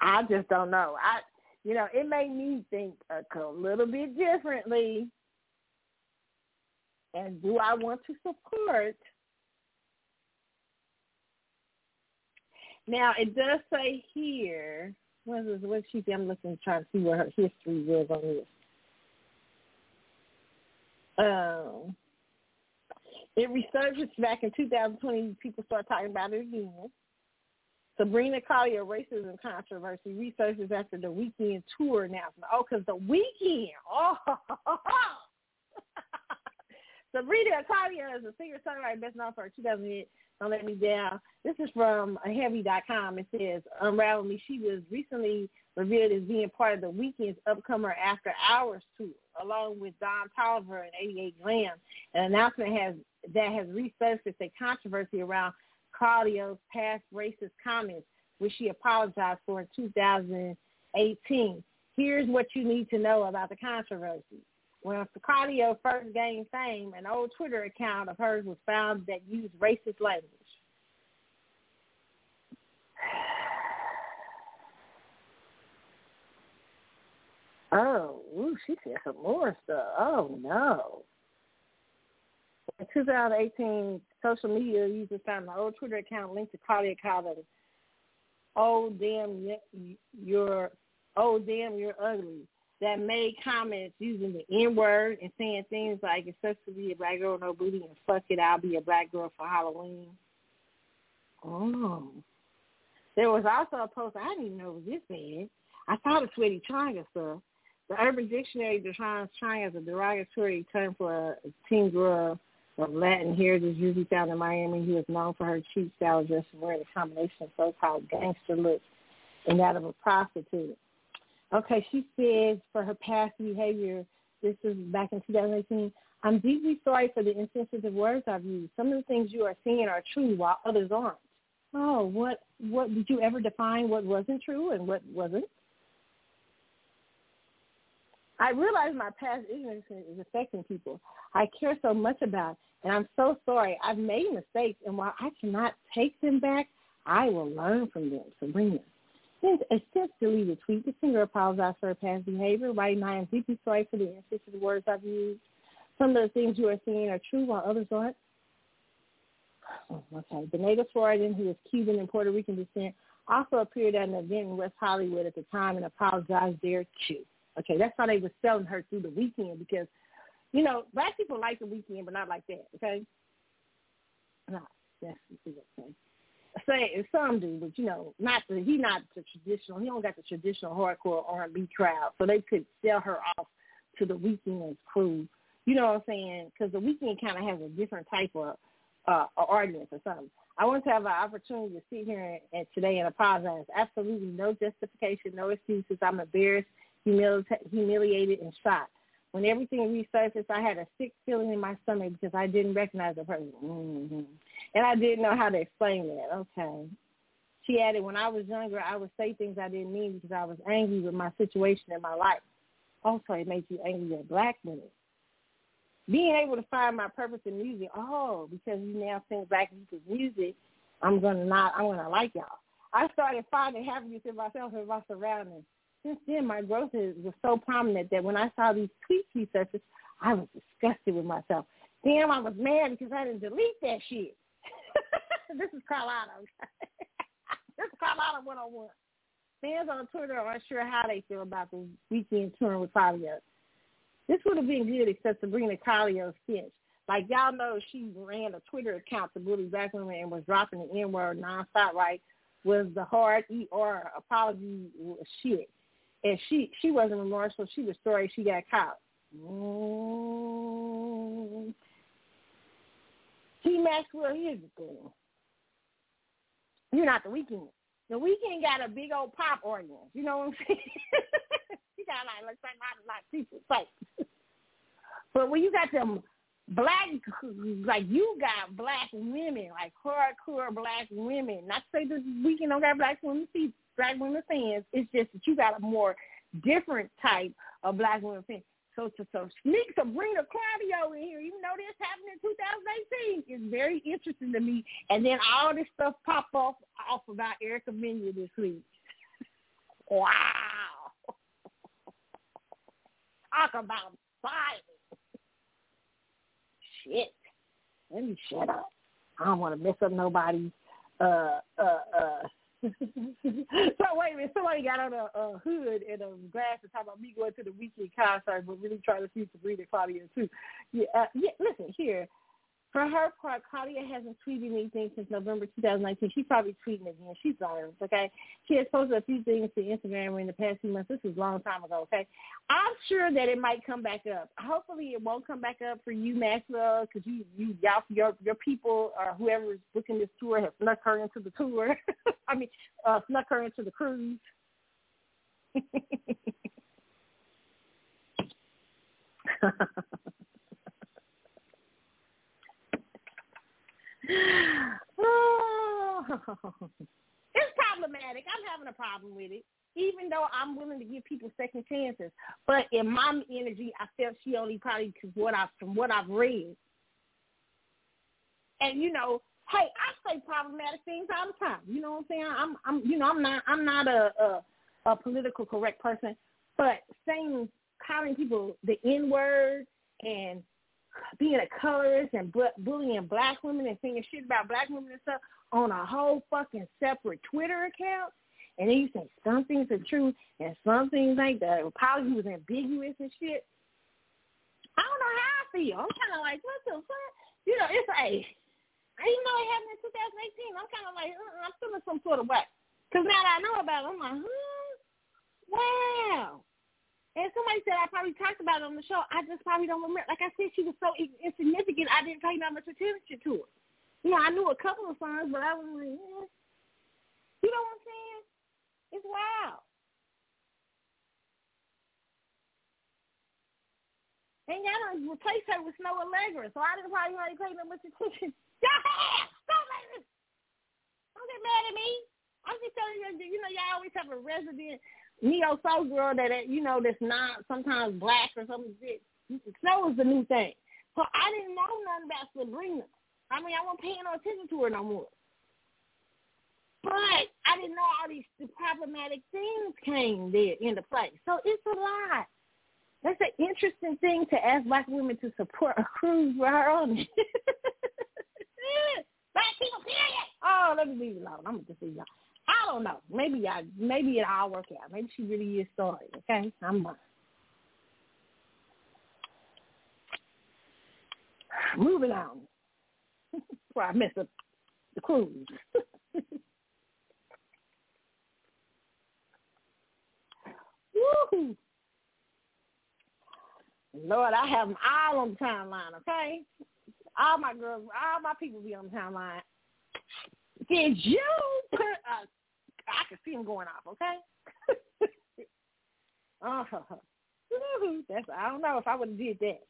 I just don't know. I, you know, it made me think a, little bit differently. And do I want to support? Now it does say here. What is what she? I'm looking trying to see what her history was on this. Um. It resurfaced back in 2020. People start talking about it again. Sabrina Claudio racism controversy resurfaces after the Weeknd tour announcement. Oh, because the Weeknd. Oh, Sabrina Claudio is a singer-songwriter best known for her 2008 Don't Let Me Down. This is from Heavy.com. It says, Unravel Me. She was recently revealed as being part of the Weeknd's upcomer After Hours tour, along with Don Toliver and 88 Glam. An announcement has that has resurfaced a controversy around Claudio's past racist comments, which she apologized for in 2018. Here's what you need to know about the controversy. When Claudio first gained fame, an old Twitter account of hers was found that used racist language. Oh, ooh, she said some more stuff. Oh no. In 2018, social media users found an old Twitter account linked to Claudia Calvin. Oh damn, you're oh damn, you're ugly. That made comments using the N word and saying things like "It's sucks to be a black girl, no booty," and "Fuck it, I'll be a black girl for Halloween." Oh. There was also a post I didn't even know was this bad. I thought of Sweaty Chonga stuff. The Urban Dictionary defines Chonga as a derogatory term for a teen girl of Latin heritage usually found in Miami who is known for her cheap style dress and wearing a combination of so-called gangster looks and that of a prostitute. Okay, she says for her past behavior, this is back in 2018, I'm deeply sorry for the insensitive words I've used. Some of the things you are saying are true while others aren't. Oh, what what did you ever define what wasn't true and what wasn't? I realize my past ignorance is affecting people. I care so much about, and I'm so sorry. I've made mistakes, and while I cannot take them back, I will learn from them. Sabrina. Since a since deleted tweet, the singer apologized for her past behavior, writing, I am deeply sorry for the insensitive words I've used. Some of the things you are saying are true while others aren't. Oh, okay. The native who is Cuban and Puerto Rican descent, also appeared at an event in West Hollywood at the time and apologized there too. Okay, that's how they were selling her through the Weeknd because, you know, black people like the Weeknd, but not like that. Okay, no, that's okay. Say some do, but you know, not the he not the traditional. He don't got the traditional hardcore R and B crowd, so they could sell her off to the Weeknd's crew. You know what I'm saying? Because the Weeknd kind of has a different type of uh, audience or something. I want to have an opportunity to sit here and, and today and apologize. Absolutely no justification, no excuses. I'm embarrassed humili- humiliated, and shocked. When everything resurfaced, I had a sick feeling in my stomach because I didn't recognize the person. Mm-hmm. And I didn't know how to explain that. Okay. She added, when I was younger, I would say things I didn't mean because I was angry with my situation in my life. Also, it makes you angry at black women. Being able to find my purpose in music, oh, because you now sing black people's music, I'm gonna not, I'm gonna like y'all. I started finding happiness in myself and my surroundings since then, my growth is, was so prominent that when I saw these tweets resurface, I was disgusted with myself. Damn, I was mad because I didn't delete that shit. this is Carlotta. this is Carlotta 101. Fans on Twitter are unsure how they feel about the Weeknd touring with Claudio. This would have been good except the Claudio stench. Like y'all know, she ran a Twitter account to bully black women and was dropping the N word nonstop. Right, was the hard ER apology shit and she she wasn't remorseful. She was sorry she got caught. Mm. T. Maxwell, here's the thing. You're not the Weeknd. The Weeknd got a big old pop audience. You know what I'm saying? you got like like like like people fight. but when you got them black like you got black women, like hardcore black women. Not to say the Weeknd don't got black women see black women fans. It's just that you got a more different type of black women fans. So to so sneak Sabrina Claudio in here, even though this happened in 2018, is very interesting to me. And then all this stuff pop off off about Erica Mena this week. wow. Talk about violence. Shit. Let me shut up. I don't want to mess up nobody's uh uh uh so wait a minute, somebody got on a, a hood and a glasses talking about me going to the Weeknd concert, but really trying to see Sabrina Claudio too. Yeah, uh, yeah. Listen here, for her part, Claudio hasn't tweeted anything since November 2019. She's probably tweeting again. She's learned, okay? She has posted a few things to Instagram in the past few months. This was a long time ago, okay? I'm sure that it might come back up. Hopefully it won't come back up for you, Maxwell, because you, you, y'all, your, your people or whoever's booking this tour have snuck her into the tour. I mean, uh, snuck her into the cruise. oh, it's problematic. I'm having a problem with it, even though I'm willing to give people second chances. But in my energy, I felt she only probably because what I from what I've read, and you know, hey, I say problematic things all the time. You know what I'm saying? I'm, I'm, you know, I'm not, I'm not a, a, a political correct person, But saying, calling people the N word and being a colorist and bu- bullying black women and saying shit about black women and stuff on a whole fucking separate Twitter account. And then you say some things are true and some things ain't. The apology was ambiguous and shit. I don't know how I feel. I'm kind of like, what the fuck? You know, it's like, even though it happened in 2018, I'm kind of like, uh, I'm feeling some sort of way. Because now that I know about it, I'm like, huh? Wow. And somebody said I probably talked about it on the show. I just probably don't remember. Like I said, she was so insignificant. I didn't pay that much attention to her. You know, I knew a couple of songs, but I was like, eh. you know what I'm saying? It's wild. And y'all done replaced her with Snoh Aalegra, so I didn't probably really pay that much attention. Don't Don't get mad at me. I'm just telling you, you know, y'all always have a resident neo soul girl that you know that's not sometimes black or something. Snoh is the new thing. So I didn't know nothing about Sabrina. I mean, I wasn't paying no attention to her no more. But I didn't know all these problematic things came there into play. So it's a lot. That's an interesting thing to ask black women to support a cruise for her own. black people, period. Oh, let me leave it alone. I'm gonna just leave alone. I don't know. Maybe I maybe it all work out. Maybe she really is sorry. Okay, I'm uh, moving on. Before I mess up the cruise. Woo! Lord, I have them all on the timeline, okay? All my girls, all my people be on the timeline. Did you a, I can see them going off, okay? uh, that's, I don't know if I would have did that.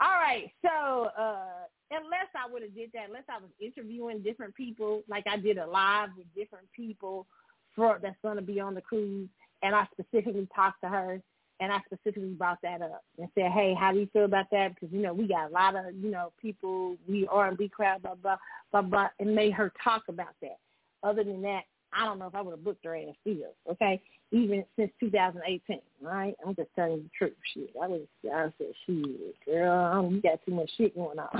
All right, so uh, unless I would have did that, unless I was interviewing different people, like I did a live with different people for that's going to be on the cruise, and I specifically talked to her, and I specifically brought that up and said, hey, how do you feel about that? Because, you know, we got a lot of, you know, people, we R&B crowd, blah, blah, blah, blah, and made her talk about that. Other than that, I don't know if I would have booked her ass still, okay? Even since 2018, right? I'm just telling you the truth. Shit, I was, I said, shit, girl, you got too much shit going on.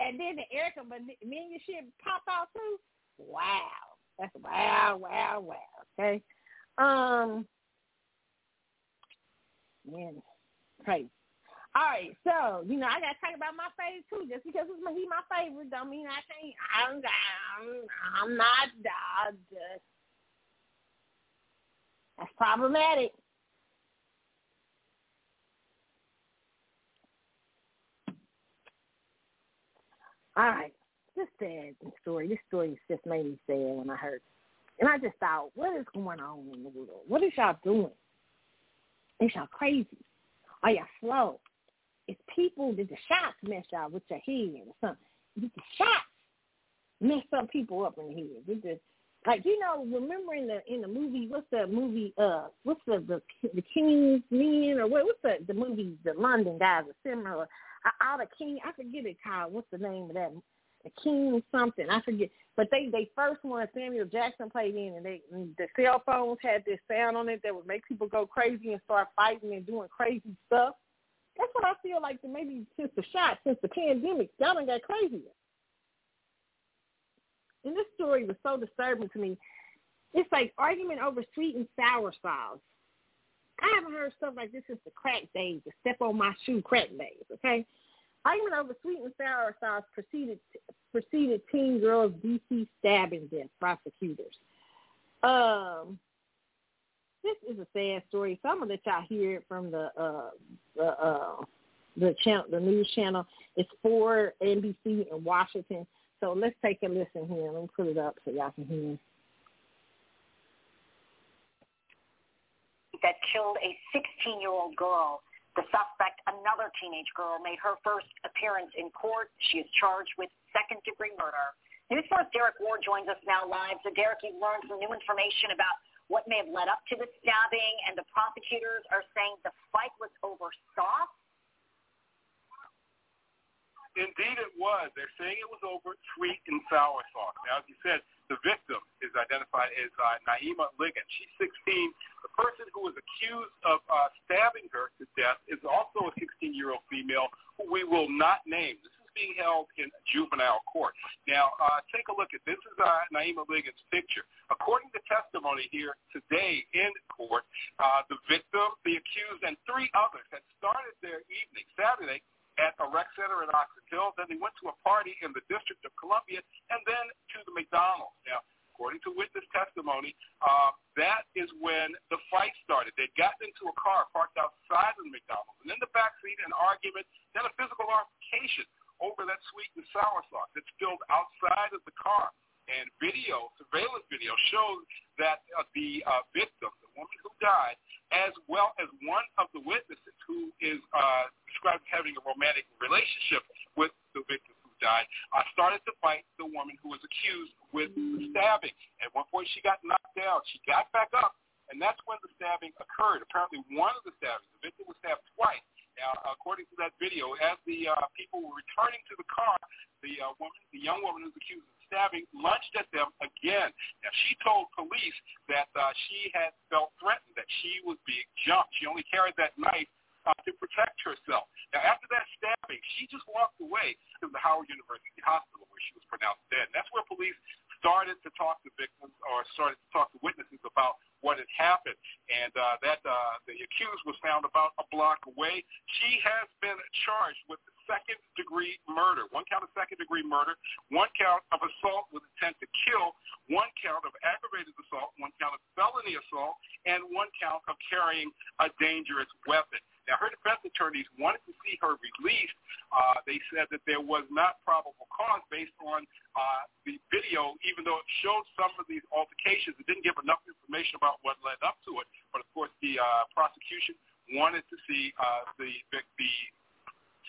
and then the Erykah Badu shit popped off too. Wow, that's wow, wow, wow. Okay, um, man, crazy. All right, so you know I gotta talk about my favorite too. Just because it's my, he my favorite, don't mean I can't. I'm I'm, I'm not. I just that's problematic. All right, this sad story. This story just made me sad when I heard, and I just thought, what is going on in the world? What is y'all doing? Is y'all crazy? Are y'all slow? It's people that the shots mess y'all with your head or something. The shots mess some people up in the head? Did the like you know, remember in the in the movie, what's the movie? Uh, what's the the the Kingsman or what? What's the the movie? The London guys are similar. All the King, I forget it called. What's the name of that? The King something, I forget. But they they first one Samuel Jackson played in, and they the cell phones had this sound on it that would make people go crazy and start fighting and doing crazy stuff. That's what I feel like. Maybe since the shot, since the pandemic, y'all done got crazier. And this story was so disturbing to me. It's like argument over sweet and sour sauce. I haven't heard stuff like this since the crack days, the step on my shoe crack days. Okay, argument over sweet and sour sauce preceded preceded teen girls DC stabbing death. Prosecutors. Um, this is a sad story. So I'm gonna let y'all hear from the uh, the uh, the channel, the news channel. It's for NBC in Washington. So let's take a listen here. Let me put it up so y'all can hear. That killed a 16-year-old girl. The suspect, another teenage girl, made her first appearance in court. She is charged with second-degree murder. News4 Derek Ward joins us now live. So Derek, you've learned some new information about what may have led up to the stabbing, and the prosecutors are saying the fight was over soft. Indeed, it was. They're saying it was over sweet and sour sauce. Now, as you said, the victim is identified as uh, Naima Liggett. She's 16. The person who was accused of uh, stabbing her to death is also a 16-year-old female who we will not name. This is being held in juvenile court. Now, uh, take a look at this. is uh, Naima Liggett's picture. According to testimony here today in court, uh, the victim, the accused, and three others had started their evening Saturday at a rec center in Oxon Hill. Then they went to a party in the District of Columbia and then to the McDonald's. Now, according to witness testimony, uh, that is when the fight started. They'd gotten into a car parked outside of the McDonald's, and in the backseat, an argument, then a physical altercation over that sweet and sour sauce that spilled outside of the car. And video, surveillance video, shows that uh, the uh, victim, the woman who died, as well as one of the witnesses who is uh, described as having a romantic relationship with the victim who died, uh, started to fight the woman who was accused with the stabbing. At one point, she got knocked down. She got back up, and that's when the stabbing occurred. Apparently, one of the stabbings, the victim was stabbed twice. Now, according to that video, as the uh, people were returning to the car, the uh, woman, the young woman who's accused of stabbing, lunged at them again. Now, she told police that uh, she had felt threatened, that she was being jumped. She only carried that knife uh, to protect herself. Now, after that stabbing, she just walked away to the Howard University Hospital where she was pronounced dead. And that's where police started to talk to victims or started to talk to witnesses about what had happened. And uh, that uh, the accused was found about a block away. She has been charged with second degree murder, one count of second degree murder, one count of assault with intent to kill, one count of aggravated assault, one count of felony assault, and one count of carrying a dangerous weapon. Now, her defense attorneys wanted to see her released. Uh, they said that there was not probable cause based on uh, the video, even though it showed some of these altercations. It didn't give enough information about what led up to it. But, of course, the uh, prosecution wanted to see uh, the, the, the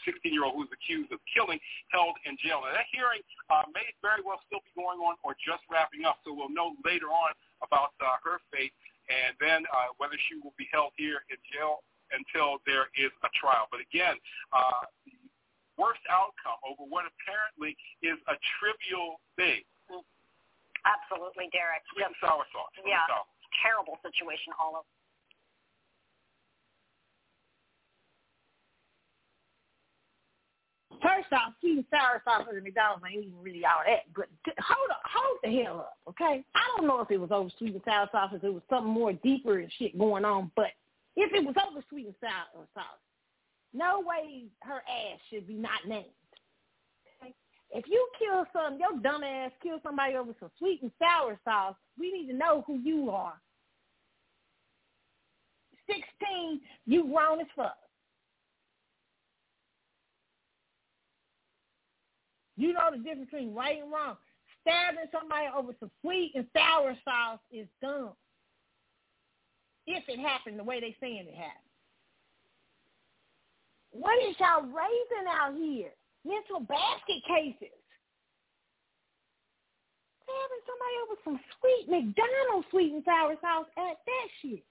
16-year-old who's accused of killing held in jail. Now, that hearing uh, may very well still be going on or just wrapping up, so we'll know later on about uh, her fate and then uh, whether she will be held here in jail until there is a trial. But again, uh, the worst outcome over what apparently is a trivial thing. Absolutely, Derek. Sweet and sour sauce. Yeah, terrible situation all over. First off, sweet and sour sauce at McDonald's ain't even really all that. But t- hold up, hold the hell up, okay? I don't know if it was over sweet and sour sauce, if it was something more deeper and shit going on. But if it was over sweet and sour sauce, no way her ass should be not named. If you kill some, your dumb ass kill somebody over some sweet and sour sauce, we need to know who you are. 16, you grown as fuck. You know the difference between right and wrong. Stabbing somebody over some sweet and sour sauce is dumb if it happened the way they saying it happened. What is y'all raising out here? Mental basket cases. Having somebody over some sweet McDonald's sweet and sour sauce at that shit.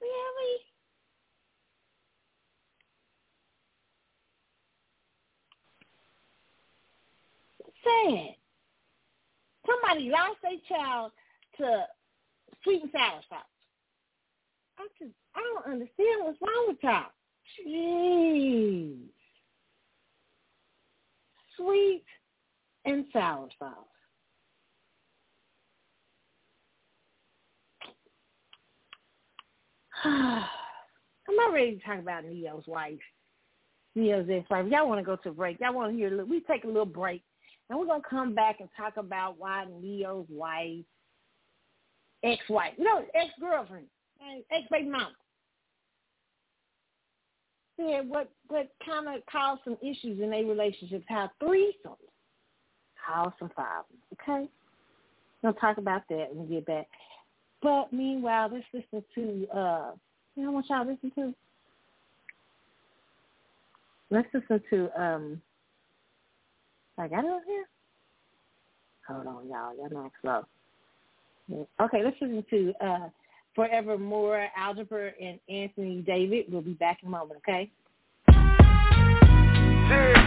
Really? Sad somebody lost their child to sweet and sour sauce. I just I don't understand what's wrong with y'all. Jeez. Sweet and sour sauce. I'm not ready to talk about Ne-Yo's wife. Ne-Yo's ex-wife. Y'all want to go to break. Y'all want to hear a little, we take a little break. And we're going to come back and talk about why Ne-Yo's wife, ex-wife, no, ex-girlfriend, ex-baby mama, said what, what kind of caused some issues in their relationships, how threesomes caused some problems, okay? We'll talk about that when we get back. But meanwhile, let's listen to, uh, you know what y'all listen to? Let's listen to, um, I got it on here? Hold on, y'all. Y'all know I'm slow. Okay, let's listen to uh, Forevermore, Algebra, and Anthony David. We'll be back in a moment, okay? Hey.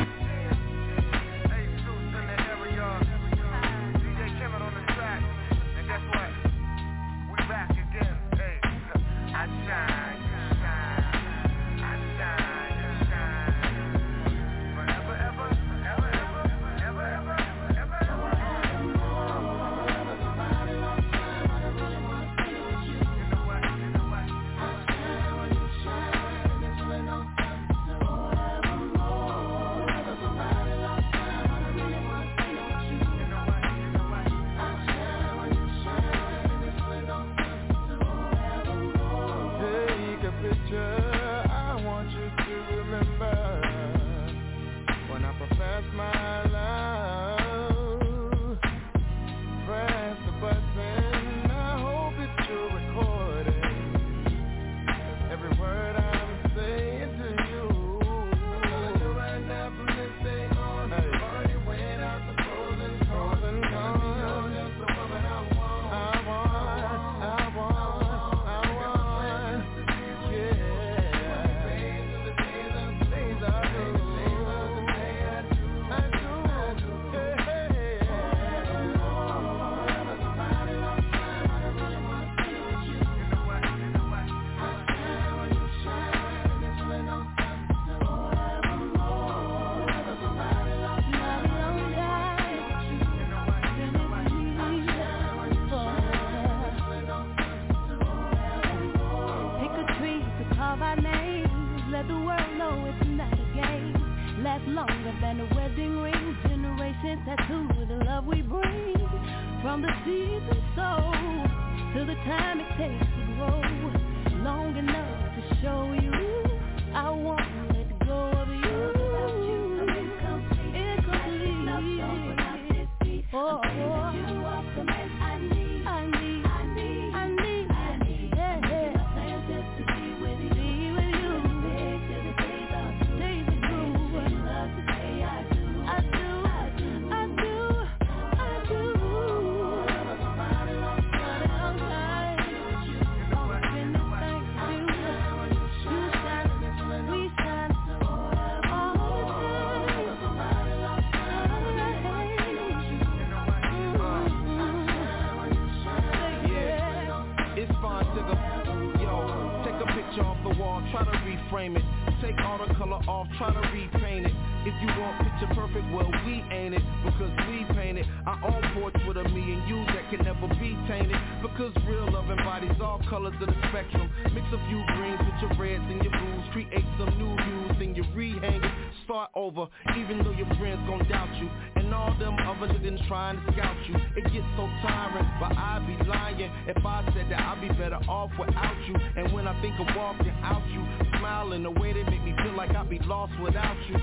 without you. And when I think of walking out you smiling the way they make me feel like I'd be lost without you.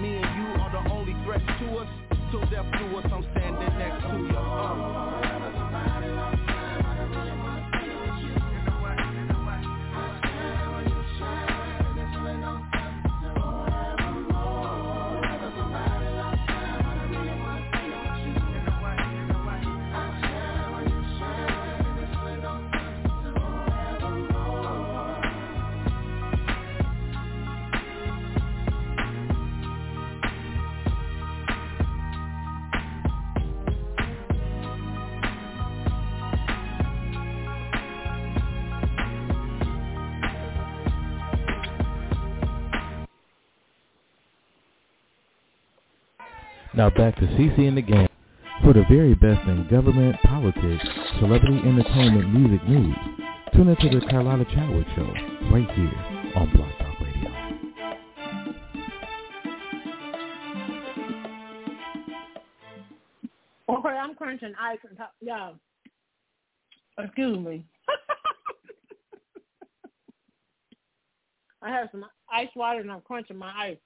Me and you are the only threats to us. Till death do us, I'm standing next to you uh. Now back to CC in the game For the very best in government, politics, celebrity entertainment, music news, tune into the Carlotta Chadwick Show right here on Blog Talk Radio. Okay, I'm crunching ice and top. Yeah. Excuse me. I have some ice water and I'm crunching my ice.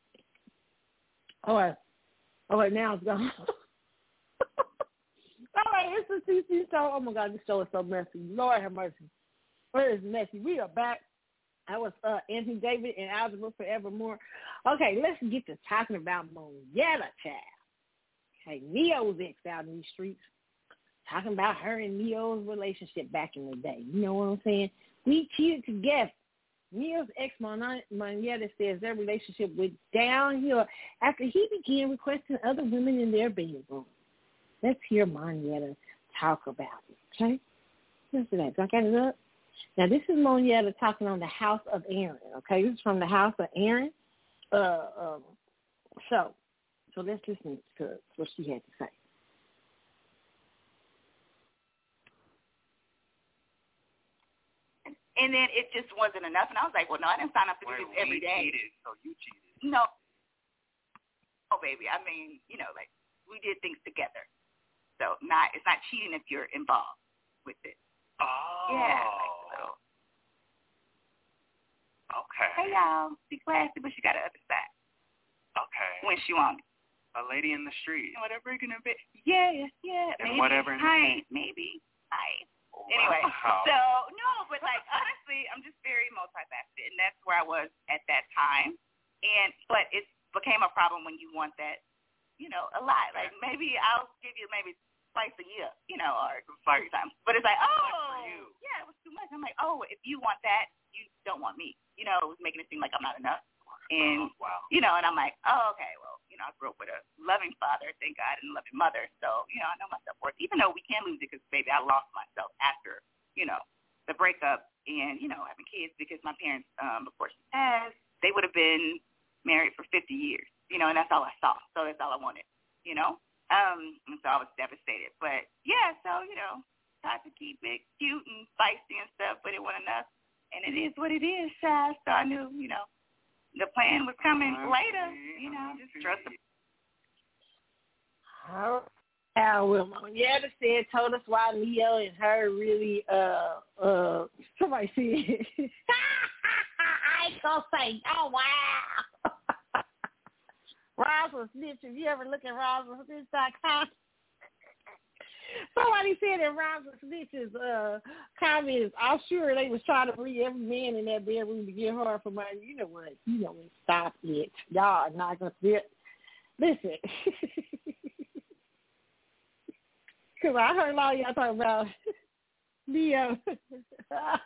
All right. All right, now it's gone. All right, it's the CC show. Oh my God, this show is so messy. Lord have mercy. It is messy. We are back. I was uh, Anthony David and Algebra Forevermore. Okay, let's get to talking about Monyetta Child. Okay, Ne-Yo's ex out in these streets. Talking about her and Ne-Yo's relationship back in the day. You know what I'm saying? We cheated together. Ne-Yo's ex Monyetta says their relationship went downhill after he began requesting other women in their bedroom. Let's hear Monyetta talk about it, okay? Listen to that. Do I got it up? Now, this is Monyetta talking on the House of Aaron, okay? This is from the House of Aaron. Uh, um, so, so let's listen to what she had to say. And then it just wasn't enough. And I was like, well, no, I didn't sign up to do this every day. Cheated, so you cheated. No. Oh, baby. I mean, you know, like we did things together. So not it's not cheating if you're involved with it. Oh. Yeah. Like, so. Okay. Hey y'all, be classy, but she got an other side Okay. when she wants. A lady in the street. Whatever you're gonna be. Yeah, yeah. And maybe. whatever- Hi, maybe. Hi. Anyway, Wow. so no, but like honestly, I'm just very multifaceted, and that's where I was at that time. And but it became a problem when you want that, you know, a lot. Like maybe I'll give you maybe twice a year, you know, or three times. But it's like, oh, yeah, it was too much. I'm like, oh, if you want that, you don't want me. You know, it was making it seem like I'm not enough. And oh, wow. you know, and I'm like, oh, okay, well, you know, I grew up with a loving father, thank God, and a loving mother. So, you know, I know my self worth. Even though we can lose it, because baby, I lost myself after, you know, the breakup and you know having kids because my parents, um, before she passed, they would have been married for 50 years, you know, and that's all I saw. So that's all I wanted, you know. Um, and so I was devastated. But yeah, so you know, tried to keep it cute and spicy and stuff, but it wasn't enough. And it is what it is, Shy. So I knew, you know, the plan was coming I later. see, You know, I just see. trust the How will Monyetta said told us why Ne-Yo and her really uh uh somebody said I ain't gonna say oh wow Roswell Snitch, if you ever look at RoswellSnitch.com Somebody said in Roswell Snitch's uh comments, I'm sure they was trying to bring every man in that bedroom to get her for money. You know what? You know what? Stop it. Y'all are not gonna sit. Listen. Cause I heard a lot of y'all talking about Ne-Yo. that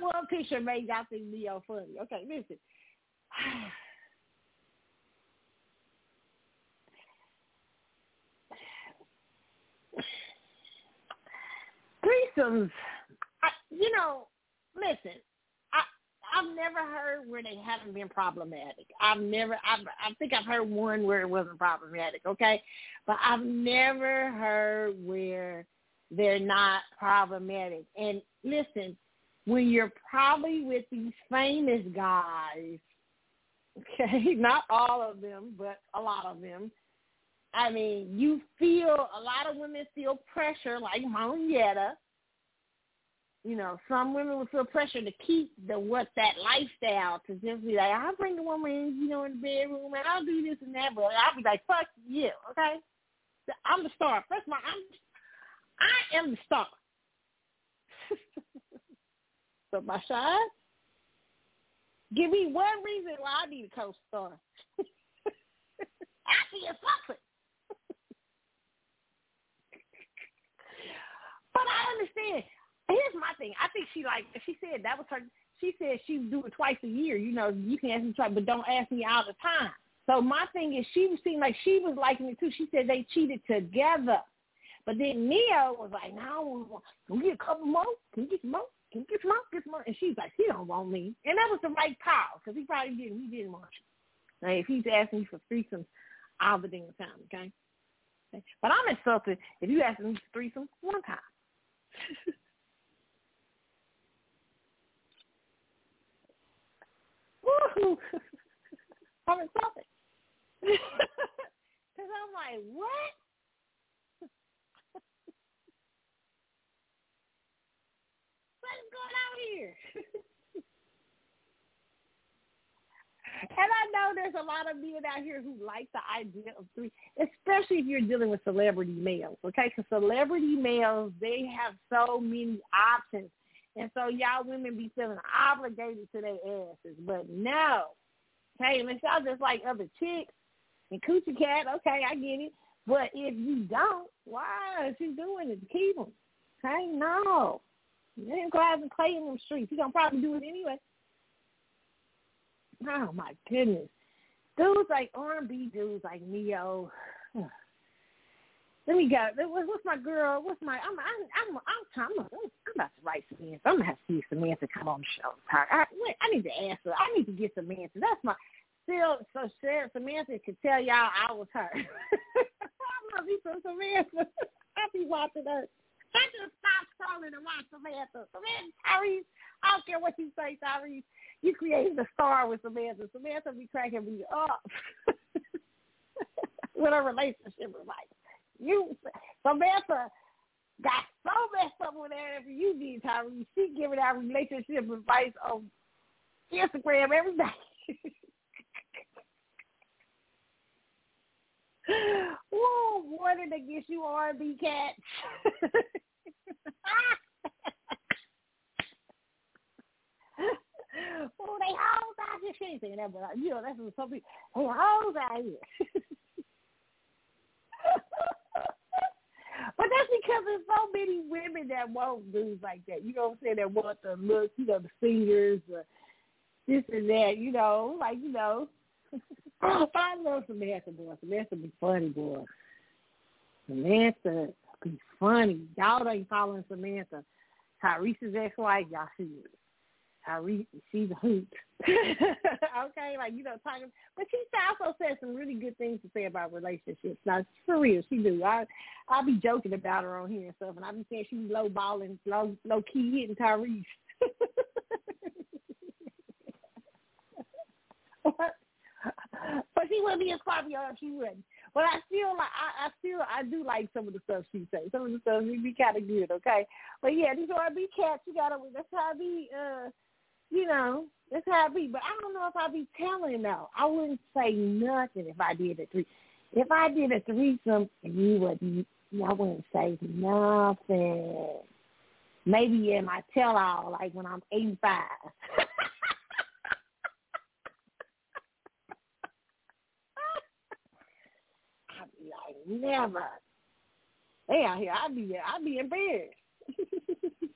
one picture made y'all think Ne-Yo funny. Okay, listen. Threesomes, I, you know, listen, I I've never heard where they haven't been problematic. I've never, I've, I think I've heard one where it wasn't problematic. Okay, but I've never heard where they're not problematic. And listen, when you're probably with these famous guys, okay, not all of them, but a lot of them. I mean, you feel a lot of women feel pressure, like Monyetta. You know, some women will feel pressure to keep the what that lifestyle to just be like, I'll bring the woman in, you know, in the bedroom and I'll do this and that, but I'll be like, fuck you, okay? I'm the star. First of all, I'm I am the star. so my shine, give me one reason why I need a co-star. I see something. But I understand. Here's my thing. I think she like she said that was her. She said she do it twice a year. You know, you can ask me twice, but don't ask me all the time. So my thing is, she seemed like she was liking it too. She said they cheated together, but then Ne-Yo was like, "No, can we get a couple more? Can we get some more? Can we get some more? Get some more?" And she's like, "He don't want me," and that was the right call because he probably didn't. He didn't want you. Now, if he's asking you for threesomes all the damn time, okay? But I'm insulted if you ask me for threesomes one time. Woohoo! I'm insulted. Because I'm like, what? What's going on here? and I know there's a lot of men out here who like the idea of three, especially if you're dealing with celebrity males, okay? Because celebrity males, they have so many options. And so y'all women be feeling obligated to their asses. But no. Hey, and y'all just like other chicks and coochie cat, okay, I get it. But if you don't, why is you doing it to keep them? Okay, no. He ain't go out and play in them streets. He gonna probably do it anyway. Oh my goodness. Dudes like R and B dudes like Ne-Yo. Let me go. What's my girl? What's my? I'm I'm I'm I'm, I'm, I'm about to write Samantha. I'm gonna have to see Samantha come on the show. I, I need to ask her. I need to get Samantha. That's my still. So Samantha could tell y'all I was her. I'm gonna be some Samantha. I'll be watching her. I just stop scrolling and watch Samantha. Samantha, Tyrese. I don't care what you say, Tyrese. You created a star with Samantha. Samantha be cracking me up with her relationship advice. You Samantha got so messed up with that after you did, Tyrese. She giving out relationship advice on Instagram every day. Whoa, they get you R&B cats? oh, they hoes out here. She ain't saying that, but you know, that's what some people, they hoes out here. but that's because there's so many women that want dudes like that. You know what I'm saying? That want the look, you know, the singers, uh, this and that, you know, like, you know. Oh, I love Samantha, boy. Samantha be funny, boy. Samantha be funny. Y'all ain't following Samantha. Tyrese's ex-wife, y'all see it. Tyrese, she's a hoot. okay, like you know, talking, but she also said some really good things to say about relationships. Now, for real, she do. I I be joking about her on here and stuff, and I be saying she low balling, low low key hitting Tyrese. but she wouldn't be a Scorpio if she wouldn't. But I feel like I, I feel I do like some of the stuff she say. Some of the stuff she be kind of good, okay. But yeah, these R&B cats. You gotta. That's how I be. uh you know, that's how I be. But I don't know if I'd be telling though. I wouldn't say nothing if I did a three. If I did a threesome, you wouldn't. I wouldn't say nothing. Maybe in my tell all, like when I'm eighty five. I'd be like, never. They out here. I'd be I'd be embarrassed.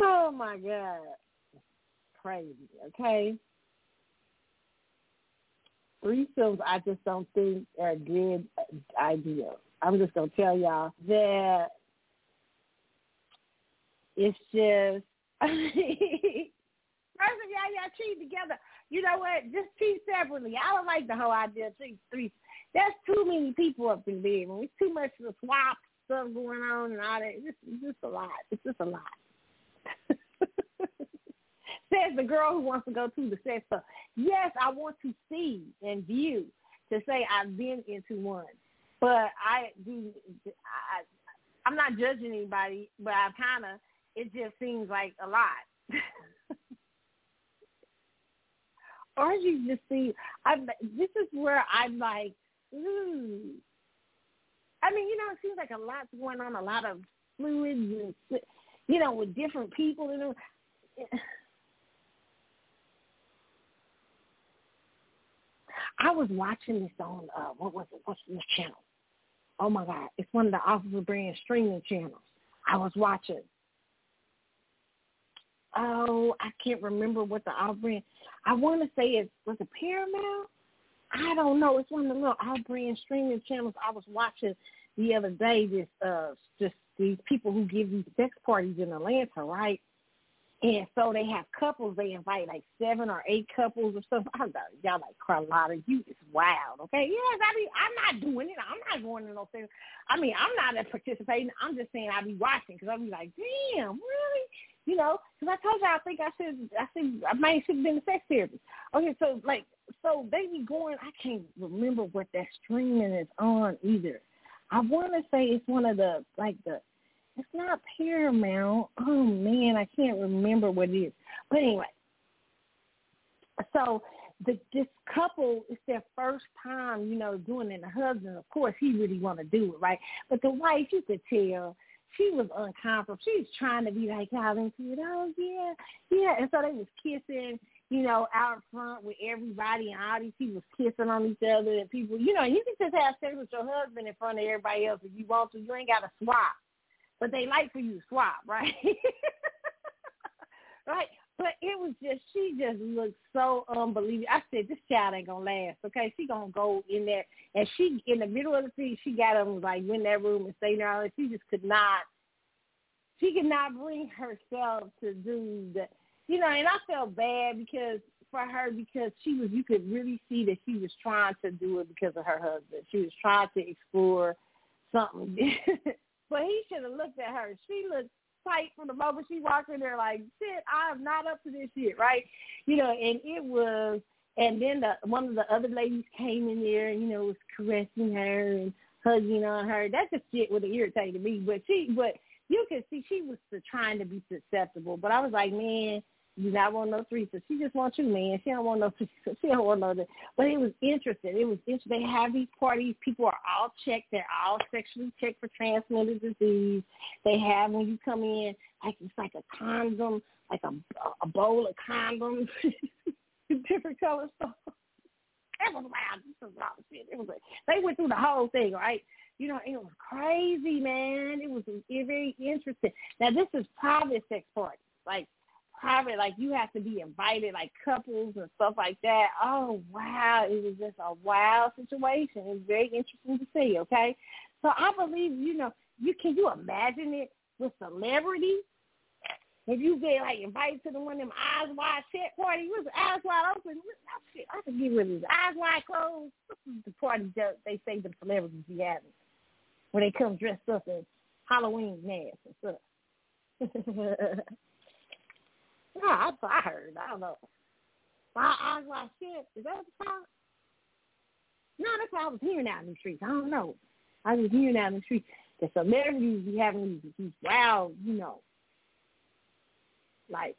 oh my God crazy, okay? Threesomes, I just don't think are a good idea. I'm just to tell y'all that it's just, first of y'all, y'all cheat together. You know what? Just cheat separately. I don't like the whole idea of cheat three. There's too many people up in bed. When it's too much of the swap stuff going on and all that, it's, it's just a lot. It's just a lot. Says the girl who wants to go to the sex club. Yes, I want to see and view to say I've been into one, but I do. I, I'm not judging anybody, but I kind of. It just seems like a lot. or you just see, I. This is where I'm like, ooh. I mean, you know, it seems like a lot's going on, a lot of fluids, and you know, with different people. And I was watching this on uh what was it? What's this channel? Oh my God. It's one of the Officer Brand streaming channels. I was watching. Oh, I can't remember what the off brand I wanna say it was it Paramount? I don't know. It's one of the little off brand streaming channels I was watching the other day, this uh just these people who give these sex parties in Atlanta, right? And so they have couples. They invite like seven or eight couples or something. I thought y'all like Carlotta, you is wild. Okay, yes, I mean I'm not doing it. I'm not going to no thing. I mean I'm not participating. I'm just saying I be watching because I be like, damn, really? You know, because I told you I think I should. I think I might should have been a sex therapist. Okay, so like so they be going. I can't remember what that streaming is on either. I want to say it's one of the like the it's not Paramount. Oh man, I can't remember what it is. But anyway, so the this couple it's their first time, you know, doing it. And the husband, of course, he really want to do it, right? But the wife, you could tell she was uncomfortable. She was trying to be like out into it. Oh yeah, yeah. And so they was kissing, you know, out front with everybody and all these people kissing on each other and people, you know, you can just have sex with your husband in front of everybody else if you want to. You ain't got to swap but they like for you to swap, right? right? But it was just she just looked so unbelievable. I said this child ain't gonna last. Okay, she gonna go in there, and she in the middle of the scene, she got up him like in that room and stay there, and she just could not. She could not bring herself to do the, you know. And I felt bad because for her because she was. You could really see that she was trying to do it because of her husband. She was trying to explore something, but he should have looked at her. She looked from the moment she walked in there like, shit, I'm not up to this shit, right? You know, and it was, and then the one of the other ladies came in there and, you know, was caressing her and hugging on her. That just shit would have irritated me. But she, but you could see she was trying to be susceptible. But I was like, man, do not want no threesome. She just wants you, man. She don't want no threesome. She don't want no that. But it was interesting. It was interesting. They have these parties. People are all checked. They're all sexually checked for transmitted disease. They have when you come in, like it's like a condom, like a a bowl of condoms, different color stuff. It was wild. This was wild shit. It was like, they went through the whole thing, right? You know, it was crazy, man. It was very interesting. Now this is private sex parties, like private, like you have to be invited, like couples and stuff like that. Oh wow, it was just a wild situation. It's very interesting to see. Okay, so I believe you know you can you imagine it with celebrities. If you get like invited to the one of them eyes wide shut party, with eyes wide open, I could get of this. Eyes wide closed. This is the party that they say the celebrities be having when they come dressed up in Halloween masks and stuff. Yeah, I, I heard. I don't know. I, was like, shit, is that what it's called? No, that's what I was hearing out in the streets. I don't know. I was hearing out in the streets that celebrities be having these, wild, you know, like,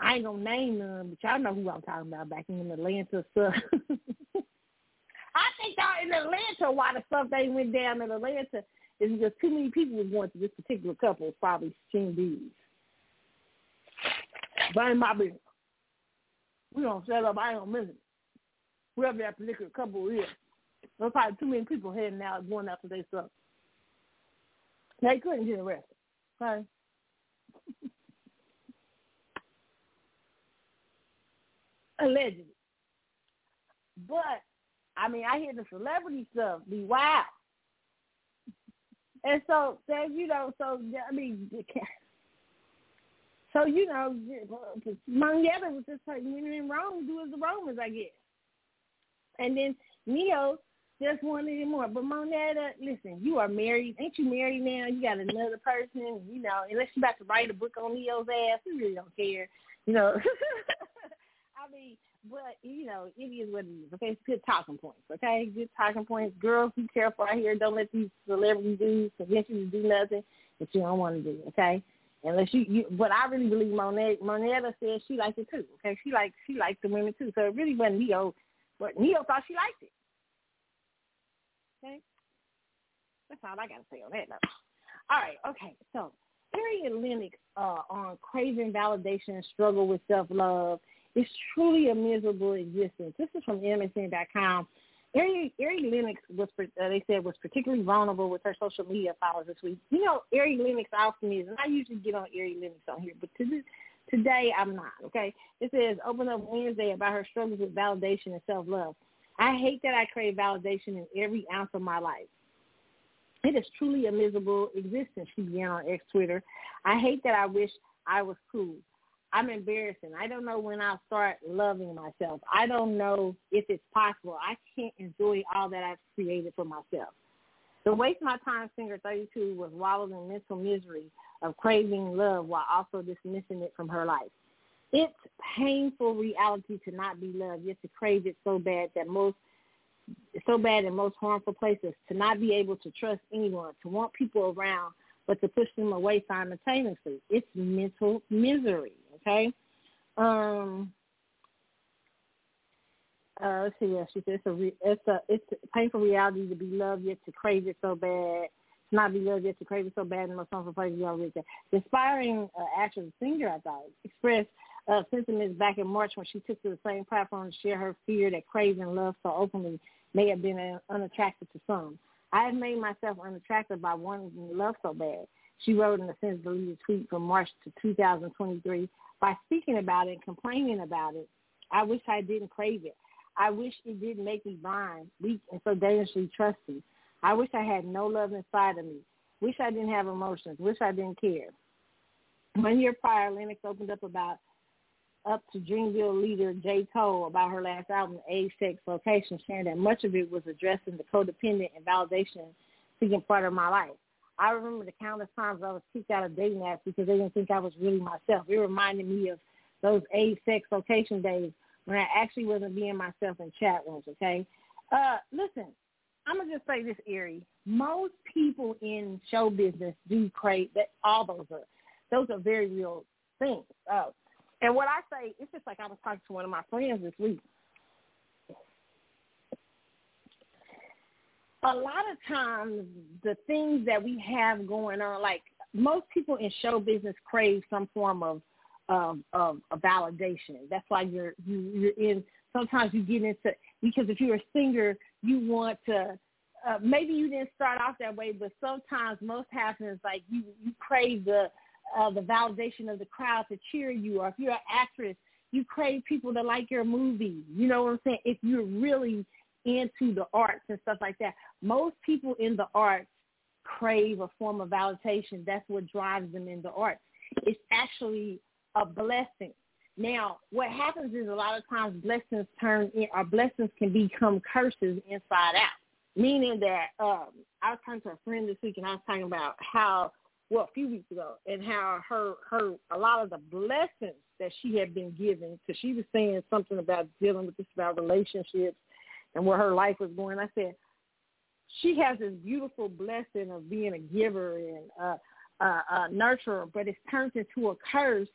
I ain't gonna name them, but y'all know who I'm talking about back in Atlanta stuff. I think y'all in Atlanta why the stuff they went down in Atlanta is because too many people was going to this particular couple, probably seen ain't my business. We don't set up. I don't miss it. We Whoever that particular couple is. There's probably too many people heading out going after their stuff. They couldn't get arrested. Okay? Allegedly. But, I mean, I hear the celebrity stuff be wild. And so, you know, so, I mean, so, you know, Monyetta was just like, when in Rome, do as the Romans, I guess. And then Ne-Yo just wanted it more. But Monyetta, listen, you are married. Ain't you married now? You got another person, you know, unless you about to write a book on Ne-Yo's ass, you really don't care. You know. I mean, but you know, it is what it is. Okay, it's good talking points. Okay, good talking points. Girls, be careful out here. Don't let these celebrity dudes convince you to do nothing that you don't want to do. Okay, Unless you, you but I really believe Monet Monyetta said she liked it too. Okay, she liked she liked the women too. So it really wasn't Ne-Yo, but Ne-Yo thought she liked it. Okay, that's all I got to say on that. Note. All right, okay. So Ari Lennox uh, on craving validation and struggle with self love is truly a miserable existence. This is from MSN.com. Ari, Ari Lennox was, uh, they said, was particularly vulnerable with her social media followers this week. You know, Ari Lennox often is, and I usually get on Ari Lennox on here, but to today I'm not, okay? It says, open up Wednesday about her struggles with validation and self-love. I hate that I crave validation in every ounce of my life. It is truly a miserable existence, she began on X Twitter. I hate that I wish I was cool. I'm embarrassing. I don't know when I'll start loving myself. I don't know if it's possible. I can't enjoy all that I've created for myself. The waste my time singer 32 was wallowed in mental misery of craving love while also dismissing it from her life. It's painful reality to not be loved, yet to crave it so bad that most so bad in most harmful places, to not be able to trust anyone, to want people around, but to push them away simultaneously. It's mental misery. Okay. Um. Uh, let's see what she says. It's a, re- it's a it's a painful reality to be loved yet to crave it so bad. To not be loved yet to crave it so bad in most harmful places you already said. The aspiring uh, actress singer, I thought, expressed uh, sentiments back in March when she took to the same platform to share her fear that craving love so openly may have been unattractive to some. I have made myself unattractive by wanting love so bad. She wrote in a since deleted tweet from March to 2023. By speaking about it and complaining about it, I wish I didn't crave it. I wish it didn't make me blind, weak, and so dangerously trusting. I wish I had no love inside of me. Wish I didn't have emotions. Wish I didn't care. One year prior, Lennox opened up about up to Dreamville leader J. Cole about her last album, Age, Sex, Location, sharing that much of it was addressing the codependent and validation seeking part of my life. I remember the countless times I was kicked out of dating apps because they didn't think I was really myself. It reminded me of those age, sex, location days when I actually wasn't being myself in chat rooms, okay? Uh, listen, I'm to just say this, Ari. Most people in show business do crave that all those are, those are very real things. Uh, and what I say, it's just like I was talking to one of my friends this week. A lot of times, the things that we have going on, like most people in show business crave some form of of, of a validation. That's why you're you, you're in. Sometimes you get into because if you're a singer, you want to. Uh, maybe you didn't start off that way, but sometimes most happens like you you crave the uh, the validation of the crowd to cheer you, or if you're an actress, you crave people to like your movie. You know what I'm saying? If you're really into the arts and stuff like that, most people in the arts crave a form of validation. That's what drives them into arts. It's actually a blessing. Now, what happens is a lot of times blessings turn in, or blessings can become curses inside out. Meaning that um, I was talking to a friend this week, and I was talking about how well a few weeks ago, and how her her a lot of the blessings that she had been given, because she was saying something about dealing with this about relationships and where her life was going. I said she has this beautiful blessing of being a giver and a, uh, uh, nurturer, but it's turned into a curse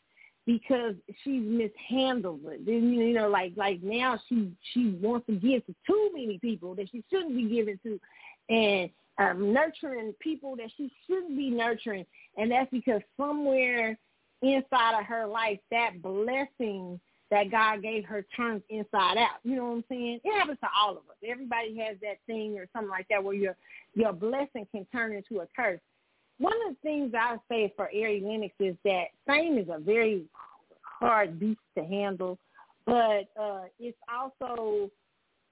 because she's mishandled it. Then you know, like like now she she wants to give to too many people that she shouldn't be giving to, and um, nurturing people that she shouldn't be nurturing, and that's because somewhere inside of her life, that blessing that God gave her turns inside out. You know what I'm saying? It happens to all of us. Everybody has that thing or something like that where your your blessing can turn into a curse. One of the things I say for Ari Lennox is that fame is a very hard beast to handle, but uh, it's also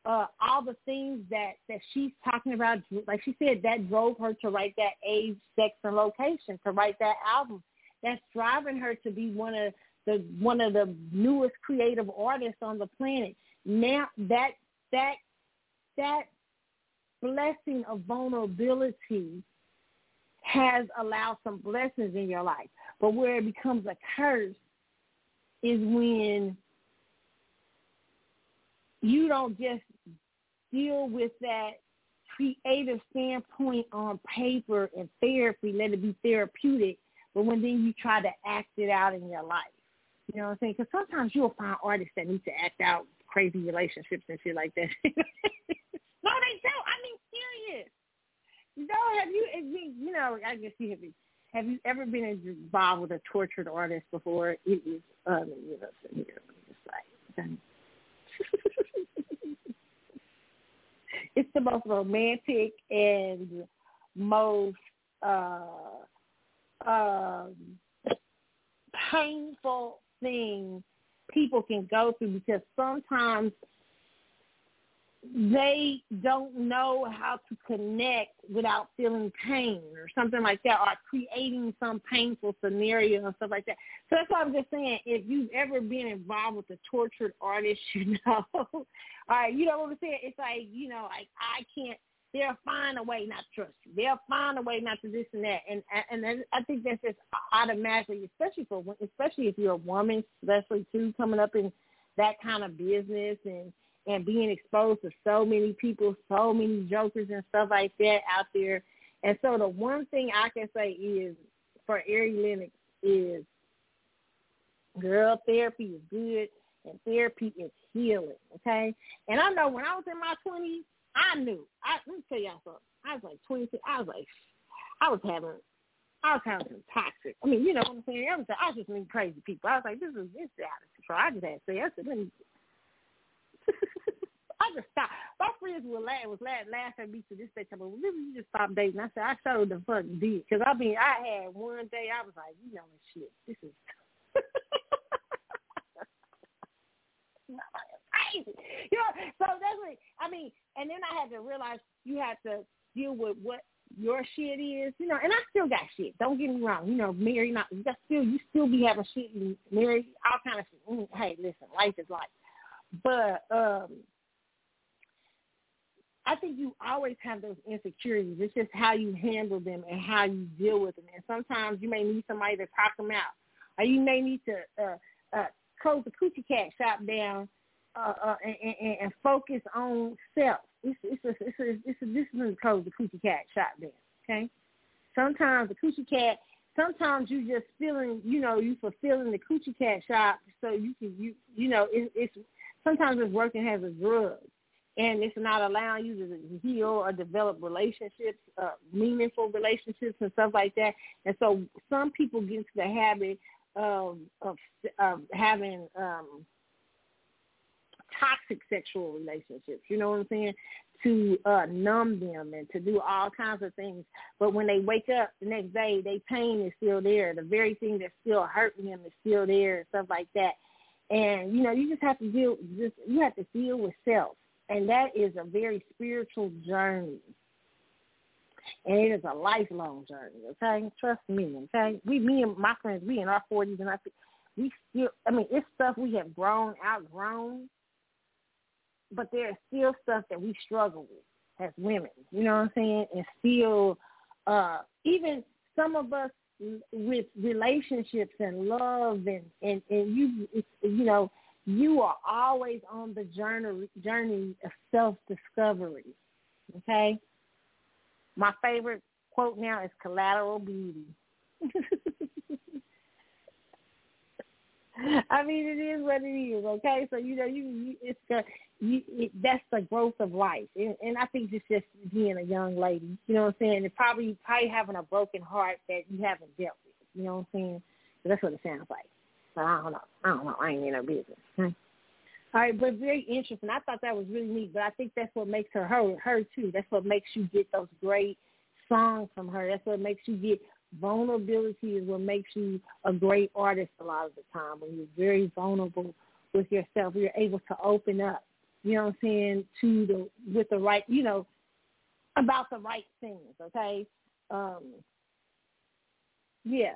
uh, all the things that that she's talking about, like she said, that drove her to write that age, sex, and location, to write that album. That's driving her to be one of the one of the newest creative artists on the planet. Now that that that blessing of vulnerability has allowed some blessings in your life. But where it becomes a curse is when you don't just deal with that creative standpoint on paper and therapy, let it be therapeutic, but when then you try to act it out in your life. You know what I'm saying? Because sometimes you'll find artists that need to act out crazy relationships and shit like that. no, they don't. I mean, serious. You know, have you, you, you know, I guess you have, have you ever been involved with a tortured artist before? It is, um, you know, here, just like, it's the most romantic and most uh, um, painful people can go through because sometimes they don't know how to connect without feeling pain or something like that or creating some painful scenario and stuff like that. So that's why I'm just saying if you've ever been involved with a tortured artist, you know, all right, you know what I'm saying? It's like, you know, like I can't they'll find a way not to trust you. They'll find a way not to this and that, and and I think that's just automatically, especially for especially if you're a woman, especially too coming up in that kind of business and and being exposed to so many people, so many jokers and stuff like that out there. And so the one thing I can say is for Ari Lennox is girl therapy is good and therapy is healing, okay? And I know when I was in my twenties, I knew. I let me tell y'all something. I was like twenty six I was like I was having I was having some toxic. I mean, you know what I'm saying? I was, I was just meeting crazy people. I was like, this is this is out of control. I just had to say, I said, let me I just stopped. My friend just was laughing, was laughing, laughing at me to this day. Well, really, you just stop dating. I said, I showed the fuck did. Because, I mean, I had one day, I was like, you know, shit, this is crazy. You know, so that's what, I mean, and then I had to realize you had to deal with what your shit is, you know, and I still got shit. Don't get me wrong. You know, Mary not you still you still be having shit Mary all kind of shit. Mm, hey, listen, life is life. But um I think you always have those insecurities. It's just how you handle them and how you deal with them. And sometimes you may need somebody to talk them out, or you may need to uh, uh, close the coochie cat shop down uh, uh, and, and, and focus on self. It's, it's, a, it's, a, it's a discipline to close the coochie cat shop down. Okay. Sometimes the coochie cat. Sometimes you just feeling, you know, you fulfilling the coochie cat shop so you can, you, you know, it, it's sometimes it's working as a drug and it's not allowing you to heal or develop relationships, uh, meaningful relationships and stuff like that. And so some people get into the habit of of, of having um, toxic sexual relationships. You know what I'm saying? To uh, numb them and to do all kinds of things. But when they wake up the next day, their pain is still there. The very thing that's still hurting them is still there and stuff like that. And you know, you just have to deal. Just you have to deal with self and that is a very spiritual journey. And it is a lifelong journey, okay? Trust me, okay? We, me and my friends, we in our 40s, and I we still, I mean, it's stuff we have grown, outgrown, but there's still stuff that we struggle with as women, you know what I'm saying? And still, uh, even some of us with relationships and love and, and, and you, you know, you are always on the journey journey of self discovery. Okay? My favorite quote now is collateral beauty. I mean, it is what it is. Okay, so you know, you, you it's the you, it, that's the growth of life, and, and I think it's just being a young lady. You know what I'm saying? And probably probably having a broken heart that you haven't dealt with. You know what I'm saying? So that's what it sounds like. So I don't know. I don't know. I ain't in no business. Hmm. All right, but very interesting. I thought that was really neat, but I think that's what makes her her her too. That's what makes you get those great songs from her. That's what makes you get vulnerability is what makes you a great artist a lot of the time. When you're very vulnerable with yourself, you're able to open up. You know what I'm saying to the with the right, you know, about the right things. Okay, um, yeah,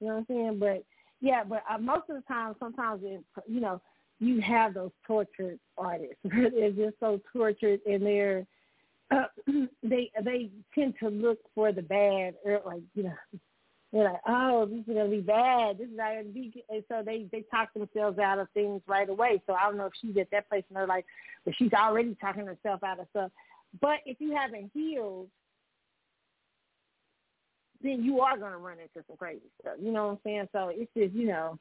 you know what I'm saying. But yeah, but uh, most of the time, sometimes it, you know, you have those tortured artists. they're just so tortured, and they're uh, they they tend to look for the bad, or like you know, they're like, oh, this is gonna be bad. This is not gonna be, and so they they talk themselves out of things right away. So I don't know if she's at that place in her life, but she's already talking herself out of stuff. But if you haven't healed, then you are to run into some crazy stuff. You know what I'm saying? So it's just, you know,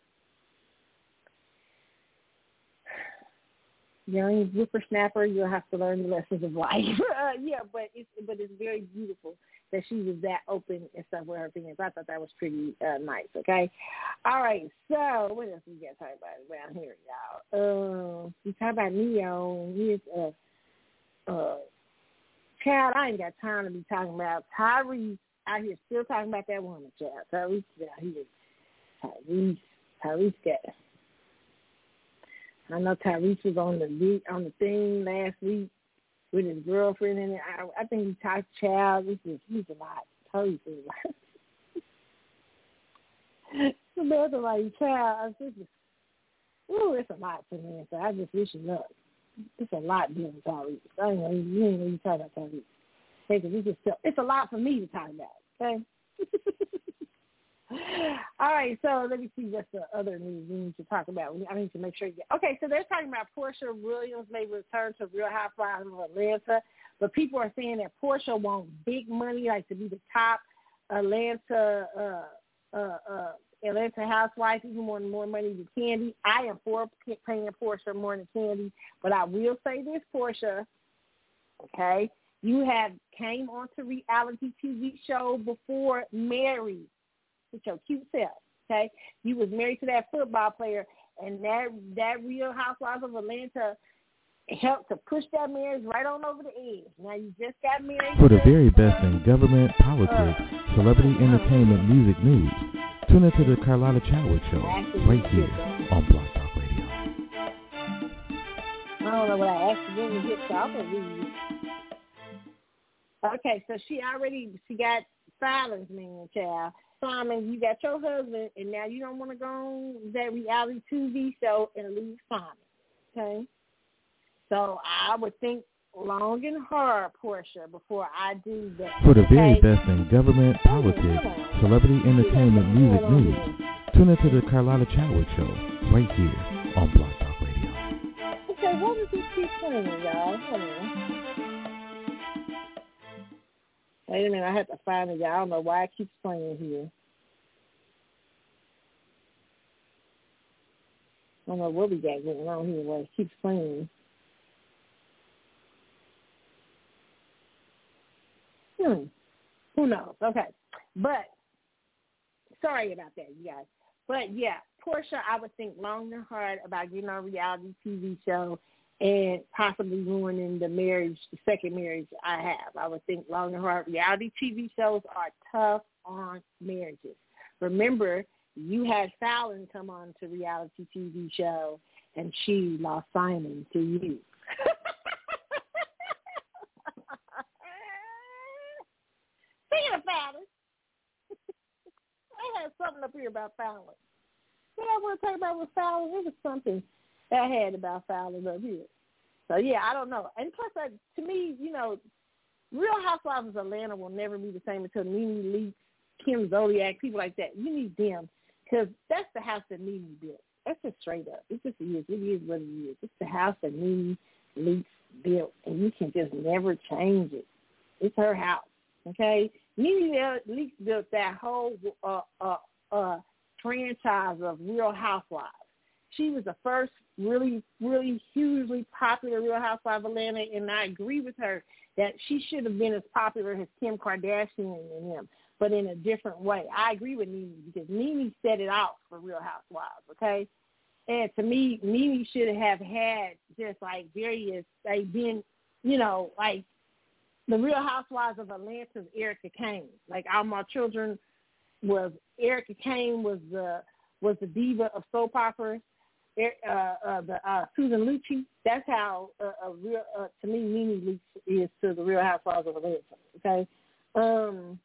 young whippersnapper, you'll have to learn the lessons of life. yeah, but it's but it's very beautiful that she was that open and stuff with her opinions. I thought that was pretty uh, nice. Okay, all right. So what else we got to talk about around here, y'all? Uh, we talk about Ne-Yo. He's a uh, child. I ain't got time to be talking about Tyrese out here still talking about that woman, child. Tyrese out here. Tyrese, Tyrese got. I know Tyrese was on the on the thing last week with his girlfriend, and I, I think he talked child. This is he's a lot. Is a lot. Another like child. This is, ooh, it's a lot for me. So I just wish you luck. It's a lot being Tyrese. I ain't know you ain't really talk about Tyrese. Because it's it's a lot for me to talk about. Okay. All right, so let me see what's the other news we need to talk about. I need to make sure you get. Okay, so they're talking about Porsha Williams may return to Real Housewives of Atlanta, but people are saying that Porsha wants big money, like to be the top Atlanta uh, uh, uh, Atlanta housewife, even more more money than Kandi. I am for paying Porsha more than Kandi, but I will say this, Porsha. Okay, you have came onto reality TV show before married with your cute self. Okay, you was married to that football player, and that that Real Housewives of Atlanta helped to push that marriage right on over the edge. Now you just got married. For the very best in government, politics, celebrity entertainment, music news, tune into the Carlotta Chadwick Show right here on Blog Talk Radio. I don't know what I accidentally hit, so I'm gonna read. Okay, so she already she got silence man, child. Simon, you got your husband, and now you don't want to go on that reality TV show and leave Simon. Okay, so I would think long and hard, Porsha, before I do that. For the very best in government, politics, celebrity entertainment, music news, tune into the Carlotta Chadwick Show right here on Blog Talk Radio. Okay, what does this keep playing, y'all? Hold on. Wait a minute, I have to find it. I don't know why it keeps playing here. I don't know what we got going on here. Why it keeps playing. Hmm. Who knows? Okay. But sorry about that, you guys. But yeah, Porsha, I would think long and hard about getting on a reality TV show and possibly ruining the marriage, the second marriage I have. I would think long and hard. Reality TV shows are tough on marriages. Remember, you had Falynn come on to reality TV show, and she lost Simon to you. Speaking of Falynn, I had something up here about Falynn. What I want to talk about with Falynn, it was something that had about Falynn up here. So yeah, I don't know. And plus, I, to me, you know, Real Housewives of Atlanta will never be the same until Nene Leakes, Kim Zolciak, people like that. You need them because that's the house that Nene built. That's just straight up. It just is. It is what it is. It's the house that Nene Leakes built, and you can just never change it. It's her house. Okay, Nene Leakes built that whole uh, uh, uh, franchise of Real Housewives. She was the first really, really hugely popular Real Housewife of Atlanta, and I agree with her that she should have been as popular as Kim Kardashian and them, but in a different way. I agree with Nene because Nene set it out for Real Housewives, okay? And to me, Nene should have had just like various, like been, you know, like the Real Housewives of Atlanta's Erica Kane. Like All My Children was Erica Kane was the was the diva of soap operas uh, uh, the uh, Susan Lucci. That's how uh, a real uh, to me Nene Leakes is to the Real Housewives of Atlanta. Okay. Um,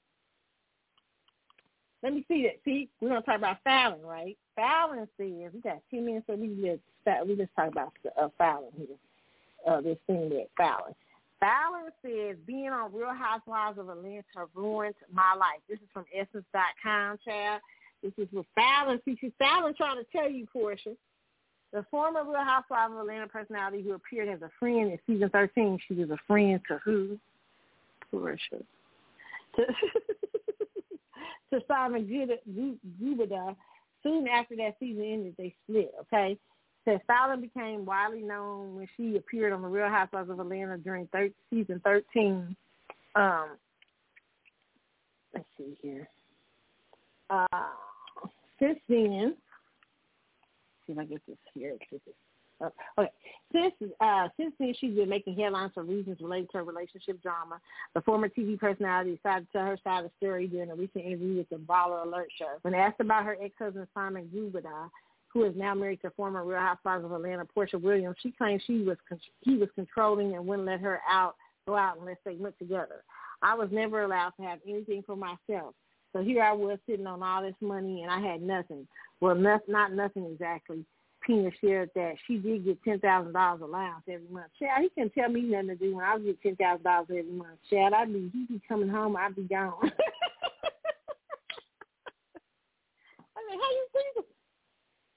let me see that. See, we're gonna talk about Falynn, right? Falynn says we got ten minutes, so we just we just talk about uh, Falynn here. Uh, this thing that Falynn. Falynn says being on Real Housewives of Atlanta ruined my life. This is from Essence.com, child. This is with Falynn. See, Falynn trying to tell you, Porsha. The former Real Housewives of Atlanta personality who appeared as a friend in season 13, she was a friend to who? Porsha. To, to Simon Guobadia. Soon after that season ended, they split, okay? Said Falynn became widely known when she appeared on The Real Housewives of Atlanta during thir- season 13. Um, let's see here. Uh, since then, see if I get this here. Uh, okay. Since uh, since then, she's been making headlines for reasons related to her relationship drama. The former TV personality decided to tell her side of the story during a recent interview with the Baller Alert show. When asked about her ex-husband Simon Guobadia, who is now married to former Real Housewives of Atlanta Porsha Williams, she claimed she was he was controlling and wouldn't let her out go out unless they went together. I was never allowed to have anything for myself. So here I was sitting on all this money and I had nothing. Well, not, not nothing exactly. Pina shared that she did get ten thousand dollars allowance every month. Chad, he can't tell me nothing to do when I get ten thousand dollars every month. Chad, I'd be he'd be coming home, I'd be gone. I mean, how you think?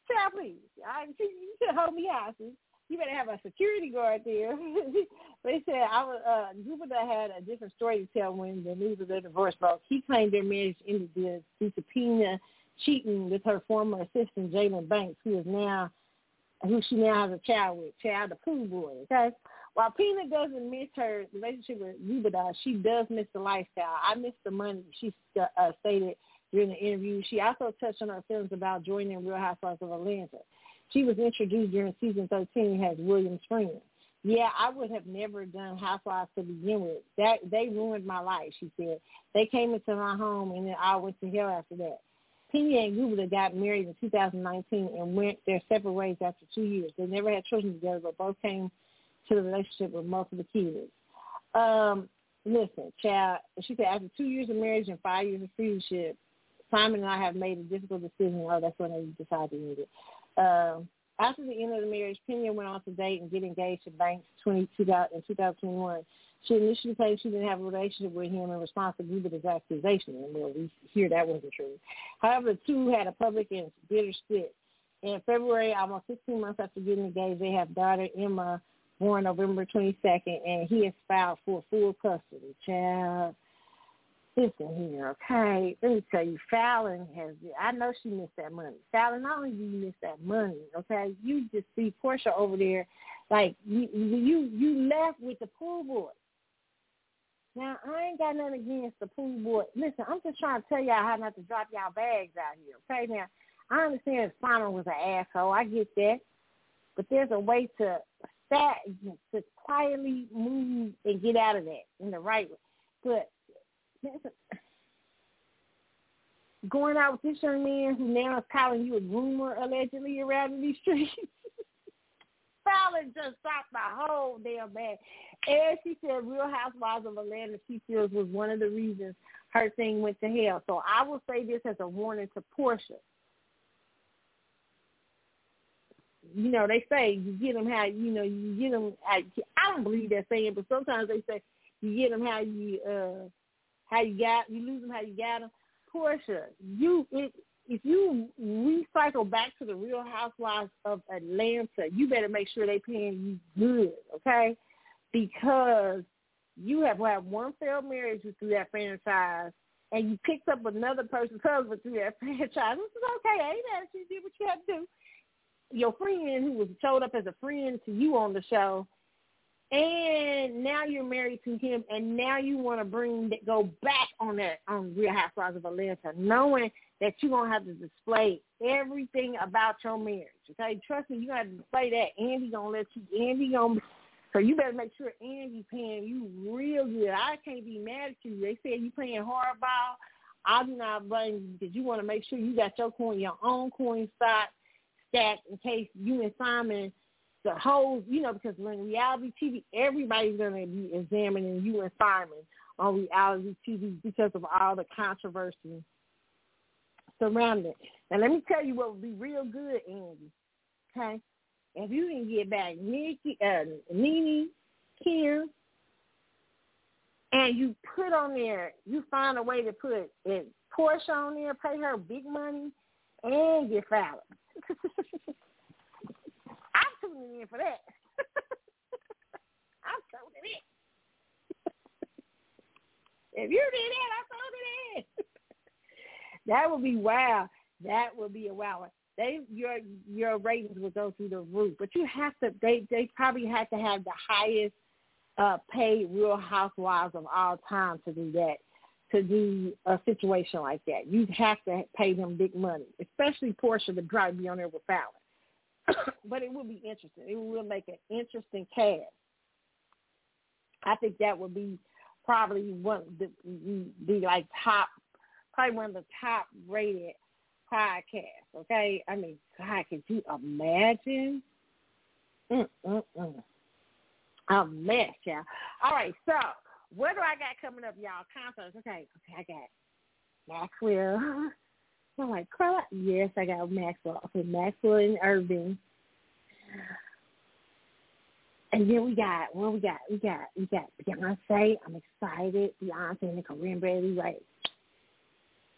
Chad, please, I you should hold me hostage. You better have a security guard there. they said I was uh Jupiter had a different story to tell when the news of their divorce broke. He claimed their marriage ended due to Pina cheating with her former assistant Jalen Banks, who is now who she now has a child with, child the pool boy. Okay. While Pina doesn't miss her relationship with Guobadia, she does miss the lifestyle. I miss the money. She uh, stated during the interview. She also touched on her feelings about joining Real Housewives of Atlanta. She was introduced during season 13 as William's friend. yeah, I would have never done housewives to begin with. That they ruined my life. She said they came into my home and then I went to hell after that. Pina and Guobadia got married in 2019 and went their separate ways after two years. They never had children together, but both came to the relationship with multiple kids. Um, listen, child, she said after two years of marriage and five years of friendship, Simon and I have made a difficult decision. Oh, that's when they decided to end it. Um, after the end of the marriage, Pina went on to date and get engaged to Banks 20, in 2021. She initially claimed she didn't have a relationship with him in response to Guobadia's accusation. And well, we hear that wasn't true. However, the two had a public and bitter split. In February, almost 16 months after getting engaged, they have daughter Emma, born November 22nd, and he has filed for full custody. Child, listen here, okay? Let me tell you, Falynn has. I know she missed that money. Falynn, not only you miss that money, okay? You just see Porsha over there, like you you you left with the pool boy. Now I ain't got nothing against the pool boy. Listen, I'm just trying to tell y'all how not to drop y'all bags out here, okay? Now I understand Simon was an asshole. I get that, but there's a way to stat to quietly move and get out of that in the right way. But going out with this young man who now is calling you a groomer allegedly around these streets. Falynn just stopped the whole damn bag. And she said Real Housewives of Atlanta she feels was one of the reasons her thing went to hell. So I will say this as a warning to Porsha. You know, they say you get them how, you know, you get them, I, I don't believe that saying, but sometimes they say you get them how you, uh, how you got you lose them how you got them. Porsha, you it, if you recycle back to the Real Housewives of Atlanta, you better make sure they paying you good, okay? Because you have had one failed marriage through that franchise, and you picked up another person's husband through that franchise. This is okay. I ain't mad you did what you had to do. Your friend who was showed up as a friend to you on the show and now you're married to him, and now you want to bring go back on that on Real Housewives of Atlanta, knowing that you're gonna have to display everything about your marriage. Okay, trust me, you gotta display that. Andy gonna let you. Andy gonna. So you better make sure Andy paying you real good. I can't be mad at you. They say you playing hardball. I do not blame you because you want to make sure you got your coin, your own coin stock stacked in case you and Simon the whole, you know, because when reality TV, everybody's going to be examining you and Simon on reality TV because of all the controversy surrounding it. Now, let me tell you what would be real good, Andy. Okay, if you can get back Nikki, uh, Nene, Kim, and you put on there, you find a way to put it, Porsha on there, pay her big money, and get Falynn. tuning in for that. I'm tuning in. if you did that, I'm tuning in. that would be wow. That would be a wow. They your your ratings would go through the roof. But you have to they they probably have to have the highest uh paid real housewives of all time to do that to do a situation like that. You have to pay them big money, especially Porsha to probably be on there with Falynn. but it will be interesting. It will make an interesting cast. I think that would be probably one the be like top, probably one of the top rated podcasts. Okay, I mean, God, could you imagine? Mm-mm-mm. A mess. All right, so what do I got coming up, y'all? Concerts. Okay, okay, I got Maxwell. I'm like, Carla, yes, I got Maxwell. Okay, Maxwell and Irving. And then we got, what we got? We got, we got Beyonce. I'm excited. Beyonce and the Corinne Bailey, right?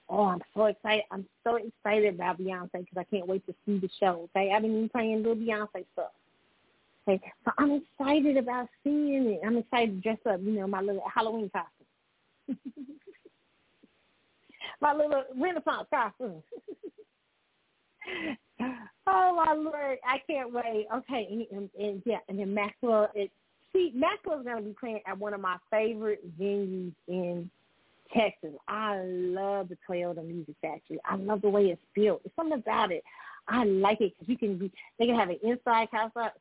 Oh, I'm so excited. I'm so excited about Beyonce because I can't wait to see the show. Okay, I've been playing little Beyonce stuff. Okay, so I'm excited about seeing it. I'm excited to dress up, you know, my little Halloween costume. my little Renaissance costume. Hmm. oh my lord, I can't wait. Okay, and, and, and yeah, and then Maxwell. It, see, Maxwell's going to be playing at one of my favorite venues in Texas. I love the Toyota Music Factory. I love the way it's built. It's something about it. I like it because you can be. They can have an inside concert,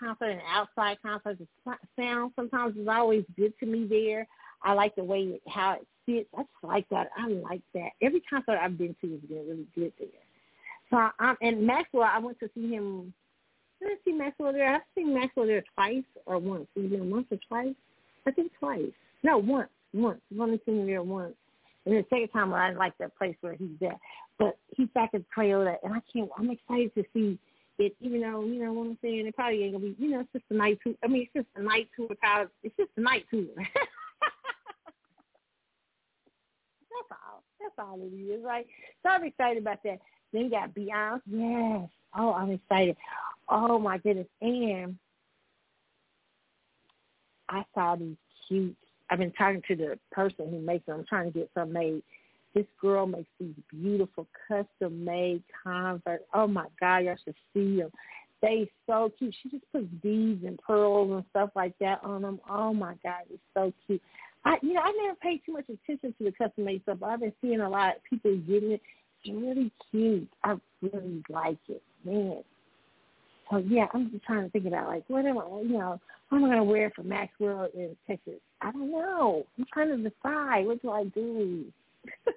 concert and outside concert, the sound sometimes is always good to me there. I like the way it, how it fits. I just like that. I like that. Every concert I've been to has been really good there. So I, and Maxwell, I went to see him. Did I see Maxwell there? I've seen Maxwell there twice or once. He's once or twice. I think twice. No, once. Once. I've only seen him there once. And the second time I like that place where he's at. But he's back at Toyota and I can't I'm excited to see it, even though, you know what I'm saying, it probably ain't gonna be you know, it's just a night tour I mean it's just a night tour it's just a night tour. That's all. That's all it is, right? So I'm excited about that. Then you got Beyonce. Yes. Oh, I'm excited. Oh my goodness. And I saw these cute I've been talking to the person who makes them. I'm trying to get some made. This girl makes these beautiful custom made Converse. Oh my God, y'all should see them. They so cute. She just puts beads and pearls and stuff like that on them. Oh my God, it's so cute. I, you know, I never paid too much attention to the custom made stuff. But I've been seeing a lot of people getting it. It's really cute. I really like it, man. So yeah, I'm just trying to think about like what am I, you know, what am I gonna wear for Maxwell in Texas? I don't know. I'm trying to decide what do I do.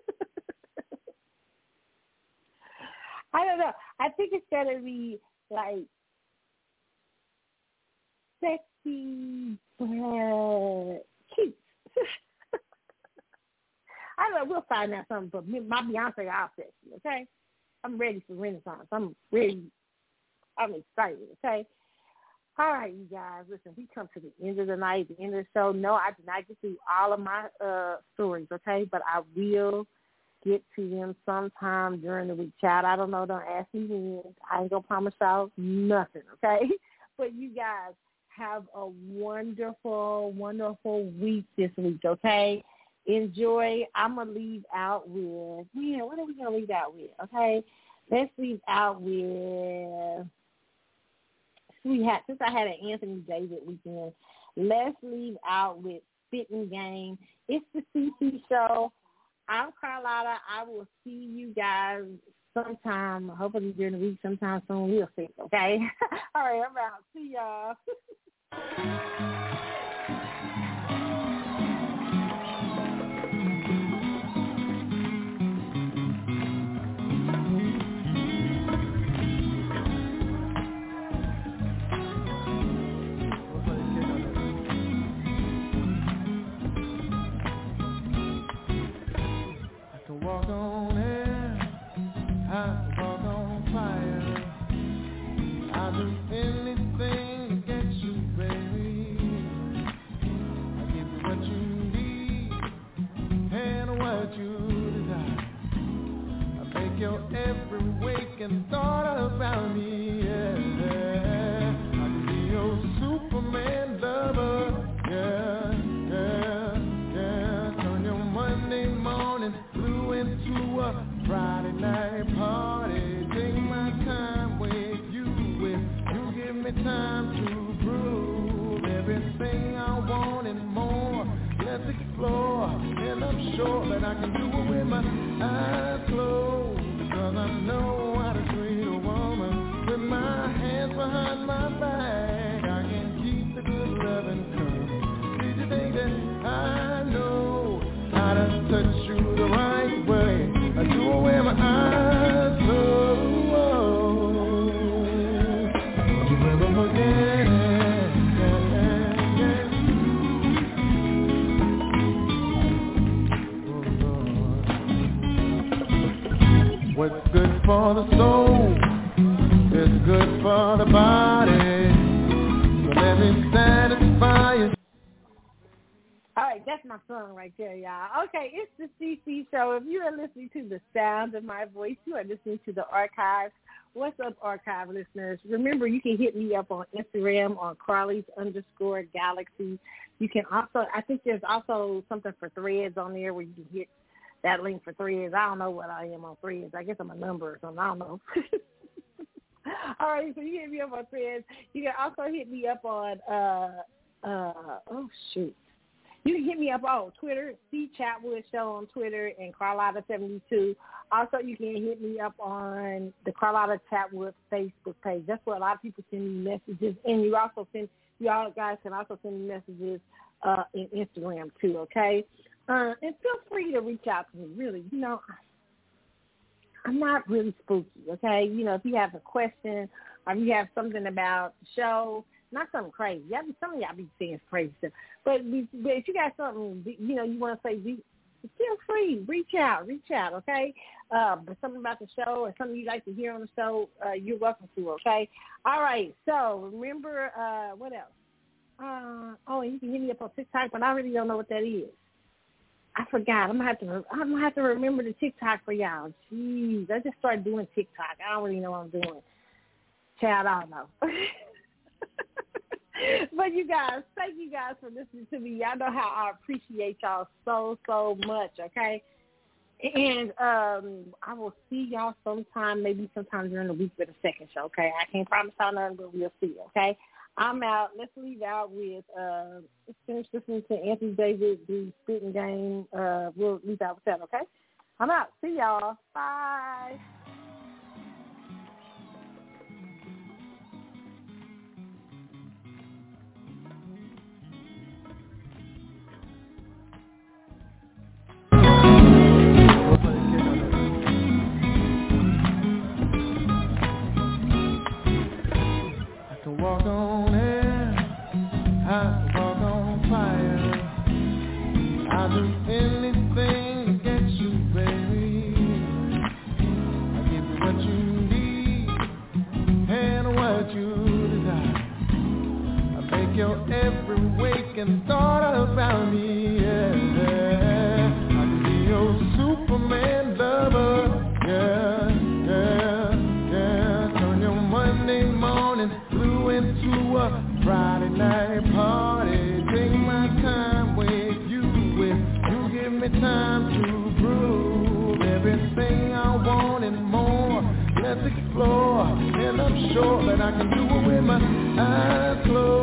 I don't know. I think it's gotta be like sexy but cute. I know. We'll find out something. But my Beyonce outfit, okay? I'm ready for Renaissance. I'm ready I'm excited, okay? All right, you guys, listen, we come to the end of the night, the end of the show. No, I did not get through all of my uh stories, okay? But I will get to them sometime during the week. Child, I don't know, don't ask me when. I ain't gonna promise y'all nothing, okay? But you guys have a wonderful, wonderful week this week, okay? Enjoy. I'm gonna leave out with yeah, what are we gonna leave out with? Okay. Let's leave out with we had since I had an Anthony David weekend, let's leave out with Spitting Game. It's the CC show. I'm Carlotta. I will see you guys sometime, hopefully during the week, sometime soon. We'll see. Okay. All right, I'm out. See y'all. every sound of my voice, you are listening to the archives. What's up, archive listeners? Remember, you can hit me up on Instagram on Carly's underscore Galaxy. You can also, I think there's also something for threads on there where you can hit that link for threads. I don't know what I am on threads. I guess I'm a number or something. I don't know. All right, so you hit me up on threads. You can also hit me up on uh uh oh shoot. You can hit me up on Twitter, C Chadwick Show on Twitter and Carlotta72. Also, you can hit me up on the Carlotta Chadwick Facebook page. That's where a lot of people send me messages. And you also send, you all guys can also send me messages uh, in Instagram too, okay? Uh, and feel free to reach out to me, really. You know, I'm not really spooky, okay? You know, if you have a question or if you have something about the show, not something crazy. Y'all some of y'all be saying crazy stuff. But, but if you got something, you know, you want to say, feel free. Reach out. Reach out, okay? Uh, but something about the show or something you'd like to hear on the show, uh, you're welcome to, okay? All right. So remember, uh, what else? Uh, oh, you can hit me up on TikTok, but I really don't know what that is. I forgot. I'm gonna have to. I'm gonna have to remember the TikTok for y'all. Jeez, I just started doing TikTok. I don't really know what I'm doing. Chad, I don't know. but you guys, thank you guys for listening to me. Y'all know how I appreciate y'all so so much. Okay, and um, I will see y'all sometime, maybe sometime during the week for the second show. Okay, I can't promise y'all nothing, but we'll see. Okay. I'm out. Let's leave out with uh let's finish listening to Anthony David, the spitting game. Uh we'll leave out with that, okay? I'm out. See y'all. Bye. Your every waking thought about me. Yeah, I can do it with my eyes closed.